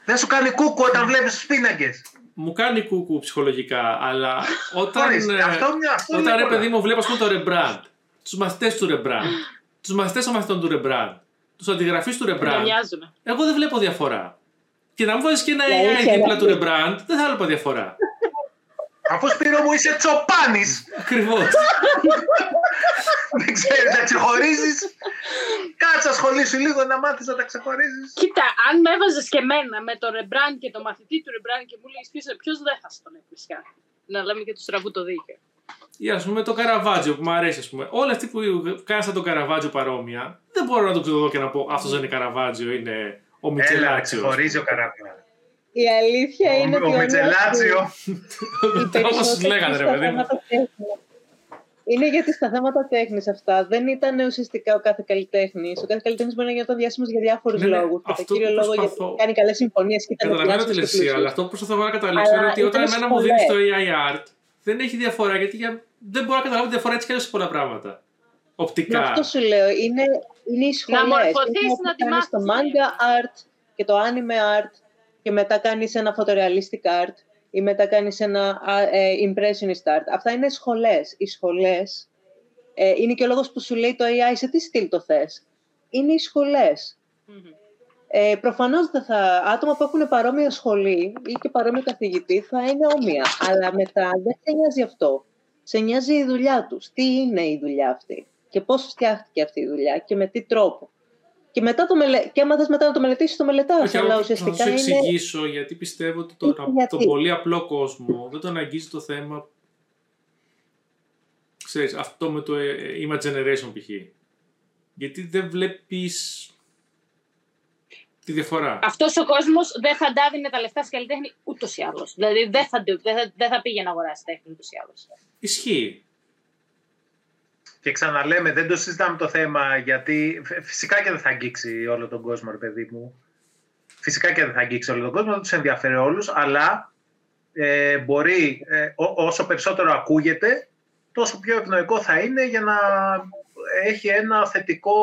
Δεν σου κάνει κούκο όταν βλέπεις τους πίνακες. Μου κάνει κούκου ψυχολογικά, αλλά όταν. Ορίστε, ε, αυτό μια- αυτό όταν είναι ρε πολλά. παιδί μου βλέπω, ας πούμε, το Rembrandt, τους μαθητές του Rembrandt, τους μαθητές των μαθητών του Rembrandt, τους αντιγραφείς του Δεν Rembrandt, μοιάζουμε. εγώ δεν βλέπω διαφορά. Και να μου βάζει και ένα Η AI αλήθεια δίπλα είναι του αυτή. Rembrandt, δεν θα έβλεπα διαφορά. Αφού Σπύρο μου είσαι τσοπάνης. Ακριβώς. Δεν ξέρεις να ξεχωρίζεις. Κάτσε ασχολήσου λίγο να μάθεις να τα ξεχωρίζεις. Κοίτα, αν με έβαζες και εμένα με το Ρεμπράντ και το μαθητή του Ρεμπράντ και μου λέει ποιος δεν θα στον έπλησκα. Να λέμε και τους στραβού το δίκαιο. Ή ας πούμε το Καραβάτζιο που μου αρέσει, ας πούμε. Όλοι αυτοί που κάνουν το Καραβάτζιο παρόμοια, δεν μπορώ να το δω και να πω αυτός δεν είναι Καραβάτζιο, είναι ο Έλα, Μιτσελάτσιος. ξεχωρίζει ο καράβια. Η αλήθεια είναι Ο, ότι ο Μιτσελάτσιο. οι Όπως περισσότεροι λέγανε, ρε στα παιδί μου. θέματα τέχνης. Είναι γιατί στα θέματα τέχνης αυτά δεν ήταν ουσιαστικά ο κάθε καλλιτέχνης. Ο κάθε καλλιτέχνης μπορεί να γίνει διάσημο για διάφορους Ναι, ναι, λόγους. Κατά αυτό κύριο που λόγο προσπαθώ- γιατί κάνει καλές συμφωνίες και ήταν Καταλαβαίνω τη διάσημος και λεσία, αλλά πλούσιος. αυτό που προσπαθώ εγώ να καταλήξω Αλλά είναι ότι όταν ήταν εμένα μου δίνεις σχολές. το AI art, δεν έχει διαφορά γιατί για... δεν μπορώ να καταλάβω τη διαφορά έτσι κι αλλιώς σε πολλά πράγματα. Μα Οπτικά. αυτό σου λέω. Είναι, είναι οι σχολές. μορφωθείς, Είναι να όπου τη κάνεις μάθεις, το ναι. manga art και το anime art και μετά κάνεις ένα photorealistic art ή μετά κάνεις ένα α, ε, impressionist art. Αυτά είναι σχολές. Οι σχολές ε, είναι και ο λόγος που σου λέει το AI σε τι στυλ το θες. Είναι οι σχολές. Ε, προφανώς δεν θα, άτομα που έχουν παρόμοια σχολή ή και παρόμοιο καθηγητή θα είναι όμοια. Αλλά μετά δεν σε νοιάζει αυτό. Σε νοιάζει η δουλειά τους. Τι είναι η δουλειά αυτή και πώς φτιάχτηκε αυτή η δουλειά και με τι τρόπο. Και, μετά το μελε... και άμα θες μετά να το μελετήσεις, το μελετάς. Όχι, αλλά εγώ ουσιαστικά θα σου είναι... εξηγήσω γιατί πιστεύω ότι το, Γιατί; το πολύ απλό κόσμο δεν τον αγγίζει το θέμα. Ξέρεις, αυτό με το ε, ε, image generation π.χ. Γιατί δεν βλέπεις τη διαφορά. Αυτός ο κόσμος δεν θα αντάδυνε τα λεφτά σε καλλιτέχνης ούτως ή άλλως. Δηλαδή δεν θα, δεν θα, δεν θα πήγε να αγοράσει τέχνη ούτως ή άλλως. Ισχύει. Και ξαναλέμε, δεν το συζητάμε το θέμα γιατί φ- φυσικά και δεν θα αγγίξει όλο τον κόσμο, ρε παιδί μου. Φυσικά και δεν θα αγγίξει όλο τον κόσμο, δεν τους ενδιαφέρει όλους, αλλά ε, μπορεί ε, ό- όσο περισσότερο ακούγεται, τόσο πιο ευνοϊκό θα είναι για να έχει ένα θετικό,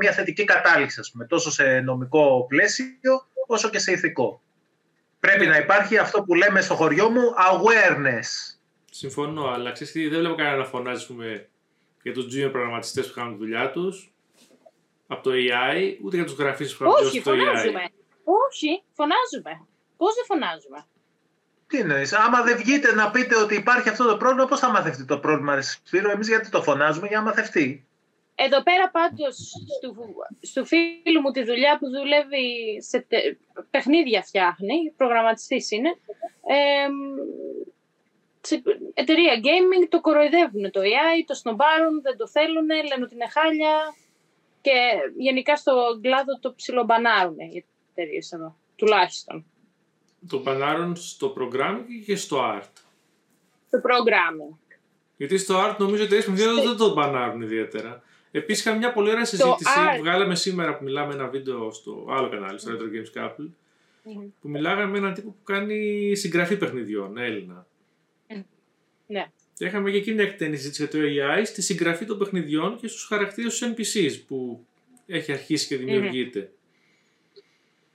μια θετική κατάληξη, ας πούμε, τόσο σε νομικό πλαίσιο, όσο και σε ηθικό. Πρέπει Ναι. να υπάρχει αυτό που λέμε στο χωριό μου, awareness. Συμφωνώ, αλλά ξέρεις τι, δεν βλέπω κανένα να φωνάζει ας πούμε, για τους junior προγραμματιστές που κάνουν τη δουλειά τους από το AI, ούτε για τους γραφείς που Όχι, από το AI. φωνάζουμε. Όχι, φωνάζουμε. Πώς δεν φωνάζουμε; Τι εννοείς, άμα δεν βγείτε να πείτε ότι υπάρχει αυτό το πρόβλημα, πώς θα μαθευτεί το πρόβλημα, ρε Σπύρο, εμείς γιατί το φωνάζουμε για να μαθευτεί; Εδώ πέρα πάντως στο, στο φίλο μου τη δουλειά που δουλεύει σε τε- παιχνίδια φτιάχνει, προγραμματιστής είναι, ε, σε εταιρεία gaming το κοροϊδεύουν το AI, το σνομπάρουν, δεν το θέλουν, λένε ότι είναι χάλια και γενικά στο κλάδο το ψιλομπανάρουν οι εταιρείες εδώ, τουλάχιστον. Το μπανάρουν στο programming και στο art; Το programming. Γιατί στο art νομίζω ότι οι δεν, δεν το μπανάρουν ιδιαίτερα. Επίσης, είχαμε μια πολύ ωραία συζήτηση art. που βγάλαμε σήμερα που μιλάμε ένα βίντεο στο άλλο κανάλι, στο Retro Games Couple, που μιλάγαμε με έναν τύπο που κάνει συγγραφή παιχνιδιών, Έλληνα. Ναι. Και είχαμε και εκεί μια εκτενή συζήτηση για το AI στη συγγραφή των παιχνιδιών και στους χαρακτήρες του NPCs που έχει αρχίσει και δημιουργείται.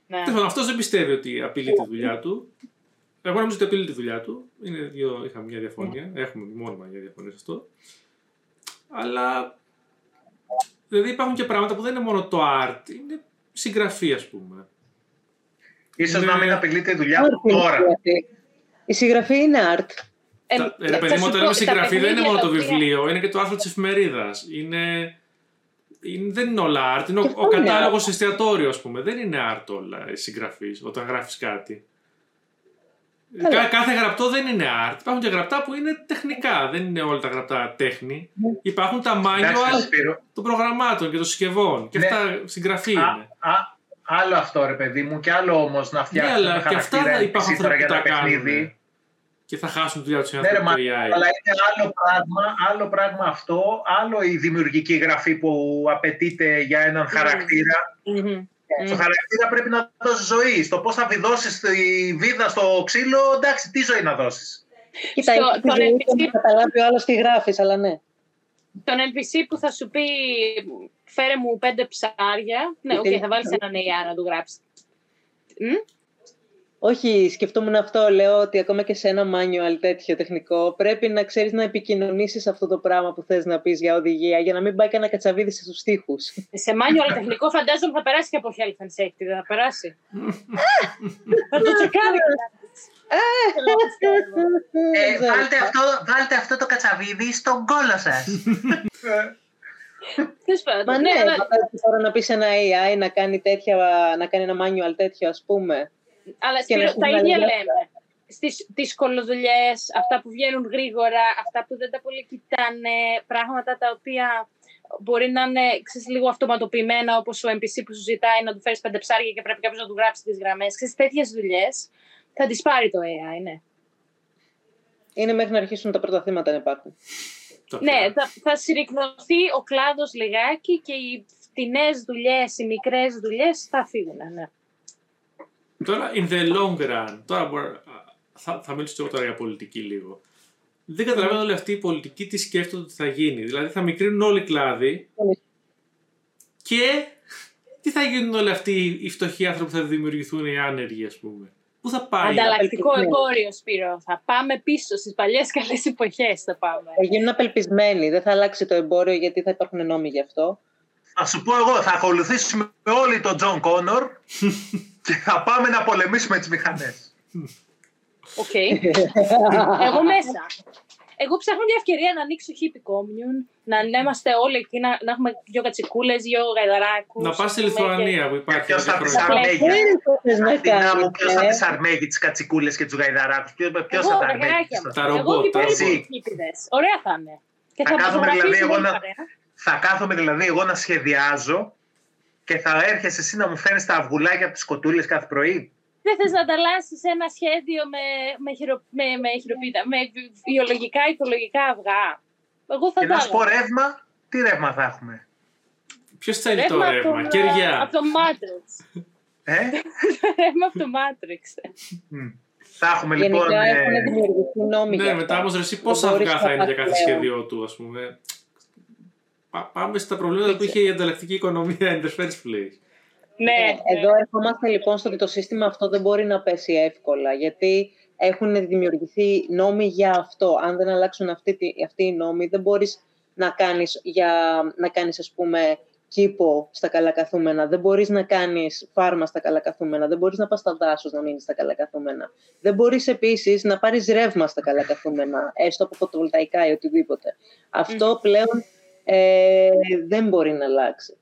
ναι. Mm-hmm. Αυτός δεν πιστεύει ότι απειλεί τη δουλειά του. Εγώ νομίζω ότι απειλεί τη δουλειά του. Είναι δύο, είχαμε μια διαφωνία. Έχουμε μόνιμα μια διαφωνία σε αυτό. Αλλά. Δηλαδή υπάρχουν και πράγματα που δεν είναι μόνο το art, είναι συγγραφή, ας πούμε. Ίσως Ναι. να μην απειλείται η δουλειά Art του είναι τώρα. συγγραφή. Η συγγραφή είναι art. Ε, Τα- ρε θα παιδί μου, σου όταν πω, λέμε τα συγγραφή δεν είναι παιχνίδια μόνο τα το οποία- βιβλίο, είναι και το άρθρο της εφημερίδας. Είναι είναι- δεν είναι όλα art. Είναι Και ο, αυτό ο είναι κατάλογο εστιατόριο, ας πούμε. Δεν είναι art όλα οι συγγραφείς όταν γράφεις κάτι. Καλά. Κα- κάθε γραπτό δεν είναι art. Υπάρχουν και γραπτά που είναι τεχνικά. Δεν είναι όλα τα γραπτά τέχνη. Ναι. Υπάρχουν τα Εντάξει, manual Σπύρο, των προγραμμάτων και των συσκευών. Και Ναι. αυτά συγγραφή Α, είναι. α, άλλο αυτό ρε παιδί μου και άλλο όμως να φτιάξεις Ναι, αλλά ένα και αυτά χαρακτήρα υπάρχουν NPC τώρα άνθρωποι για που ένα τα κάνουν. παιχνίδι. Και θα χάσουν τη δουλειά τους οι Ναι, ρε, άνθρωποι μα, του AI. αλλά είναι άλλο πράγμα, άλλο πράγμα αυτό, άλλο η δημιουργική γραφή που απαιτείται για έναν χαρακτήρα. Μμμ. Στο χαρακτήρα πρέπει να δώσεις ζωή. Στο πώς θα δώσει τη βίδα στο ξύλο, εντάξει, τι ζωή να δώσεις. Κοίτα, Στο- έχει τη τον ζωή του NPC να καταλάβει ο άλλος τι γράφεις, αλλά ναι. Τον NPC που θα σου πει φέρε μου πέντε ψάρια. Ναι, οκ, Γιατί- θα βάλεις έναν AI να του γράψεις. Μμ; Όχι, σκεφτόμουν αυτό. Λέω ότι ακόμα και σε ένα manual τέτοιο τεχνικό πρέπει να ξέρεις να επικοινωνήσεις αυτό το πράγμα που θες να πεις για οδηγία για να μην πάει κανένα κατσαβίδι στους τοίχους. Σε manual τεχνικό φαντάζομαι θα περάσει και από health and safety, δεν θα περάσει. θα το τσεκάρει. Ε, βάλτε, αυτό, βάλτε αυτό το κατσαβίδι στον κόλο σας. Τέλος πάντων, Μα ναι, ναι, αλλά- φαντάζεσαι τώρα να πεις ένα AI να κάνει, τέτοια, να κάνει ένα manual τέτοιο, ας πούμε. Αλλά Και να Σπύρο, έχουν τα βάλει ίδια διάφορα. λέμε. Στις δυσκολοδουλειές, αυτά που βγαίνουν γρήγορα, αυτά που δεν τα πολύ κοιτάνε, πράγματα τα οποία μπορεί να είναι ξέρεις, λίγο αυτοματοποιημένα, όπως ο NPC που σου ζητάει να του φέρεις πέντε ψάρια και πρέπει κάποιος να του γράψει τις γραμμές. Ξέρεις, τέτοιες δουλειές θα τις πάρει το AI, ναι. Είναι μέχρι να αρχίσουν τα πρώτα θύματα να υπάρχουν. Το Ναι, πια. θα, θα συρρυκνωθεί ο κλάδος λιγάκι και οι φτηνές δουλειές, οι μικρές δουλειές θα φύγουν, ναι. Τώρα, in the long run, τώρα μπορώ- θα, θα μιλήσω και εγώ τώρα για πολιτική λίγο. Δεν καταλαβαίνω όλοι αυτοί οι πολιτικοί τι σκέφτονται ότι θα γίνει. Δηλαδή θα μικρύνουν όλοι οι κλάδοι και τι θα γίνουν όλοι αυτοί οι φτωχοί άνθρωποι που θα δημιουργηθούν οι άνεργοι, ας πούμε. Πού θα πάει. Ανταλλακτικό απελπισμένοι. εμπόριο, Σπύρο. Θα πάμε πίσω στις παλιές καλές εποχές θα πάμε. Θα γίνουν απελπισμένοι. Δεν θα αλλάξει το εμπόριο γιατί θα υπάρχουν νόμοι γι' αυτό. Θα σου πω εγώ, θα ακολουθήσουμε όλοι τον Τζον Κόνορ και θα πάμε να πολεμήσουμε τις μηχανές. Οκ. Εγώ μέσα. Εγώ ψάχνω μια ευκαιρία να ανοίξω hippie commune, να είμαστε όλοι εκεί, να, να έχουμε δυο κατσικούλες, δυο γαϊδαράκους. Να πας στη ας πούμε, Λιθουανία που υπάρχει. Ποιος εδώ θα και τις χρόνια. αρμέγει. αρμέγει. Δεν το θες να Αθηνά μου, κάνεις, ποιος θα ε. τις αρμέγει τις κατσικούλες και τους γαϊδαράκους. Ποιος, Εγώ, ποιος θα τα τα αρμέγει. γεράκια μου. Τα Εγώ ρομπότ, τι τα περίπου ρομπότ. χίπηδες. Ωραία θα είναι. Και Θα θα κάθομαι δηλαδή φωτογραφίζουμε εγώ όλη να- παρέα. Θα κάθομαι δηλαδή εγώ να σχεδιάζω και θα έρχεσαι εσύ να μου φέρνεις τα αυγουλάκια από τις κοτούλες κάθε πρωί; Δεν θες να ανταλλάσσεις ένα σχέδιο με, με, χειρο, με, με, χειροποίητα, με βιολογικά, οικολογικά αυγά; Εγώ θα Και τα να σου πω έλεγα. ρεύμα, τι ρεύμα θα έχουμε; Ποιος θέλει το Ρεύμα από ρεύμα, τον, κεριά. Από το Matrix. Ε; Ρεύμα από το Matrix. Μμ. Θα έχουμε λοιπόν... Γενικά ε, έχουν δημιουργηθεί νόμοι Ναι, για μετά αυτά. όμως ρε, εσύ Δεν πόσα μπορείς αυγά να θα είναι για πας κάθε πλέον. σχέδιό του, ας πούμε. Πά- Πάμε στα προβλήματα που είχε η ανταλλακτική οικονομία in the first place. ναι, Ε, Εδώ ερχόμαστε λοιπόν στο ότι το σύστημα αυτό δεν μπορεί να πέσει εύκολα, γιατί έχουν δημιουργηθεί νόμοι για αυτό. Αν δεν αλλάξουν αυτή, τη- αυτοί οι νόμοι, δεν μπορείς να κάνεις, για, να κάνεις ας πούμε, κήπο στα καλακαθούμενα, δεν μπορείς να κάνεις φάρμα στα καλακαθούμενα, δεν μπορείς να πας στα δάσος να μείνεις στα καλακαθούμενα. Δεν μπορείς επίσης να πάρεις ρεύμα στα καλακαθούμενα, έστω από φωτοβολταϊκά ή οτιδήποτε. Αυτό πλέον ε, δεν μπορεί να αλλάξει.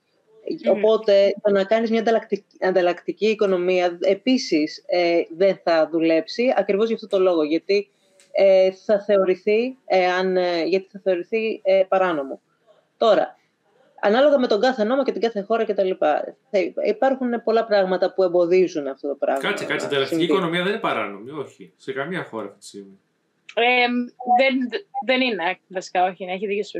Μμμ. Οπότε το να κάνεις μια ανταλλακτική, ανταλλακτική οικονομία επίσης ε, δεν θα δουλέψει ακριβώς για αυτό το λόγο, γιατί ε, θα θεωρηθεί, ε, αν, ε, γιατί θα θεωρηθεί ε, παράνομο. Τώρα, ανάλογα με τον κάθε νόμο και την κάθε χώρα κτλ. θα Υπάρχουν πολλά πράγματα που εμποδίζουν αυτό το πράγμα. Κάτσε, κάτσε. Η να ανταλλακτική συμβεί. οικονομία δεν είναι παράνομη, όχι. Σε καμία χώρα αυτή τη στιγμή. Ε, δεν, δεν είναι βασικά, όχι, ναι, έχει δίκιο σου.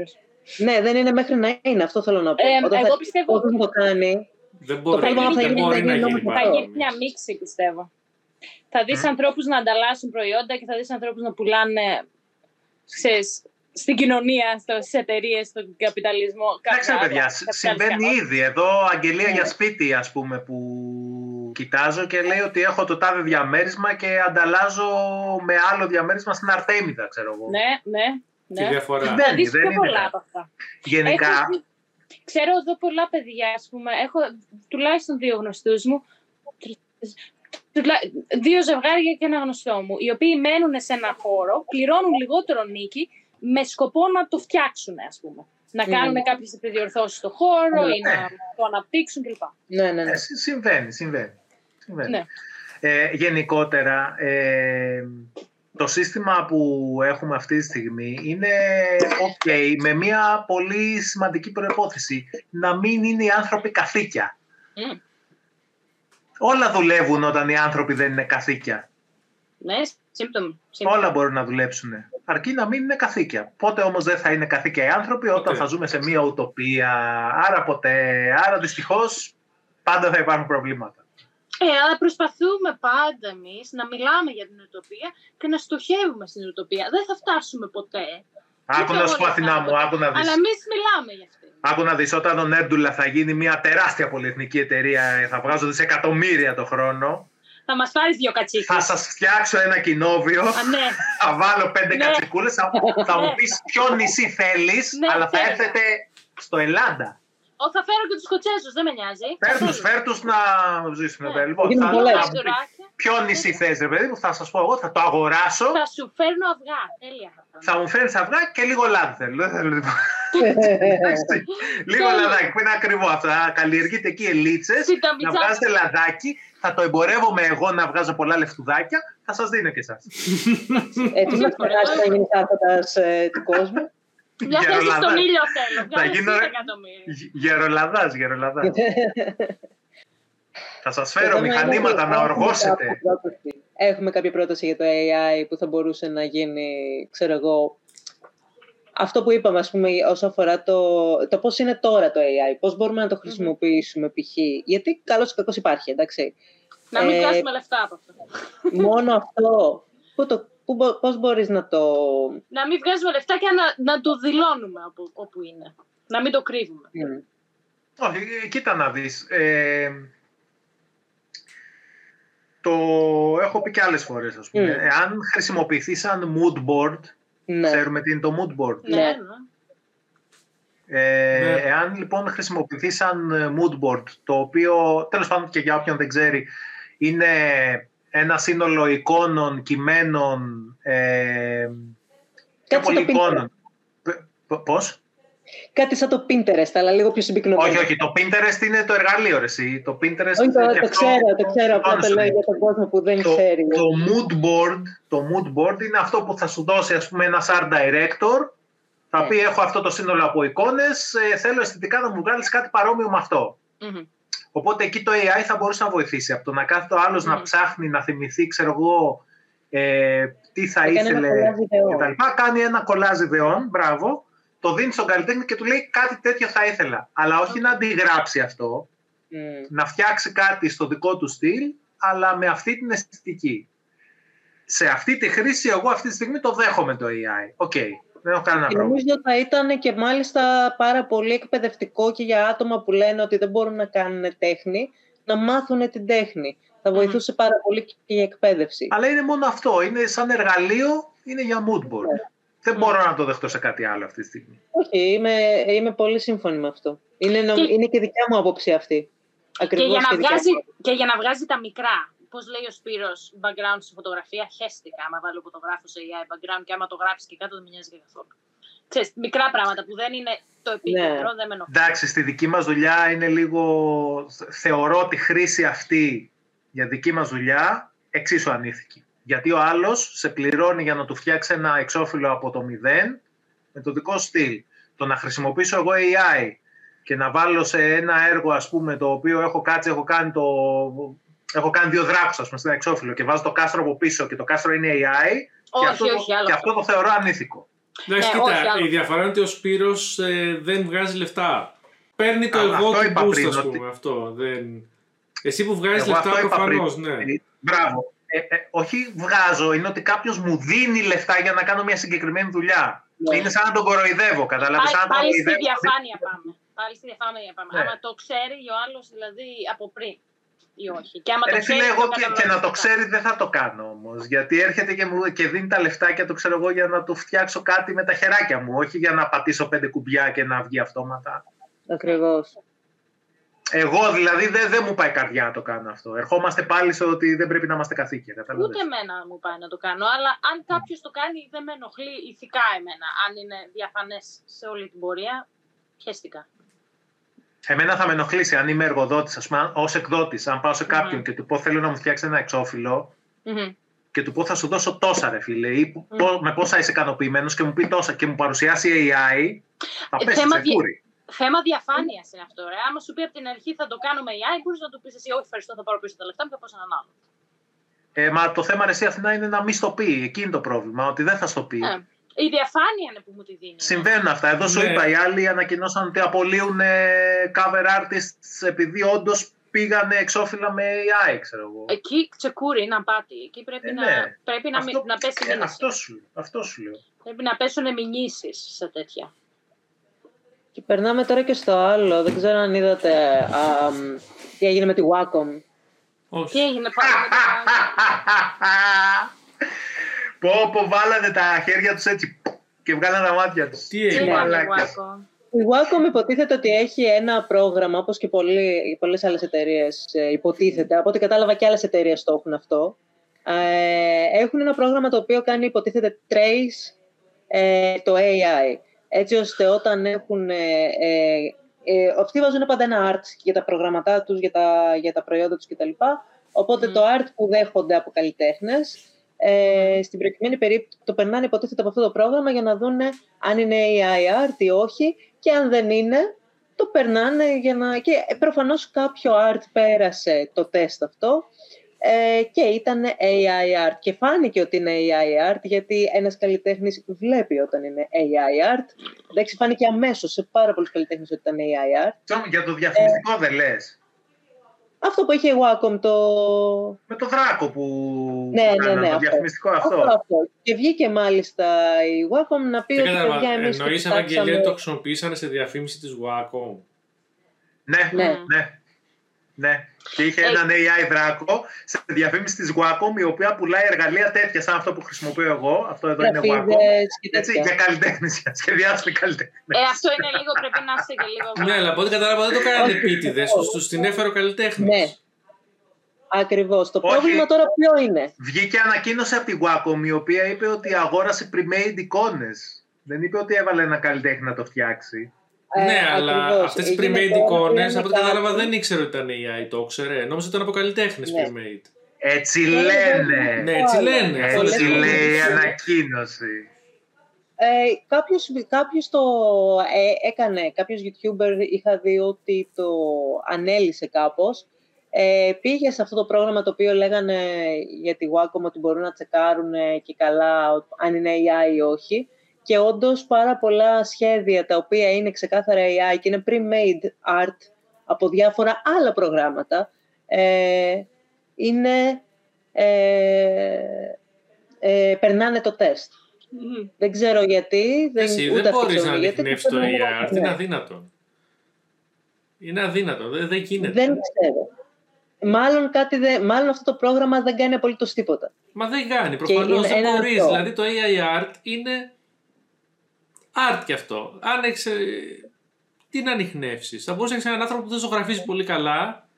Ναι, δεν είναι μέχρι να είναι, αυτό θέλω να πω. Ε, Όταν εγώ θα, πιστεύω- όταν το κάνει, Δεν μπορεί, πρόβλημα θα δεν γίνει- μπορεί θα να γίνει γίνει νόμιμο. Θα γίνει παράνομη. μια μίξη, πιστεύω. Θα δεις ανθρώπους να ανταλλάσσουν προϊόντα και θα δεις ανθρώπους να πουλάνε, ξέρεις, στην κοινωνία, στο- στις εταιρείες, στον καπιταλισμό. Εντάξει ρε κάποια παιδιά, άλλα σ- καπιταλιστικά. συμβαίνει ήδη. Εδώ αγγελία Ναι. για σπίτι ας πούμε που κοιτάζω και λέει ότι έχω το τάδε διαμέρισμα και ανταλλάζω με άλλο διαμέρισμα στην Αρτέμιδα ξέρω εγώ. Ναι, ναι. Τη ναι. διαφορά. Συμβαίνει. Θα δεις δεν πιο είναι πολλά κάτι. από αυτά. Γενικά, Έχω δει- ξέρω εδώ πολλά παιδιά, ας πούμε, έχω τουλάχιστον δύο γνωστούς μου, τουλά- δύο ζευγάρια και ένα γνωστό μου, οι οποίοι μένουν σε ένα χώρο, πληρώνουν λιγότερο νίκη, με σκοπό να το φτιάξουν, ας πούμε. να κάνουν κάποιες επιδιορθώσεις στο χώρο ή Ναι. να το αναπτύξουν κλπ. Ναι, ναι, ναι. Ε, συ- συμβαίνει, συμβαίνει. συμβαίνει. Ναι. Ε, γενικότερα, ε, το σύστημα που έχουμε αυτή τη στιγμή είναι ok με μια πολύ σημαντική προϋπόθεση. Να μην είναι οι άνθρωποι καθήκια. Μμ. Όλα δουλεύουν όταν οι άνθρωποι δεν είναι καθήκια. Ναι, σύμπτωμη. σύμπτωμη. Όλα μπορούν να δουλέψουν. Αρκεί να μην είναι καθήκια. Πότε όμως δεν θα είναι καθήκια οι άνθρωποι όταν Ποτέ. θα ζούμε σε μια ουτοπία. Άρα ποτέ. Άρα δυστυχώς πάντα θα υπάρχουν προβλήματα. Ε, αλλά προσπαθούμε πάντα εμείς να μιλάμε για την ουτοπία και να στοχεύουμε στην ουτοπία. Δεν θα φτάσουμε ποτέ. Άκου να σου πω όλα Αθηνά θα μου, ποτέ. άκου να δεις. Αλλά εμείς μιλάμε για αυτή. Άκου να δεις, όταν ο Νέρντουλα θα γίνει μια τεράστια πολυεθνική εταιρεία, ε, θα βγάζω δισεκατομμύρια το χρόνο, Θα μας πάρεις δύο κατσίκες. θα σας φτιάξω ένα κοινόβιο, Α, ναι. θα βάλω πέντε Ναι. κατσικούλες, θα, θα μου πεις ποιο νησί θέλεις, Ναι, αλλά θα θέλω. έρθετε στο Ελλάδα. Ω, θα φέρω και τους Σκοτσέζου, δεν με νοιάζει. Φέρ τους, Καθόλου. φέρ τους να ζήσουν Ναι. εδώ. Λοιπόν, Γίνουν θα, πολλές. θα μου πεις, Ρεστοράκια. ποιο νησί θες ρε παιδί μου, θα σας πω εγώ, θα το αγοράσω, Θα σου φέρνω αυγά. Τέλεια. θα κάνω. θα μου φέρεις αυγά και λίγο λάδι θέλω. Δεν θέλω τίποτα. Εντάξει. λίγο Τέλεια. λαδάκι που είναι ακριβό αυτό. Να καλλιεργείτε εκεί ελίτσες, Στην να ταμπιτσά. βγάζετε λαδάκι, θα το εμπορεύομαι εγώ να βγάζω πολλά λεφτουδάκια, θα σας δίνω και εσάς. Έτσι να περάσει να γίνει άρχοντας ε, του κόσμου; Μια θέση Γερολαδάς. στον ήλιο θέλω. Θα Βγάλε γίνω- εσύ εκατομμύρια. Γε- Γερολαδάς, γερολαδάς. θα σας Το φέρω θέμα είναι μηχανήματα ότι να έχουμε οργώσετε. κάποια πρόταση. Έχουμε κάποια πρόταση για το AI που θα μπορούσε να γίνει, ξέρω εγώ, αυτό που είπαμε, ας πούμε, όσο αφορά το, το πώς είναι τώρα το AI, πώς μπορούμε να το χρησιμοποιήσουμε π.χ. Γιατί καλώς ή κακώς υπάρχει, εντάξει. Να μην Ε, βγάζουμε λεφτά από αυτό. Μόνο αυτό, πού το, πού, μπο- πώς μπορείς να το... Να μην βγάζουμε λεφτά και να, να το δηλώνουμε από όπου είναι. Να μην το κρύβουμε. Μμ. Όχι, ε, κοίτα να δεις. Ε, το έχω πει και άλλες φορές, ας πούμε. Μμ. Εάν χρησιμοποιηθεί σαν mood board, Ναι. ξέρουμε τι είναι το mood board. Ναι, Ναι. ναι. Ε, Ναι. Εάν λοιπόν χρησιμοποιηθεί σαν ε, mood board, το οποίο τέλος πάντων και για όποιον δεν ξέρει, είναι ένα σύνολο εικόνων, κειμένων ε, πιο Κάτι σαν πολύ το εικόνων. Π- π- Πώς; Κάτι σαν το Pinterest, αλλά λίγο πιο συμπυκνωμένο. Όχι, όχι, το Pinterest είναι το εργαλείο, ρε, εσύ. Το Pinterest Όχι, το, και το αυτό- ξέρω, το ξέρω. Απλά εικόνες το λέω είναι. για τον κόσμο που δεν το, ξέρει. το mood board, το mood board είναι αυτό που θα σου δώσει ας πούμε ένας art director θα Ναι. πει έχω αυτό το σύνολο από εικόνες ε, θέλω αισθητικά να μου βγάλεις κάτι παρόμοιο με αυτό Μμμ. Οπότε εκεί το AI θα μπορούσε να βοηθήσει από το να κάθεται ο άλλος να Μμμ. ψάχνει να θυμηθεί ξέρω εγώ ε, τι θα Θα κάνει ένα ήθελε κολλάζ ιδεών. και τα λοιπά. κάνει ένα κολλάζ ιδεών μπράβο το δίνει στον καλλιτέχνη και του λέει κάτι τέτοιο θα ήθελα αλλά όχι να αντιγράψει αυτό Μμ. να φτιάξει κάτι στο δικό του στυλ, αλλά με αυτή την αισθητική. Σε αυτή τη χρήση, εγώ αυτή τη στιγμή το δέχομαι το AI. OK, δεν έχω κανένα Και πρόβλημα. νομίζω θα ήταν και μάλιστα πάρα πολύ εκπαιδευτικό και για άτομα που λένε ότι δεν μπορούν να κάνουν τέχνη, να μάθουν την τέχνη. Θα βοηθούσε πάρα πολύ και η εκπαίδευση. Αλλά είναι μόνο αυτό. Είναι σαν εργαλείο, είναι για mood board. Ναι. Δεν μπορώ να το δεχτώ σε κάτι άλλο αυτή τη στιγμή. Όχι, είμαι, είμαι πολύ σύμφωνη με αυτό. Είναι, νο- Και- είναι και δικιά μου άποψη αυτή. Και Ακριβώς για, να δικιά βγάζει, μου. και για να βγάζει τα μικρά. Πώς λέει ο Σπύρος, background στη φωτογραφία, χέστηκα. Άμα βάλω φωτογράφος σε AI background και άμα το γράψεις και κάτω δεν με νοιάζει και καθόλου. Ξέρεις, μικρά πράγματα που δεν είναι το επίκεντρο, δεν με ενοχλεί. Εντάξει, στη δική μας δουλειά είναι λίγο... Θεωρώ τη χρήση αυτή για δική μας δουλειά εξίσου ανήθικη. Γιατί ο άλλος σε πληρώνει για να του φτιάξει ένα εξώφυλλο από το μηδέν με το δικό σου στυλ. Το να χρησιμοποιήσω εγώ AI και να βάλω σε ένα έργο ας πούμε το οποίο έχω κάτσει, έχω κάνει το... Έχω κάνει δύο δράκους ας πούμε σε ένα εξώφυλλο και βάζω το κάστρο από πίσω και το κάστρο είναι AI και, Όχι, αυτό, το- όχι, άλλο και αυτό. αυτό το θεωρώ ανήθικο. Εντάξει, Ναι, κοίτα, όχι, άλλο. η διαφορά είναι ότι ο Σπύρος ε, δεν βγάζει λεφτά. Παίρνει το Αλλά εγώ αυτό του είπα boost, πριν, ας ότι- πούμε. Αυτό, δεν... Εσύ που βγάζεις Εγώ λεφτά αυτό είπα προφανώς, πριν. ναι. Ε, Μπράβο. Ε, ε, όχι βγάζω, είναι ότι κάποιος μου δίνει λεφτά για να κάνω μια συγκεκριμένη δουλειά. Ναι. Είναι σαν να τον κοροϊδεύω, κατάλαβε. Πάλι, Σαν να τον πάλι στη κοροϊδεύω. διαφάνεια πάμε. Πάλι στη διαφάνεια πάμε. Ναι. Άμα το ξέρει ο άλλος δηλαδή από πριν ή όχι. Και άμα Ρε το φίλε, ξέρεις, εγώ το και, και καταλαβαίνει να το μετά. ξέρεις δεν θα το κάνω όμως. Γιατί έρχεται και, μου, και δίνει τα λεφτάκια του, ξέρω εγώ, για να του φτιάξω κάτι με τα χεράκια μου. Όχι για να πατήσω πέντε κουμπιά και να βγει αυτόματα. Ακριβώς. Εγώ δηλαδή δεν δεν μου πάει καρδιά να το κάνω αυτό. Ερχόμαστε πάλι στο ότι δεν πρέπει να είμαστε καθήκια. Κατάλαβες. Ούτε εμένα μου πάει να το κάνω, αλλά αν κάποιος το κάνει δεν με ενοχλεί ηθικά εμένα. Αν είναι διαφανές σε όλη την πορεία, Χαίστηκα. Εμένα θα με ενοχλήσει αν είμαι εργοδότης, ας πούμε, ως εκδότης. Αν πάω σε κάποιον και του πω θέλω να μου φτιάξει ένα εξώφυλλο Μμμ. και του πω θα σου δώσω τόσα, ρε φίλε, ή που- Μμ. πο- με πόσα είσαι ικανοποιημένος και μου πει τόσα και μου παρουσιάσει AI, θα Ε, πέσει θέμα σε δι- φούρι. Θέμα διαφάνειας είναι αυτό. Ρε. Άμα σου πει από την αρχή θα το κάνουμε AI, μπορείς να του πεις εσύ, Όχι, ευχαριστώ, θα πάρω πίσω τα λεφτά μου και θα πάω σε έναν άλλο. Ε, μα το θέμα ρε εσύ Αθηνά είναι να μην στο πει. Εκεί είναι το πρόβλημα, ότι δεν θα στο πει. Ε, η διαφάνεια είναι που μου τη δίνει. Συμβαίνουν αυτά. Εδώ σου Ναι. είπα, οι άλλοι ανακοινώσαν ότι απολύουν ε, cover artists επειδή όντως πήγανε εξώφυλλα με AI, ξέρω εγώ. Εκεί τσεκούρι είναι απάτη. Εκεί πρέπει, Ε, να, ναι. πρέπει να, Αυτό- μι- να πέσει ε, μήνυση. αυτό, σου, αυτό σου λέω. Πρέπει να πέσουν μηνύσεις σε τέτοια. Και περνάμε τώρα και στο άλλο. Δεν ξέρω αν είδατε α, μ, τι έγινε με τη Wacom. Τι Όχι. έγινε πάλι με το πω, πω, βάλανε τα χέρια τους έτσι και βγάλανε τα μάτια τους. Τι Τι έγινε. έγινε, μαλάκες. Guaco? Η Wacom υποτίθεται ότι έχει ένα πρόγραμμα, όπως και πολλοί, πολλές άλλες εταιρείες ε, υποτίθεται. Από ό,τι κατάλαβα και άλλες εταιρείες το έχουν αυτό. Ε, έχουν ένα πρόγραμμα το οποίο κάνει υποτίθεται trace ε, το AI. Έτσι ώστε όταν έχουν... Ε, ε, ε, αυτοί βάζουν πάντα ένα art για τα προγραμματά τους, για τα, για τα προϊόντα τους κτλ. Οπότε Μμμ. το art που δέχονται από καλλιτέχνες ε, στην προκειμένη περίπτωση το περνάνε υποτίθεται από αυτό το πρόγραμμα για να δούνε αν είναι AI art ή όχι και αν δεν είναι το περνάνε για να... και ε, προφανώς κάποιο art πέρασε το τεστ αυτό ε, και ήταν AI art και φάνηκε ότι είναι AI art γιατί ένας καλλιτέχνης βλέπει όταν είναι AI art εντάξει φάνηκε αμέσως σε πάρα πολλούς καλλιτέχνες ότι ήταν AI art Τσόμ, Για το διαφημιστικό δεν λες. Αυτό που είχε η Wacom το... Με το δράκο που Ναι, που ναι, κάνανε, ναι, το αυτό. διαφημιστικό αυτό. Αυτό, αυτό. Και βγήκε μάλιστα η Wacom να πει Δεν ότι παιδιά κατάλαβα. εμείς το Εννοείς κοιτάξαμε. Ευαγγελία ότι το χρησιμοποιήσανε σε διαφήμιση της Wacom. Ναι, Ναι. ναι. Ναι. Και είχε Ε, έναν AI δράκο σε διαφήμιση της Wacom η οποία πουλάει εργαλεία τέτοια σαν αυτό που χρησιμοποιώ εγώ. Αυτό εδώ είναι Wacom. Γραφίδες και Έτσι, τέτοια. για καλλιτέχνες, για σχεδιάσουν καλλιτέχνες. Ε, αυτό είναι λίγο, πρέπει να είσαι και λίγο. Ναι, αλλά από ό,τι κατάλαβα δεν το κάνανε Όχι, επίτηδες. όχι. Του την έφερε ο καλλιτέχνη. Ναι. Ακριβώς. Το Όχι. πρόβλημα τώρα ποιο είναι; Βγήκε ανακοίνωση από τη Wacom η οποία είπε ότι αγόρασε pre-made εικόνες. Δεν είπε ότι έβαλε ένα καλλιτέχνη να το φτιάξει. Ναι, Ε, αλλά ακριβώς. αυτές τι Έγινε pre-made τώρα εικόνες, ένα από ό,τι κατάλαβα, κάτι- δεν ήξερε ότι ήταν AI, το ήξερε. Νόμιζα ότι ήταν από καλλιτέχνε Ναι. pre-made. Έτσι Ναι, λένε. Ναι, έτσι λένε. αυτό Έτσι λέω. λέει η ανακοίνωση. Ε, κάποιος, κάποιος το ε, έκανε, κάποιος YouTuber είχα δει ότι το ανέλησε κάπως. Ε, πήγε σε αυτό το πρόγραμμα το οποίο λέγανε για τη Wacom ότι μπορούν να τσεκάρουν ε, και καλά ο- αν είναι AI ή όχι. Και όντως πάρα πολλά σχέδια τα οποία είναι ξεκάθαρα AI και είναι pre-made art από διάφορα άλλα προγράμματα ε, είναι, ε, ε, περνάνε το τεστ. Μμμ. Δεν ξέρω γιατί. Δεν, Εσύ ούτε δεν αυτοί μπορείς ξέρουν να γιατί, ανοιχνεύσεις το δεν ξέρω. AI, Ναι. είναι αδύνατο. Είναι αδύνατο, δεν, δεν γίνεται. Δεν ξέρω. Μάλλον, κάτι δεν, μάλλον αυτό το πρόγραμμα δεν κάνει απολύτως τίποτα. Μα δεν κάνει, προφανώ είναι δεν ένα μπορείς. αυτό. Δηλαδή το AI art είναι art κι αυτό. Αν έχεις. Τι να ανοιχνεύσεις. Θα μπορούσε να έχεις έναν άνθρωπο που δεν ζωγραφίζει πολύ καλά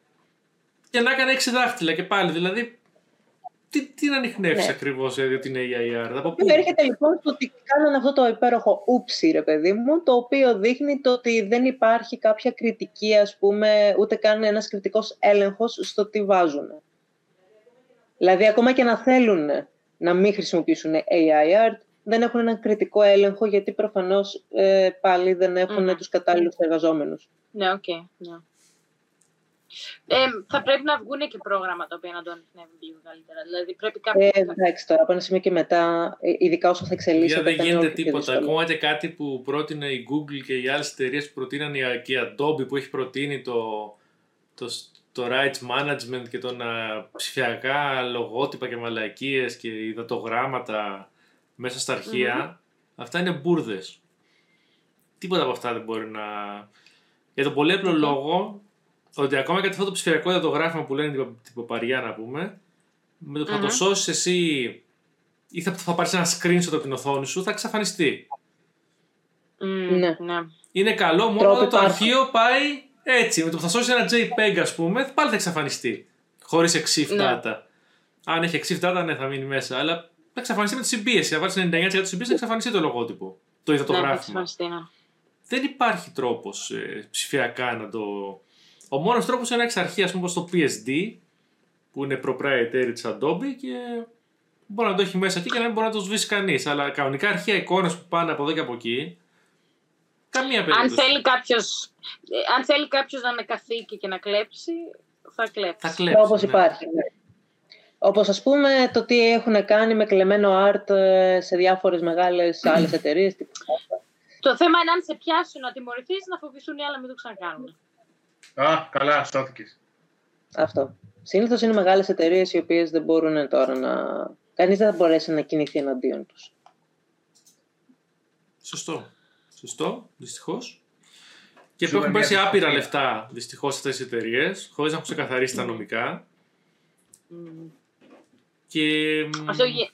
και να έκανε έξι δάχτυλα και πάλι. Δηλαδή, τι, τι να ανοιχνεύσεις Ναι. ακριβώς για ότι είναι AI art; Από πού; Και έρχεται λοιπόν στο ότι κάνανε αυτό το υπέροχο ούψι, ρε παιδί μου, το οποίο δείχνει το ότι δεν υπάρχει κάποια κριτική, ας πούμε, ούτε καν ένας κριτικός έλεγχος στο τι βάζουν. Δηλαδή, ακόμα και να θέλουν να μην χρησιμοποιήσουν AI art, δεν έχουν έναν κριτικό έλεγχο, γιατί προφανώς ε, πάλι δεν έχουν Μμμ. τους κατάλληλους εργαζόμενους. Ναι, οκ. ναι. Ε, θα πρέπει να βγουν και προγράμματα τα οποία να το ανοιχνεύουν λίγο καλύτερα. Δηλαδή πρέπει κάποιο. Ε, εντάξει, τώρα από ένα σημείο και μετά, ε, ειδικά όσο θα Για εξελίσσεται. δεν θα είναι γίνεται όλο και πιο τίποτα. δύσκολο. Ακόμα και κάτι που πρότεινε η Google και οι άλλες εταιρείες που προτείναν η- και η Adobe που έχει προτείνει το, το, το rights management και το να ψηφιακά λογότυπα και μαλακίες και υδατογράμματα μέσα στα αρχεία. Αυτά είναι μπουρδες. Τίποτα από αυτά δεν μπορεί να. Για τον πολύ απλό λόγο ότι ακόμα και αυτό το ψηφιακό υδατογράφημα που λένε την τυποπαριά να πούμε, με το που θα το Μμμ. σώσεις εσύ ή θα, θα πάρεις ένα screenshot από την οθόνη σου, θα εξαφανιστεί. Μμ, Ναι. ναι. Είναι καλό μόνο Τρόποι όταν το υπάρχουν. αρχείο πάει έτσι. Με το που θα σώσεις ένα JPEG, ας πούμε, πάλι θα εξαφανιστεί. Χωρίς exif Ναι. data. Αν έχει exif data, ναι, θα μείνει μέσα. Αλλά θα εξαφανιστεί με τη συμπίεση. Αν βάλεις 99% της συμπίεσης, θα εξαφανιστεί το λογότυπο. Το Ναι, υδατογράφημα. εξαφανιστεί, ναι. δεν υπάρχει τρόπος ε, ψηφιακά να το... Ο μόνος τρόπος είναι εξ αρχή, ας πούμε, όπως το PSD, που είναι proprietary της Adobe και μπορεί να το έχει μέσα εκεί και να μην μπορεί να το σβήσει κανείς. Αλλά κανονικά αρχεία εικόνες που πάνε από εδώ και από εκεί, καμία Αν περίπτωση. θέλει κάποιος, ε, αν θέλει κάποιος να ανακαθήκει και να κλέψει, θα κλέψει. Θα κλέψει. Όπως ναι. υπάρχει. ναι. Όπως ας πούμε το τι έχουν κάνει με κλεμμένο art ε, σε διάφορες μεγάλες άλλες εταιρείες. τύπου Το θέμα είναι αν σε πιάσουν να τιμωρηθείς, να φοβηθούν οι άλλοι να μην το ξανακάνουν. Α, καλά, σώθηκες. Αυτό. Συνήθως είναι μεγάλες εταιρείες οι οποίες δεν μπορούν τώρα να... Κανείς δεν θα μπορέσει να κινηθεί εναντίον τους. Σωστό. Σωστό, δυστυχώς. Και που Ζούμε έχουν μια πέσει άπειρα δυστοπία. λεφτά δυστυχώς αυτές τις εταιρείες, χωρίς να έχουν ξεκαθαρίσει τα νομικά. Μμμ. Και. μ, Αυτό γι...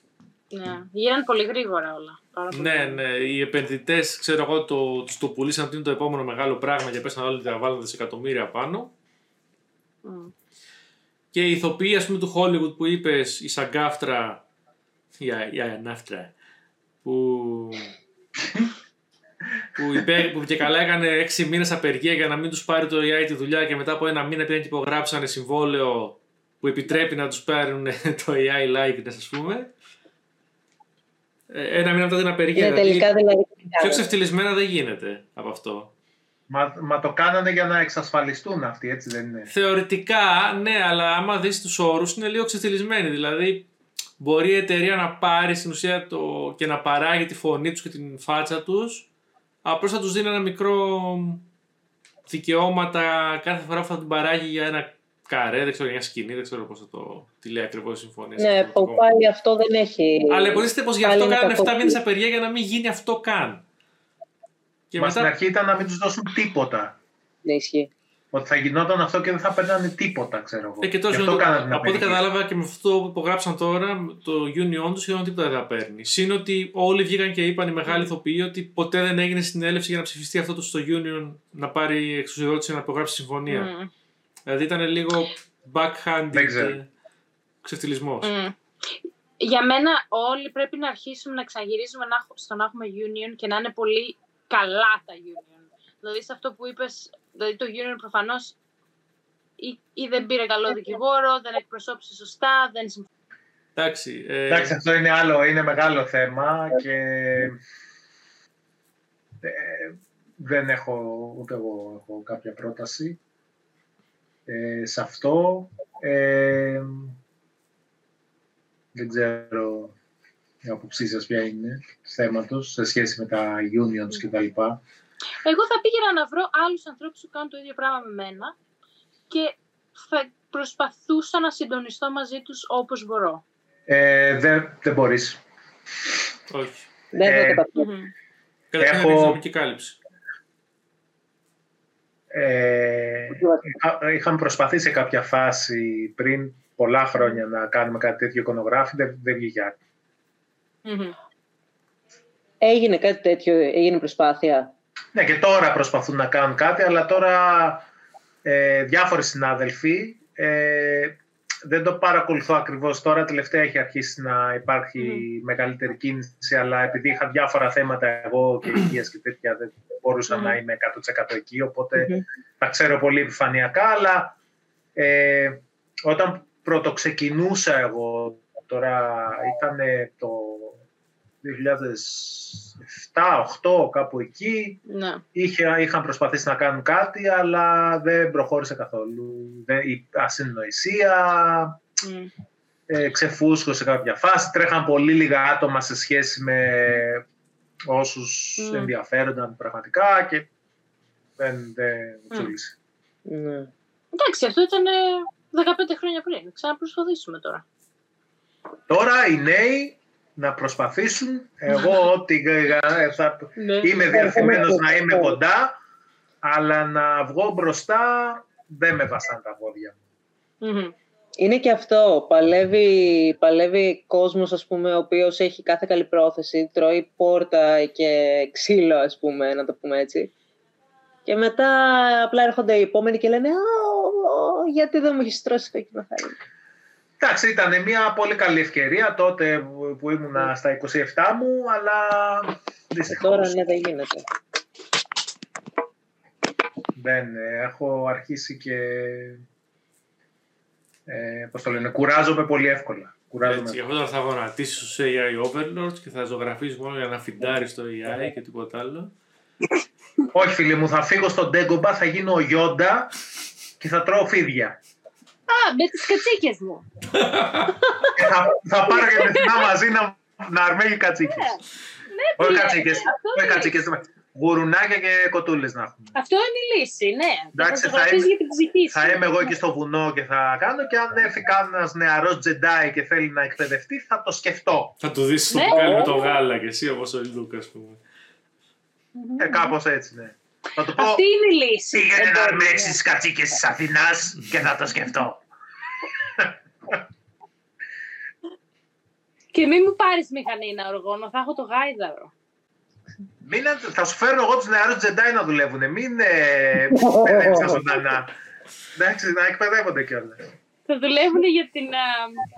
ναι. γίνανε πολύ γρήγορα όλα. Πάρα πολύ Ναι, γρήγορα. ναι. Οι επενδυτές, ξέρω εγώ, το, τους το πουλήσαν ότι είναι το επόμενο μεγάλο πράγμα και πέσαν όλοι να βάλουν δισεκατομμύρια πάνω. Μμ. Και η ηθοποιή, ας πούμε, του Hollywood που είπες, η Σαγκάφτρα. Η, Α- η Ανάφτρα. Που. που, είπε, που και καλά έκανε έξι μήνες απεργία για να μην τους πάρει το AI τη δουλειά και μετά από ένα μήνα πήγαν και υπογράψανε συμβόλαιο που επιτρέπει να τους πάρουν το AI likeness, ας πούμε. Ε, Ένα μήνα μετά την απεργία. Είναι δηλαδή, τελικά δηλαδή... πιο ξεφτυλισμένα δεν γίνεται από αυτό. Μα, μα το κάνανε για να εξασφαλιστούν αυτοί, έτσι δεν είναι; Θεωρητικά, ναι, αλλά άμα δεις τους όρους είναι λίγο ξεφτυλισμένοι. Δηλαδή, μπορεί η εταιρεία να πάρει στην ουσία το, και να παράγει τη φωνή τους και την φάτσα τους, απλώς θα τους δίνει ένα μικρό δικαιώματα κάθε φορά που θα την παράγει για ένα καρέ, δεν ξέρω, για μια σκηνή, δεν ξέρω πώς θα το τι λέει ακριβώς η συμφωνία. Ναι, που πάλι αυτό δεν έχει... Αλλά υποτίθεται πως γι' πάλι αυτό είναι κάνανε 7 κακό. μήνες απεργία για να μην γίνει αυτό καν. Και Μα μετά... στην αρχή ήταν να μην τους δώσουν τίποτα. Ναι, ισχύει. Ότι θα γινόταν αυτό και δεν θα παίρνανε τίποτα, ξέρω εγώ. Ε, και τόσο Γι' αυτό είναι το- κάνανε την από ό,τι απεργία. κατάλαβα και με αυτό που υπογράψαν τώρα, το union τους σχεδόν τίποτα δεν θα παίρνει. Συν ότι όλοι βγήκαν και είπαν οι μεγάλοι ηθοποιοί ότι ποτέ δεν έγινε συνέλευση για να ψηφιστεί αυτό το στο union να πάρει εξουσιοδότηση να υπογράψει συμφωνία. Μμ. Δηλαδή ήταν λίγο backhanded Δεν ξέρω. ε, ξεφτυλισμός. Μμ. Για μένα όλοι πρέπει να αρχίσουμε να ξαγυρίζουμε να, έχ- στο να έχουμε union και να είναι πολύ καλά τα union. Δηλαδή σε αυτό που είπες, δηλαδή το union προφανώς ή, ή δεν πήρε καλό δικηγόρο, δεν εκπροσώπησε σωστά, δεν συμφωνεί. Εντάξει. Ε, Εντάξει, αυτό είναι άλλο, είναι μεγάλο θέμα και ε, δεν έχω, ούτε εγώ έχω κάποια πρόταση ε, σε αυτό. Ε, δεν ξέρω η άποψή σας ποια είναι του θέματος σε σχέση με τα unions και τα λοιπά. Εγώ θα πήγαινα να βρω άλλους ανθρώπους που κάνουν το ίδιο πράγμα με μένα και θα προσπαθούσα να συντονιστώ μαζί τους όπως μπορώ. Ε, δεν, δεν μπορείς. όχι. Δεν θα Ε, καταφέρω. Μμμ. Καταρχήν Έχω- δεν έχει νομική κάλυψη. Ε, είχα- είχαμε προσπαθήσει σε κάποια φάση πριν πολλά χρόνια να κάνουμε κάτι τέτοιο εικονογράφη, δεν, δεν βγήκε. Μμμ. Έγινε κάτι τέτοιο, έγινε προσπάθεια; Ναι, και τώρα προσπαθούν να κάνουν κάτι, αλλά τώρα ε, διάφοροι συνάδελφοι ε, δεν το παρακολουθώ ακριβώς τώρα. Τελευταία έχει αρχίσει να υπάρχει μεγαλύτερη κίνηση, αλλά επειδή είχα διάφορα θέματα εγώ και υγείας και τέτοια, δεν μπορούσα Μμμ. να είμαι 100% εκεί, οπότε Μμμ. τα ξέρω πολύ επιφανειακά, αλλά ε, όταν πρωτοξεκινούσα εγώ, τώρα ήταν το 2007-2008 κάπου εκεί, Ναι. είχε, είχαν προσπαθήσει να κάνουν κάτι, αλλά δεν προχώρησε καθόλου. Δεν, η ασυνοησία Μμ. ε, ξεφούσκωσε κάποια φάση, τρέχαν πολύ λίγα άτομα σε σχέση με όσους Μμ. ενδιαφέρονταν πραγματικά και δεν, δεν Μμ. τσούλησε. Ναι. Εντάξει, αυτό ήταν ε, 15 χρόνια πριν. Ξαναπροσπαθήσουμε τώρα. Τώρα οι νέοι να προσπαθήσουν, εγώ ό,τι ε, θα, Ναι. είμαι διαρθυμένος να είμαι κοντά, αλλά να βγω μπροστά δεν με βασάνε τα πόδια μου. Είναι και αυτό. Παλεύει, παλεύει κόσμος, ας πούμε, ο οποίος έχει κάθε καλή πρόθεση, τρώει πόρτα και ξύλο, ας πούμε, να το πούμε έτσι. Και μετά απλά έρχονται οι επόμενοι και λένε «Α, ο, ο, γιατί δεν μου έχεις τρώσει κόκκινο χάρι». Εντάξει, ήταν μια πολύ καλή ευκαιρία τότε που- που ήμουνα στα 27 μου, αλλά Και δυστυχώς. τώρα ναι, δεν γίνεται. Δεν, ε, έχω αρχίσει και... Ε, πώς το λένε, κουράζομαι πολύ εύκολα. Κουράζομαι. Έτσι, γι' αυτό τώρα θα γονατίσεις στους AI Overlords και θα ζωγραφίσεις μόνο για να φιντάρεις το AI και τίποτα άλλο. Όχι φίλε μου, θα φύγω στον Ντέγκομπα, θα γίνω ο Γιόντα και θα τρώω φίδια. Α, με τις κατσίκες μου. Και θα, θα πάρω και μεθυνά μαζί να, να αρμέγει κατσίκες. Ναι, Όχι φίλε, κατσίκες, αυτό όχι είναι. κατσίκες. Γουρουνάκια και κοτούλες να έχουμε. Αυτό είναι η λύση, ναι. Εντάξει, θα θα φωτογραφείς είμαι- για την ψυχή σου. Θα είμαι εγώ εκεί στο βουνό και θα κάνω και αν έρθει κανένας νεαρός τζεντάι και θέλει να εκπαιδευτεί, θα το σκεφτώ. Θα του δεις το Ναι. μπουκάλι με το γάλα και εσύ όπως ο Λούκας, ας πούμε. Ε, Κάπως έτσι, ναι. Θα του πω, Αυτή είναι η λύση. πήγαινε Δεν να μπορούμε. αρμέξει τις κατσίκες της Αθηνά και θα το σκεφτώ. Και μην μου πάρεις μηχανή να οργώνω, θα έχω το γάιδαρο. Μην, αν- θα σου φέρω εγώ τους νεαρούς τζεντάι να δουλεύουν. Μην ε, παιδεύεις τα ζωντανά. Εντάξει, να εκπαιδεύονται κιόλας. Θα δουλεύουν για την. α,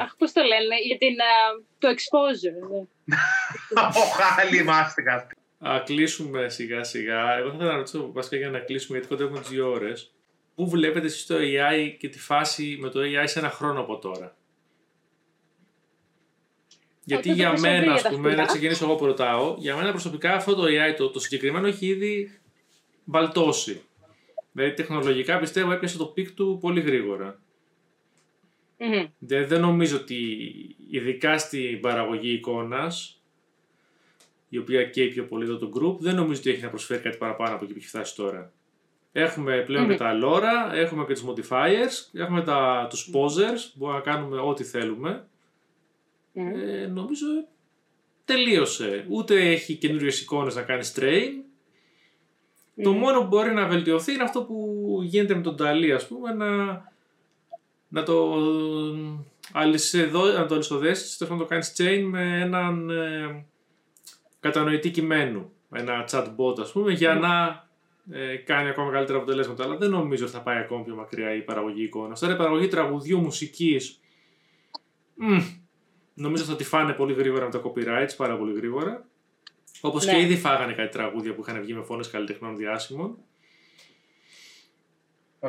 Αχ, πώς το λένε, για την. α, το exposure. ναι. Ο άλλη μάστιγα. Α κλείσουμε σιγά σιγά. Εγώ θα ήθελα να ρωτήσω βασικά για να κλείσουμε γιατί κοντεύουμε τις δύο ώρες. Πού βλέπετε εσείς το AI και τη φάση με το AI σε ένα χρόνο από τώρα; Γιατί τότε για προσωπεί μένα, για ας τα πούμε, να αυτιά. ξεκινήσω εγώ που ρωτάω, για μένα προσωπικά αυτό το AI το, το συγκεκριμένο έχει ήδη βαλτώσει. Δηλαδή τεχνολογικά πιστεύω έπιασε το peak του πολύ γρήγορα. Μμμ. Δεν, δεν νομίζω ότι ειδικά στην παραγωγή εικόνας η οποία καίει πιο πολύ εδώ το group, δεν νομίζω ότι έχει να προσφέρει κάτι παραπάνω από εκεί που έχει φτάσει τώρα. Έχουμε πλέον Μμμ. και τα LoRAs, έχουμε και τους modifiers, έχουμε τα, τους posers, μπορούμε να κάνουμε ό,τι θέλουμε. Μμμ. Ε, νομίζω τελείωσε. Ούτε έχει καινούριες εικόνες να κάνει train. Το Μμμ. μόνο που μπορεί να βελτιωθεί είναι αυτό που γίνεται με τον Ταλή, ας πούμε, να, να το αλυσεδώ, να το αλυσοδέσεις, τέλος πάντων να το κάνεις chain με έναν ε, κατανοητή κειμένου, ένα chatbot ας πούμε, για να ε, κάνει ακόμα καλύτερα αποτελέσματα. Αλλά δεν νομίζω ότι θα πάει ακόμα πιο μακριά η παραγωγή εικόνας. Τώρα η παραγωγή τραγουδιού, μουσικής, μμ, νομίζω θα τη φάνε πολύ γρήγορα με τα copyrights, πάρα πολύ γρήγορα. Όπως Ναι. και ήδη φάγανε κάτι τραγούδια που είχαν βγει με φώνε καλλιτεχνών διάσημων.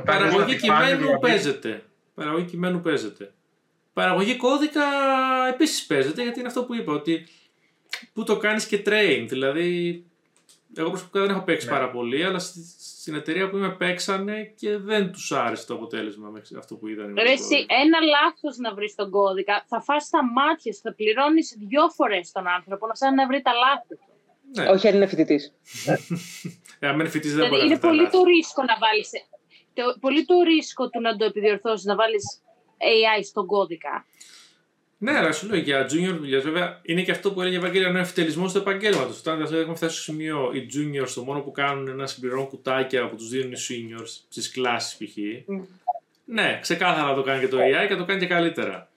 Παραγωγή κειμένου παίζεται. Παραγωγή κειμένου παίζεται. Παραγωγή κώδικα επίσης παίζεται γιατί είναι αυτό που είπα ότι που το κάνεις και train. Δηλαδή, εγώ προσωπικά δεν έχω παίξει Ναι. πάρα πολύ, αλλά στη- στην εταιρεία που είμαι παίξανε και δεν τους άρεσε το αποτέλεσμα μέχρι αυτό που είδαν. Ρε εσύ, ένα λάθος να βρεις τον κώδικα, θα φας τα μάτια σου, θα πληρώνεις δυο φορές τον άνθρωπο να ψάχνει να βρει τα λάθη του. Ναι, Όχι αν είναι φοιτητής. ε, αν είναι φοιτητής δεν Δηλαδή μπορεί να είναι βρει τα πολύ λάθη. το ρίσκο να βάλεις, το, πολύ το ρίσκο του να το επιδιορθώσεις, να βάλεις AI στον κώδικα. Ναι, αλλά σου λέω για junior δουλειές, βέβαια είναι και αυτό που έλεγε η Ευαγγέλια, είναι ο ευτελισμός του επαγγέλματος. Όταν δηλαδή, έχουμε φτάσει στο σημείο οι juniors το μόνο που κάνουν είναι να συμπληρώνουν κουτάκια που τους δίνουν οι seniors στις κλάσεις π.χ. Μμ. Ναι, ξεκάθαρα το κάνει και το AI και το κάνει και καλύτερα.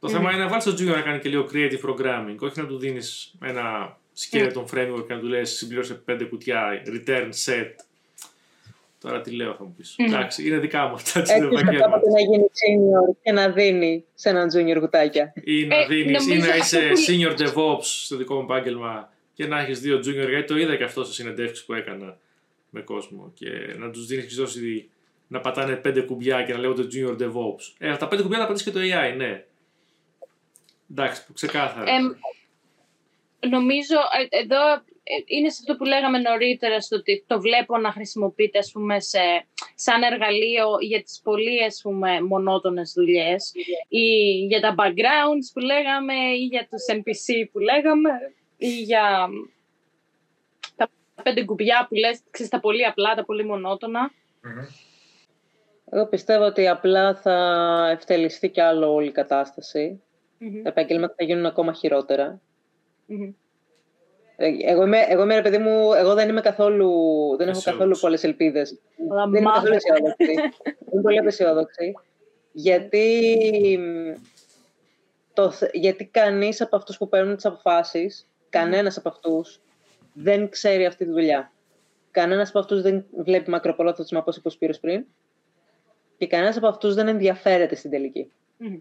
Το Μμ. θέμα είναι να βάλεις τον junior να κάνει και λίγο creative programming, όχι να του δίνεις ένα skeleton framework και να του λες συμπλήρωσε πέντε κουτιά, return set. Τώρα τι λέω θα μου πεις. Μμ. Εντάξει, είναι δικά μου αυτά τη Έτσι μετά επαγγέλματο. κάποτε να γίνεις senior και να δίνει σε έναν junior κουτάκια. ή να Ε, δίνεις, ή νομίζω να είσαι αυτό senior DevOps στο δικό μου επάγγελμα και να έχεις δύο junior, γιατί το είδα και αυτό σε συνεντεύξεις που έκανα με κόσμο και να τους δίνεις και δώσει να πατάνε πέντε κουμπιά και να λέγονται junior DevOps. Ε, τα πέντε κουμπιά θα πατήσεις και το AI, ναι. Εντάξει, ξεκάθαρα. Εμ, νομίζω ε, εδώ ε, είναι σε αυτό που λέγαμε νωρίτερα στο ότι το βλέπω να χρησιμοποιείται ας πούμε σε, σαν εργαλείο για τις πολύ ας πούμε μονότονες δουλειές ή για τα backgrounds που λέγαμε ή για τους NPC που λέγαμε ή για τα πέντε κουμπιά που λες, ξέρεις, τα πολύ απλά, τα πολύ μονότονα. Μμμ. Εγώ πιστεύω ότι απλά θα ευτελιστεί κι άλλο όλη η κατάσταση. Μμμ, Τα επαγγέλματα θα γίνουν ακόμα χειρότερα. μμμ. Ε, Εγώ είμαι, εγώ είμαι ρε παιδί μου, εγώ δεν είμαι καθόλου, δεν έχω Αισιόδοξη. καθόλου πολλές ελπίδες. Αλλά Δεν είμαι καθόλου μάθω. αισιόδοξη. είμαι πολύ απεσιόδοξη. Γιατί, μ, το, θε- γιατί κανείς από αυτούς που παίρνουν τις αποφάσεις, κανένας από αυτούς, δεν ξέρει αυτή τη δουλειά. Κανένας από αυτούς δεν βλέπει μακροπρόθεσμα, όπως είπε ο Σπύρος πριν. Και κανένας από αυτούς δεν ενδιαφέρεται στην τελική. Μμμ.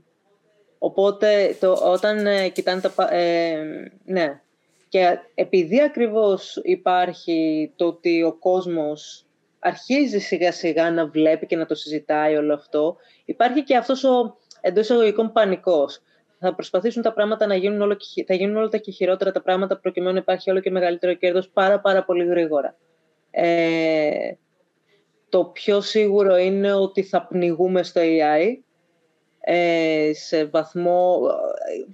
Οπότε το, όταν ε, κοιτάνε τα... πα- Ε, ναι. Και επειδή ακριβώς υπάρχει το ότι ο κόσμος αρχίζει σιγά σιγά να βλέπει και να το συζητάει όλο αυτό, υπάρχει και αυτός ο εντός εισαγωγικών πανικός. Θα προσπαθήσουν τα πράγματα να γίνουν όλο και, θα γίνουν όλο τα και χειρότερα τα πράγματα προκειμένου να υπάρχει όλο και μεγαλύτερο κέρδος πάρα πάρα πολύ γρήγορα. Ε, το πιο σίγουρο είναι ότι θα πνιγούμε στο AI ε, σε βαθμό...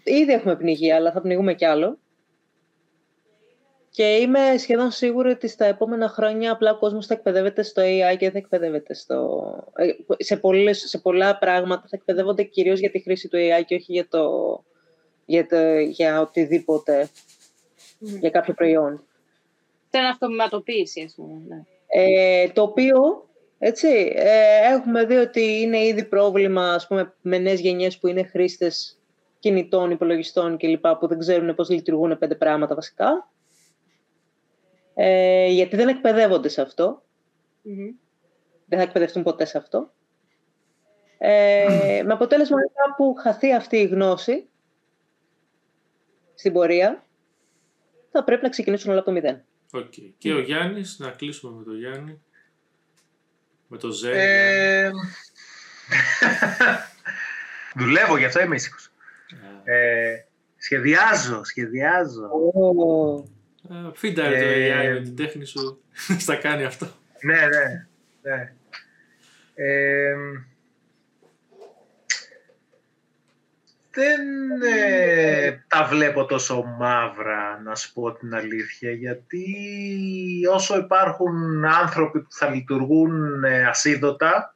Ήδη έχουμε πνιγεί, αλλά θα πνιγούμε κι άλλο. Και είμαι σχεδόν σίγουρη ότι στα επόμενα χρόνια απλά ο κόσμος θα εκπαιδεύεται στο AI και θα εκπαιδεύεται στο... Ε, σε, πολλές, σε πολλά πράγματα θα εκπαιδεύονται κυρίως για τη χρήση του AI και όχι για, το, για, το, για οτιδήποτε, για κάποιο προϊόν. Στην αυτοματοποίηση, ας πούμε. Ναι. Ε, το οποίο, έτσι, ε, έχουμε δει ότι είναι ήδη πρόβλημα, ας πούμε, με νέες γενιές που είναι χρήστες κινητών, υπολογιστών κλπ. που δεν ξέρουν πώς λειτουργούν πέντε πράγματα βασικά ε, γιατί δεν εκπαιδεύονται σε αυτό. Δεν θα εκπαιδευτούν ποτέ σε αυτό. Ε, Με αποτέλεσμα μετά που χαθεί αυτή η γνώση στην πορεία, θα πρέπει να ξεκινήσουν όλα από το μηδέν. Okay. Και ο Γιάννης, να κλείσουμε με τον Γιάννη. Με το Ζεν. Ε, δουλεύω, γι' αυτό είμαι ήσυχος. Ε, σχεδιάζω, σχεδιάζω. Oh. Φίνταρε το AI με την τέχνη σου, στα κάνει αυτό. Ναι, ναι, ναι. Ε, δεν ε, τα βλέπω τόσο μαύρα, να σου πω την αλήθεια, γιατί όσο υπάρχουν άνθρωποι που θα λειτουργούν ε, ασίδωτα,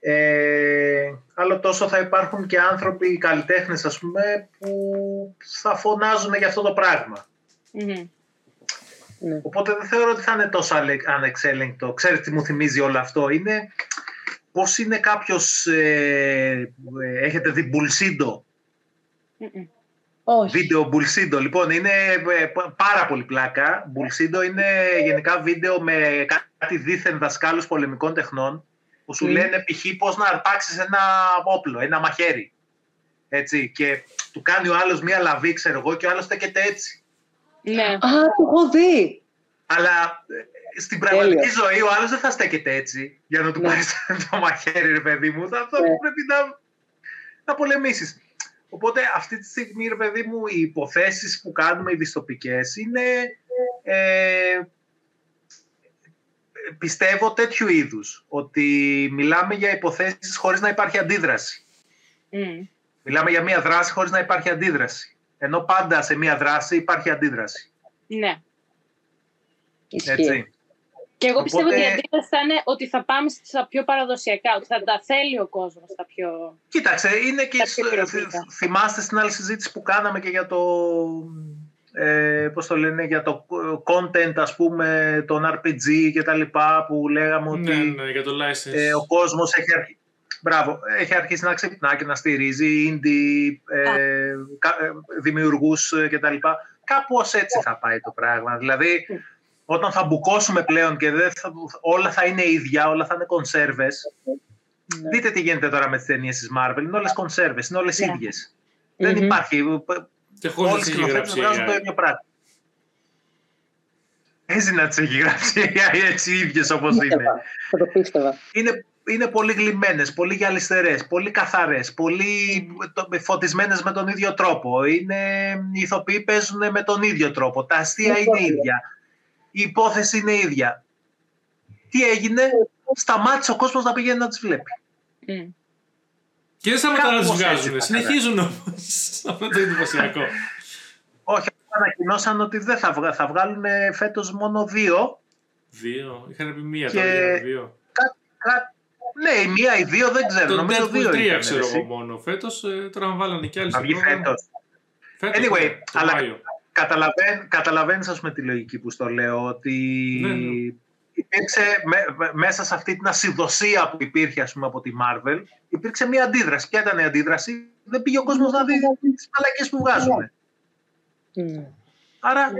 ε, άλλο τόσο θα υπάρχουν και άνθρωποι καλλιτέχνες, ας πούμε, που θα φωνάζουν για αυτό το πράγμα. Ναι. Οπότε δεν θεωρώ ότι θα είναι τόσο ανεξέλεγκτο. Ξέρετε τι μου θυμίζει όλο αυτό; Είναι πώς είναι κάποιος... Ε, έχετε δει Μπουλσίντο; Βίντεο Μπουλσίντο. Λοιπόν, είναι ε, πάρα πολύ πλάκα. Μπουλσίντο είναι γενικά βίντεο με κάτι δίθεν δασκάλους πολεμικών τεχνών που σου λένε π.χ. πώς να αρπάξεις ένα όπλο, ένα μαχαίρι. Έτσι, και του κάνει ο άλλος μία λαβή, ξέρω εγώ, και ο άλλος στέκεται έτσι. Ναι. Α, το έχω δει. Αλλά ε, στην πραγματική ζωή ο άλλος δεν θα στέκεται έτσι για να του ναι. πάρεις το μαχαίρι, ρε παιδί μου. Θα, θα ναι. πρέπει να, να πολεμήσεις. Οπότε αυτή τη στιγμή, ρε παιδί μου, οι υποθέσεις που κάνουμε, οι δυστοπικές, είναι, ε, πιστεύω, τέτοιου είδους. Ότι μιλάμε για υποθέσεις χωρίς να υπάρχει αντίδραση. Mm. Μιλάμε για μία δράση χωρίς να υπάρχει αντίδραση. Ενώ πάντα σε μία δράση υπάρχει αντίδραση. Ναι. Έτσι. Και εγώ πιστεύω ότι η αντίδραση θα είναι ότι θα πάμε στα πιο παραδοσιακά, ότι θα τα θέλει ο κόσμος στα πιο. Κοίταξε, είναι και. Θυμάστε στην άλλη συζήτηση που κάναμε και για το. Ε, πώς το λένε, για το content ας πούμε, τον RPG και τα λοιπά που λέγαμε ότι ναι, ναι, για το license. Ε, ο κόσμος έχει, αρχίσει. Μπράβο, έχει αρχίσει να ξυπνά και να στηρίζει indie, ε, ε, δημιουργούς ε, κτλ. Κάπως έτσι θα πάει το πράγμα. Δηλαδή, όταν θα μπουκώσουμε πλέον και δεν θα, όλα θα είναι ίδια, όλα θα είναι κονσέρβες, ναι. δείτε τι γίνεται τώρα με τις ταινίες της Marvel. Είναι όλες κονσέρβες, είναι όλες ναι. ίδιες. Δεν υπάρχει. Όλοι οι σκηνοθέτες βγάζουν το ίδιο πράγμα. Έτσι να τις έχει γράψει έτσι ίδιες όπως είναι. Θα το πίστευα. Είναι είναι πολύ γλυμμένες, πολύ γυαλιστερές, πολύ καθαρές, πολύ φωτισμένες με τον ίδιο τρόπο. Είναι, οι ηθοποιοί παίζουν με τον ίδιο τρόπο. Τα αστεία είναι ίδια. Η υπόθεση είναι ίδια. Τι έγινε, σταμάτησε ο κόσμος να πηγαίνει να τις βλέπει. Mm. Και δεν σταματάνε να τις βγάζουν. Συνεχίζουν όμως. Αυτό το εντυπωσιακό. Όχι, ανακοινώσαν ότι δεν θα, βγα... θα βγάλουν φέτος μόνο δύο. Δύο, είχαν πει μία και... τώρα, δύο. Κα... Ναι, η μία, η δύο δεν ξέρω. Το νομίζω δύο. Τρία ξέρω εγώ μόνο φέτος. Ε, τώρα αν βάλανε κι άλλοι. Θα βγει φέτος. Anyway, αλλά καταλαβαίνει, καταλαβαίνεις ας πούμε τη λογική που στο λέω ότι ναι, ναι. υπήρξε μέσα σε αυτή την ασυδοσία που υπήρχε ας πούμε από τη Marvel υπήρξε μια αντίδραση. Ποια ήταν η αντίδραση; Δεν πήγε ο κόσμος να δει τις μαλακίες που βγάζουν. Mm. Άρα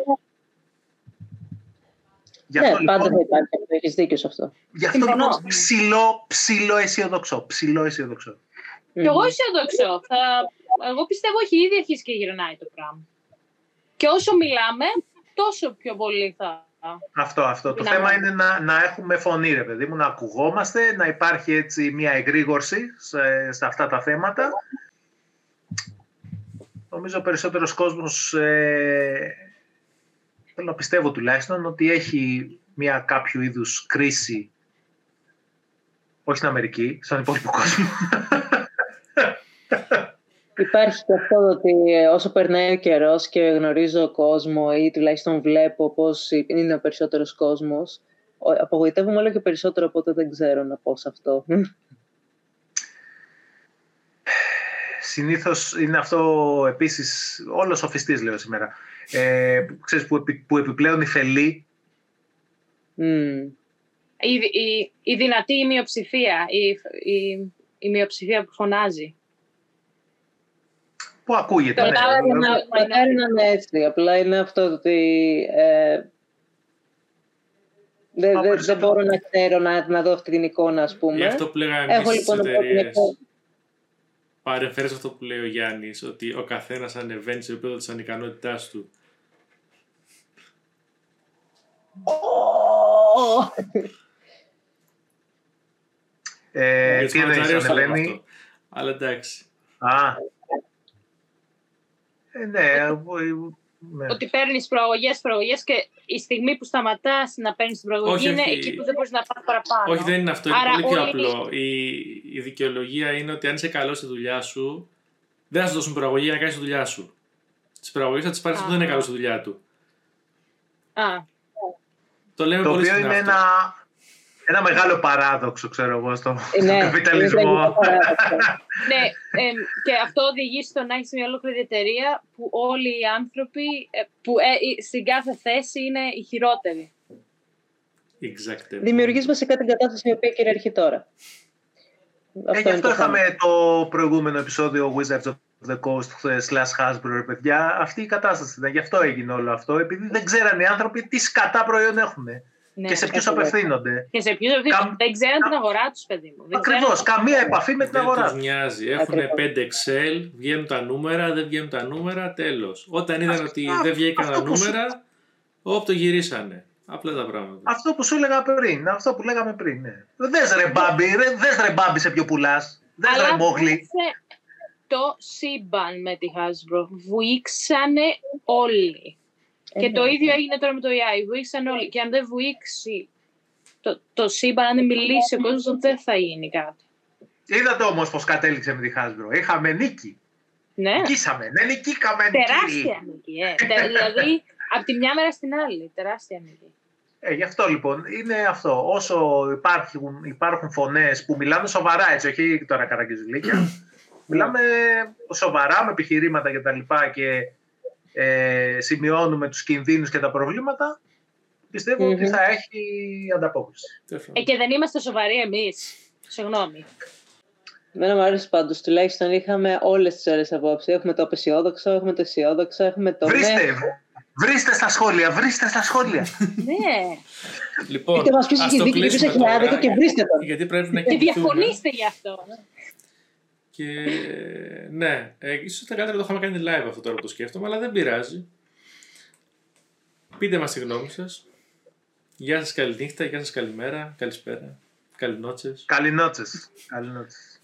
Γι αυτό, ναι, λοιπόν, πάντα θα υπάρχει αυτό. Έχεις δίκιο σε αυτό. Γι' αυτό λοιπόν ψηλό, ψηλό αισιοδοξό. Ψηλό αισιοδοξό. Και εγώ αισιοδοξώ. Θα... Εγώ πιστεύω ότι ήδη αρχίσει και γυρνάει το πράγμα. Και όσο μιλάμε, τόσο πιο πολύ θα Αυτό, αυτό. Το Να θέμα μάθω. είναι να, να έχουμε φωνή, ρε παιδί μου, να ακουγόμαστε, να υπάρχει έτσι μια εγρήγορση σε, σε αυτά τα θέματα. Νομίζω ο περισσότερος κόσμος, ε, θέλω να πιστεύω τουλάχιστον, ότι έχει μια κάποιο είδους κρίση, όχι στην Αμερική, στον υπόλοιπο κόσμο. Υπάρχει και αυτό ότι ε, όσο περνάει ο καιρός και γνωρίζω κόσμο ή τουλάχιστον βλέπω πώς είναι ο περισσότερος κόσμος, ο- απογοητεύομαι όλο και περισσότερο, οπότε δεν ξέρω να πω σε αυτό. Συνήθως είναι αυτό επίσης, όλος σοφιστής λέω σήμερα, ε, που, ξέρεις, που, επι- που επιπλέον η φελή Μμμ. Η, η, η δυνατή η μειοψηφία, η, η, η μειοψηφία που φωνάζει. που ακούγεται. Το ναι. άλλο Δηλαδή, να- Μακάρι να είναι έτσι. Απλά είναι αυτό ότι ε, δεν, Μα δεν, περισσότερο- δεν μπορώ να ξέρω να, να δω αυτή την εικόνα, ας πούμε. Γι' αυτό που λέγαμε Έχω εμείς στις λοιπόν να πω την εταιρείες. Εικόνα. Παρεμφέρει αυτό που λέει ο Γιάννης, ότι ο καθένας ανεβαίνει σε επίπεδο της ανικανότητάς του. ε, Γιατί τις στο εννοείς, Ματσαρέως το λέμε ανεβαίνει; αυτό. Αλλά εντάξει. Α. Ε, ναι, ε, ναι. Ότι παίρνεις προαγωγές, προαγωγές και η στιγμή που σταματάς να παίρνεις την προαγωγή Όχι, είναι όχι. εκεί που δεν μπορείς να πας παραπάνω. Όχι, δεν είναι αυτό. Είναι Άρα πολύ πιο όλοι- απλό. Η, η δικαιολογία είναι ότι αν είσαι καλός στη δουλειά σου, δεν θα σου δώσουν προαγωγή για να κάνεις τη δουλειά σου. Τις προαγωγές θα τις πάρεις που δεν είναι Α. καλός στη δουλειά του. Α, Το λέμε Το πολύ οποίο συχνά είναι αυτό. ένα, ένα μεγάλο παράδοξο, ξέρω εγώ, στο, Ε, ναι, στον είναι καπιταλισμό. τραγικό παράδοξο. ναι, εμ, και αυτό οδηγεί στο να έχεις μια ολόκληρη εταιρεία που όλοι οι άνθρωποι ε, που ε, ε, στην κάθε θέση είναι οι χειρότεροι. Exactly. Δημιουργείς βασικά την κατάσταση η οποία κυριαρχεί τώρα. Ε, γι' είναι αυτό το θέμα. είχαμε το προηγούμενο επεισόδιο Wizards of the Coast ε, slash Hasbro, ρε παιδιά. Αυτή η κατάσταση ήταν. Γι' αυτό έγινε όλο αυτό. Επειδή δεν ξέραν οι άνθρωποι τι σκατά προϊόν έχουν Ναι. και σε ποιους ακριβώς. απευθύνονται. Και σε ποιους Καμ- δεν ξέραν την αγορά τους, παιδί μου. Δεν Ακριβώς. ξέραν- Καμία επαφή με την Δεν αγορά. τους νοιάζει. Έχουν Ακριβώς. 5 Excel, βγαίνουν τα νούμερα, δεν βγαίνουν τα νούμερα, τέλος. Όταν είδαν Αυτό- ότι αυτό- δεν βγήκαν τα αυτό που σου- νούμερα, όπ, το γυρίσανε. Απλά τα πράγματα. Αυτό που σου έλεγα πριν. Αυτό που λέγαμε πριν. Ναι. Δες ρε μπάμπι, ρε, δες ρε μπάμπι σε ποιο πουλάς. Δες ρε Αλλά μόγλι. βούηξε το σύμπαν με τη Hasbro. Βουήξανε όλοι. Ε, Και ναι. το ίδιο έγινε τώρα με το AI. Βουήξαν όλοι. Και αν δεν βουήξει το, το σύμπαν, αν δεν μιλήσει ο κόσμος, δεν θα γίνει κάτι. Είδατε όμως πως κατέληξε με τη Hasbro. Είχαμε νίκη. Ναι, Νικήσαμε. Ναι, νικήκαμε. νική. τεράστια νίκη. Ε. Τε- δηλαδή, από τη μια μέρα στην άλλη. Τεράστια νίκη. Ε, γι' αυτό λοιπόν είναι αυτό. Όσο υπάρχουν, υπάρχουν φωνές που μιλάνε σοβαρά έτσι, όχι τώρα καραγκιζουλίκια. μιλάμε σοβαρά με επιχειρήματα και τα λοιπά και ε, σημειώνουμε τους κινδύνους και τα προβλήματα. πιστεύω ότι Μμμ. θα έχει ανταπόκριση. Ε, και δεν είμαστε σοβαροί εμείς. Συγγνώμη. Εμένα μου άρεσε πάντως. Τουλάχιστον είχαμε όλες τις ώρε απόψε. Έχουμε το απεσιόδοξο, έχουμε το αισιόδοξο, έχουμε το Βρίστε, ναι. βρίστε στα σχόλια, βρίστε στα σχόλια. ναι. Λοιπόν, Είτε μας πει ας έχει το δίκιο, είτε κλείσουμε έχει άδικο τώρα, και βρίστε τον. γιατί πρέπει να Και κινηθούμε. διαφωνήστε γι' αυτό. Και ναι, ε, ίσως ήταν καλύτερα να το είχαμε κάνει live αυτό τώρα που το σκέφτομαι, αλλά δεν πειράζει. Πείτε μας τη γνώμη σας. Γεια σας, καληνύχτα, γεια σας, καλημέρα, καλησπέρα, καληνότσες. Καληνότσες. Καληνότσες.